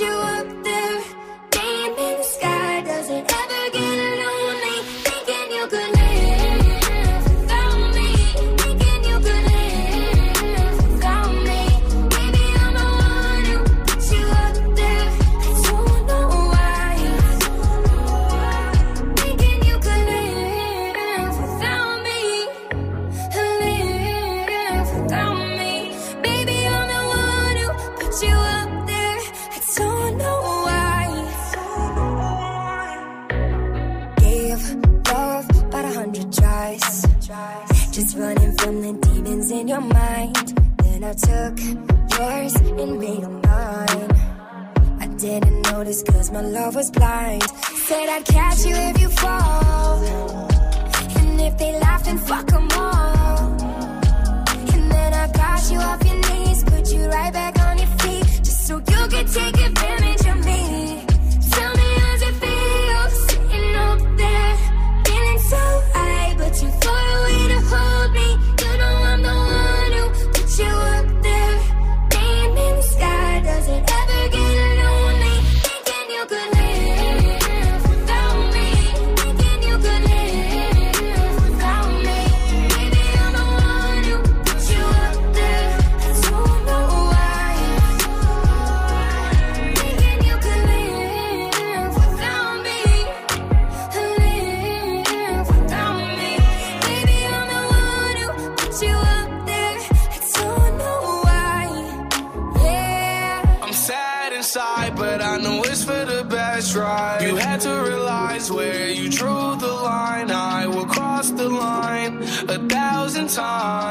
You up your mind. Then I took yours and made them mine. I didn't notice cause my love was blind. Said I'd catch you if you fall. And if they laugh, then fuck 'em all. And then I got you off your knees, put you right back on your feet, just so you could take advantage of me. time.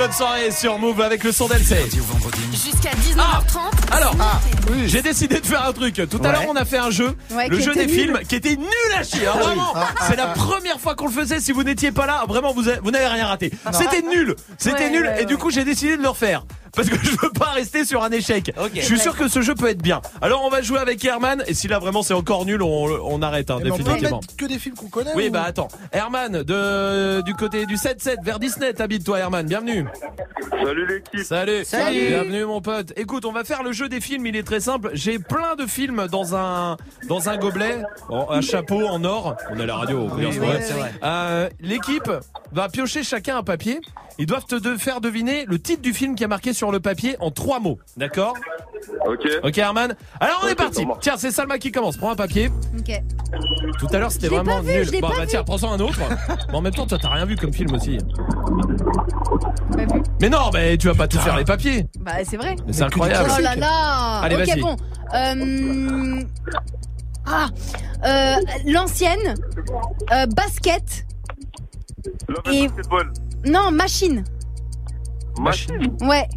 Bonne soirée sur Move avec le son d'Elsay. Jusqu'à 19h30. Alors, j'ai décidé de faire un truc. Tout à Ouais. l'heure, on a fait un jeu, Ouais, le jeu des nul. films, qui était nul à chier. hein, vraiment, Ah, ah, c'est la ah. première fois qu'on le faisait. Si vous n'étiez pas là, vraiment, vous, avez- vous n'avez rien raté. C'était nul, c'était Ouais, nul, ouais, et du coup, j'ai décidé de le refaire. Parce que je veux pas rester sur un échec. Je suis sûr que ce jeu peut être bien. Alors, on va jouer avec Herman, et si là vraiment c'est encore nul, on, on arrête hein, Eh, on peut définitivement. mettre que des films qu'on connaît Oui, ou- bah attends. Herman, de, du côté du 7-7 vers Disney, t'habites toi, Herman. Bienvenue. Salut l'équipe. Salut. Salut. Bienvenue mon pote. Écoute, on va faire le jeu des films, il est très simple. J'ai plein de films dans un dans un gobelet, en- un chapeau en or. On à la radio, on c'est vrai. Euh, L'équipe va piocher chacun un papier. Ils doivent te de- faire deviner le titre du film qui est marqué sur le papier en trois mots. D'accord Ok. Ok Herman Alors on est parti. Tiens, c'est Salma qui commence. Prends un papier. Ok. Tout à l'heure c'était vraiment pas vu, nul. bon pas bah vu. tiens, prends-en un autre. mais en même temps, toi t'as rien vu comme film aussi. Pas vu. Mais non, mais tu vas pas tout faire les papiers. Bah, c'est vrai. Mais C'est incroyable. Oh là là. Allez, ok, vas-y. bon. Euh... Ah. Euh, L'ancienne. Euh, basket. Et- basketball. Non, machine. Machine. Ouais,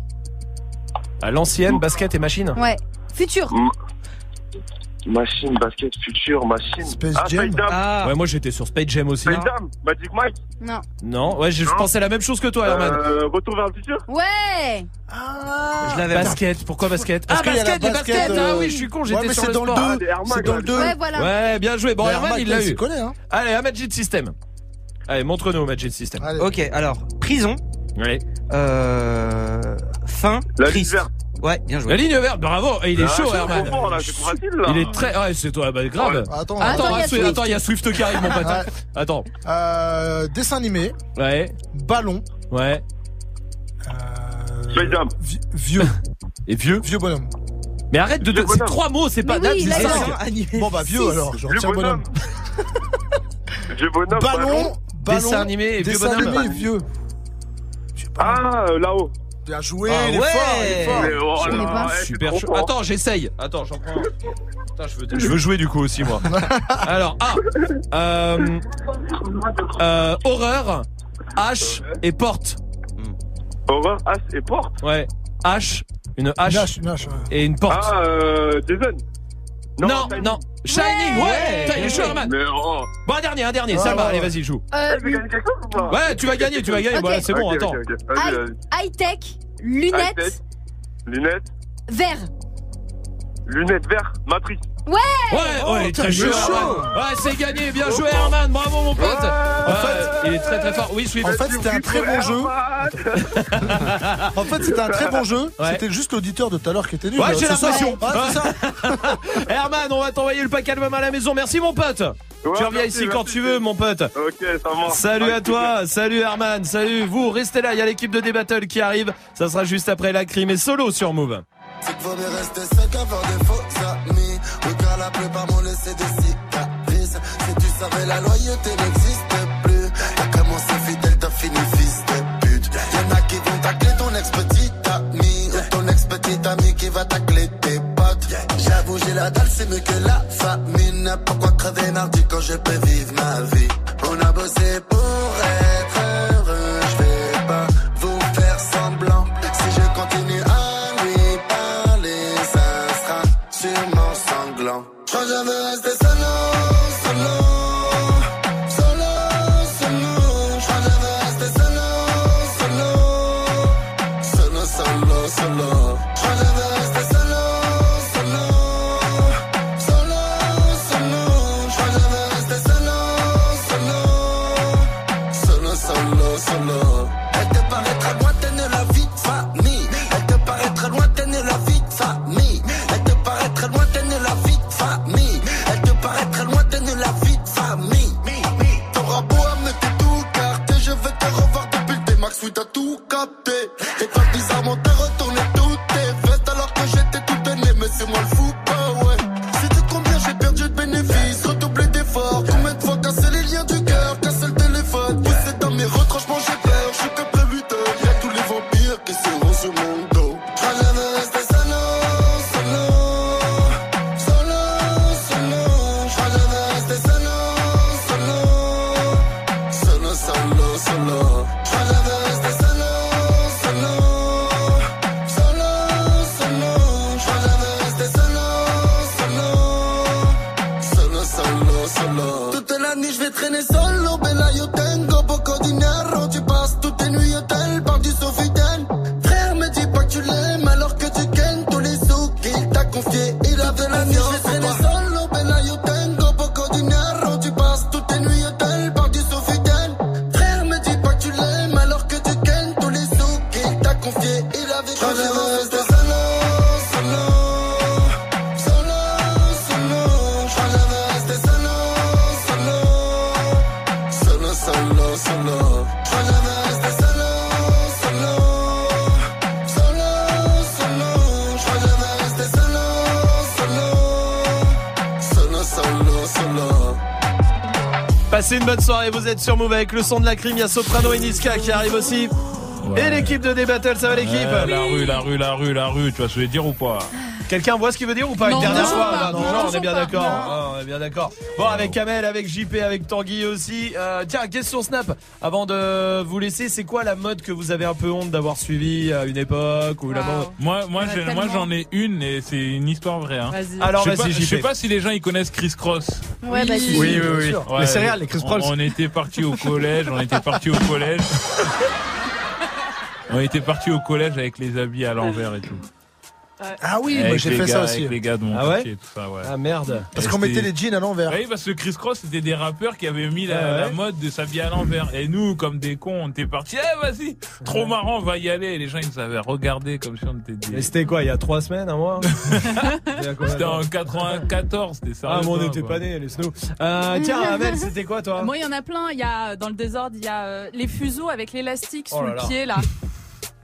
À l'ancienne, basket et machine. ouais. Futur. Machine, basket, futur, machine. Space ah, Jam. Space Jam. Ah, Ouais, moi j'étais sur Space Jam aussi. Space Jam. Magic Mike. Non. Non, ouais, je Non. pensais la même chose que toi, Herman. Euh, retour vers le futur. Ouais. je l'avais pas. Basket, pourquoi basket? Parce Ah, qu'il y a basket, la basket, baskets Ah euh, oui, je suis con, Ouais, j'étais mais sur c'est le dans sport. le Ah, 2. des Air Max, C'est dans le là. 2. Ouais, voilà. Ouais, bien joué. Bon, Herman, il l'a eu. connaît, hein. Allez, un Magic System. Allez, montre-nous Magic System. Allez. Ok, alors, prison, Allez. euh, fin, La ligne verte. Ouais, bien joué. La ligne verte, bravo. Et il est Ah, chaud, Herman. là, là. Il est très. Ouais, c'est toi, bah grave. Ouais. Attends, Attends, Attends, il y a Swift. qui arrive, mon pote. Ouais. Attends. Euh, dessin animé, Ouais, ballon, ouais. euh, vieux, Et vieux. vieux bonhomme. Mais arrête de. C'est trois mots, c'est pas oui, il c'est. Bon bah vieux Six. alors, je Vieux retiens bonhomme. Vieux bonhomme. Ballon, ballon, Dessin animé et vieux dessin bonhomme. animé, vieux. Ah, euh, là-haut. Bien joué, Ah il est ouais. fort, il est fort. Mais oh eh, Super chaud. Attends, j'essaye. Attends, j'en prends. un. Putain, je veux, je veux jouer du coup aussi moi. Alors A, euh, euh, horreur, H et porte. Horreur, As et porte. Ouais, H, une H Une hache, une ouais. et une porte. Ah, euh, Jason. Non, Shining. non, Shining, ouais. Ouais. Oh. Bon, un dernier, un dernier. Salma, ouais, allez, vas-y, joue. Euh, j'ai gagné quelque chose ou pas Ouais, tu vas gagner, tu vas gagner. Ouais, c'est bon, attends. high, tech, lunettes. Lunettes. vert. Lunettes vert. Matrice. Ouais, ouais, il est très chaud. Ouais, c'est gagné. Bien joué, Herman. Bravo, mon pote. Ouais. Ouais, il est très très fort. Oui, Swift. En fait, c'était un très bon jeu. En fait, c'était un très bon jeu. Ouais. C'était juste l'auditeur de tout à l'heure qui était nul. Ouais, j'ai l'impression. Ouais. Herman, on va t'envoyer le pack album à la maison. Merci, mon pote. tu reviens merci, ici quand merci. tu veux, mon pote. Ok, ça marche. Salut à toi, salut Herman, salut vous, restez là, il y a l'équipe de D-Battle qui arrive, ça sera juste après la crime et solo sur Move. C'est qu'il vaut mieux rester sec avoir des la loyauté n'existe plus. T'as commencé fidèle, t'as fini fils de pute. Y'en a qui vont tacler ton ex-petite ami. Ou ton ex-petite ami qui va tacler tes potes. J'avoue, j'ai la dalle, c'est mieux que la famine. Pourquoi crever mardi quand je peux vivre ma vie? On a bossé soirée, vous êtes sur Move avec le son de la crime, il y a Soprano et Niska qui arrivent aussi. Et l'équipe de D-Battle, ça va l'équipe Ouais, La rue, la rue, la rue, la rue, tu vois ce que je veux dire ou pas Quelqu'un voit ce qu'il veut dire ou pas Non, Une dernière fois pas. Non, Non, non, on est bien pas. d'accord. Ah, on est bien d'accord. Bon, avec Kamel, avec JP, avec Tanguy aussi. Euh, tiens, question Snap. Avant de vous laisser, c'est quoi la mode que vous avez un peu honte d'avoir suivi à une époque ou la mode Moi, moi, tellement. j'en ai une et c'est une histoire vraie. Hein. Vas-y. Alors, je sais vas-y, pas, je sais JP. pas si les gens ils connaissent Chris Cross. Ouais, vas-y. Oui, oui, oui. Les céréales, les on-. On, était parti au collège, on était parti au collège. on était parti au collège avec les habits à l'envers et tout. Ah oui, moi j'ai les fait gars- ça aussi. Avec les gars de mon Ah ouais tout ça, ouais. Ah merde. Parce qu'on mettait les jeans à l'envers. Oui, parce que Chris Cross, c'était des rappeurs qui avaient mis la, Ah ouais. la mode de s'habiller à l'envers. Et nous, comme des cons, on était partis, eh, vas-y, trop marrant, on va y aller. Et les gens, ils nous avaient regardé comme si on était des... Mais c'était quoi, il y a trois semaines, un mois C'était en 94, c'était ça. Ah, mais on n'était pas nés, laisse-nous. Euh, tiens, Amel, c'était quoi toi Moi, il y en a plein. Il y a dans le désordre, il y a euh, les fuseaux avec l'élastique Oh sous là le pied là.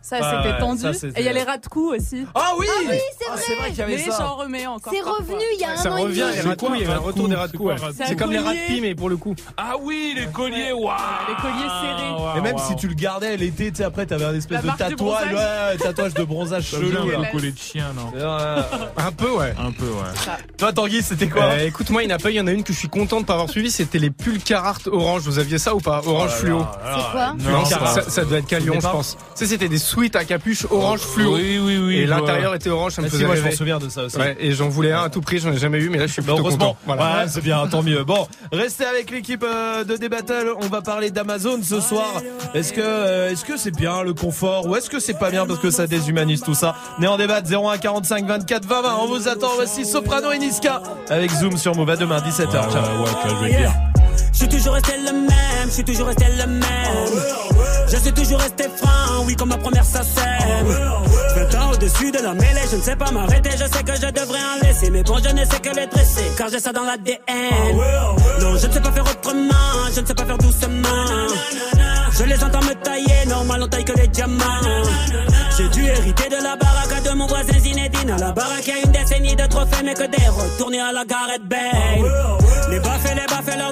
Ça, Ah c'était tendu. ça, Et il y a les rats de cou aussi. Ah oui Ah oui, c'est Ah, vrai. vrai qu'il y avait Mais ça. j'en remets encore. C'est revenu il y a un Ça an et revient, demi. les rats de cou, il y avait un retour des rats de cou. C'est comme les rats de pie, mais pour le coup. Ah oui, les colliers, waouh Les colliers serrés. Waouh, Et même si tu le gardais l'été, tu sais, après, t'avais un espèce de tatouage, bronzage. ouais, tatouage de bronzage Ça chelou. un collier de chien, non Un peu, ouais. Un peu, ouais. Toi, Tanguy, c'était quoi Euh, écoute, moi, il n'y en a pas, il y en a une que je suis content de pas avoir suivi, c'était les pulls Carhartt orange. Vous aviez ça ou pas? Orange Oh fluo. C'est quoi Non, ça, ça- ça- ça doit être Calion, je pense. Tu sais, c'était des suites à capuche orange fluo. Oui, oui, oui. Et l'intérieur était orange, ça me Ah, si, faisait moi, je m'en souviens de ça aussi. Ouais, et j'en voulais un à tout prix, j'en ai jamais eu, mais là, je suis Bah, plutôt heureusement. content. Voilà. Ouais, c'est bien, tant mieux. Bon, restez avec l'équipe euh, de D-Battle. On va parler d'Amazon ce soir. Est-ce que euh, est-ce que c'est bien le confort ou est-ce que c'est pas bien parce que ça déshumanise tout ça? Né en débat 01 45 24 20 20. On vous attend. Voici Soprano et Niska avec Zoom sur Move à demain 17h. Ouais, Ciao. dire. Je suis toujours resté le même, je suis toujours resté le même. Je suis toujours resté franc, oui, comme ma première sacème. 20 ans au-dessus de la mêlée, je ne sais pas m'arrêter, je sais que je devrais en laisser. Mais bon, je ne sais que les dresser, car j'ai ça dans l'ADN. Non, je ne sais pas faire autrement, je ne sais pas faire doucement. Je les entends me tailler, normal, on taille que les diamants. J'ai dû hériter de la baraque de mon voisin Zinedine. À la baraque, y a une décennie de trophées, mais que des retournés à la Gareth Bale. Les baffes et les baffes, leur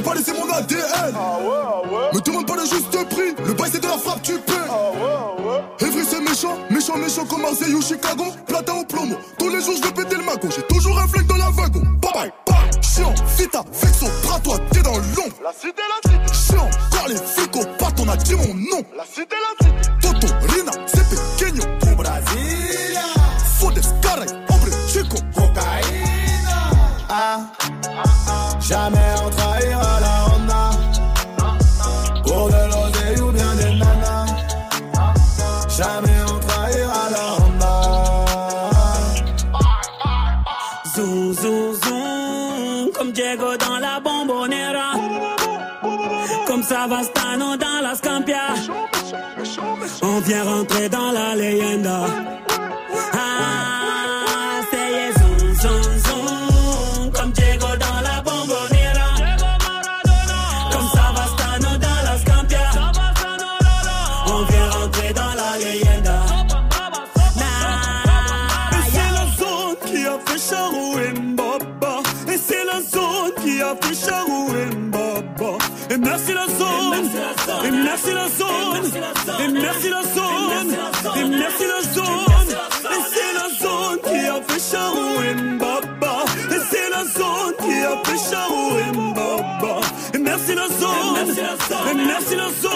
j'ai pas laissé mon ADN. Me demande pas le juste prix, le bail c'est de la frappe, tu paies. Evry c'est méchant, méchant, méchant comme Marseille ou Chicago. Platin au plomo, tous les jours je vais péter le mago. J'ai toujours un flingue dans la wagon. Bye bye, bye. Chiant, vita, vexo, bras toi, t'es dans l'ombre. La cité, la cité. Chiant, quand les flics au pat, on a dit mon nom. La cité, la cité. Toto, Rina, c'est pequeño. Au Brasilia. Fodes, caray, hombre, chico. Cocaïna. Ah, jamais on trahira la Honda. Pour de l'oseille ou bien des nanas. Jamais on trahira la Honda. Zoom, zoom, zoom, comme Diego dans la bombonera. Comme Savastano dans la Scampia. On vient rentrer dans la leyenda. Merci la zone. Et merci la zone. Et merci la zone. Et c'est la zone qui a fait Charou et Mbaba. Et c'est la zone qui a fait Charou et Mbaba. Et merci la zone. Et merci la zone.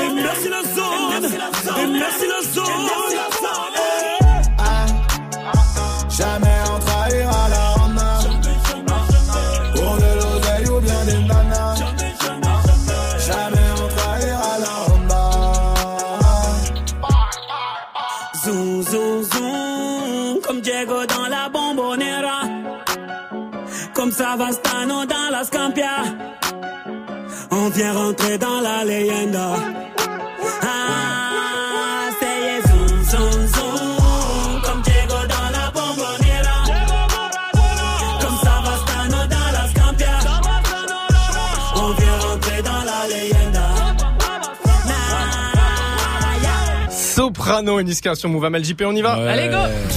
Et merci la zone. Et merci la zone. Scampia. On vient rentrer dans la leyenda. Ah, c'est zoom, zoom, zoom, comme Diego dans la bombonera. Comme Savastano dans la Scampia. On vient rentrer dans la leyenda. Soprano et Niska sur Move JP, on y va Allez, go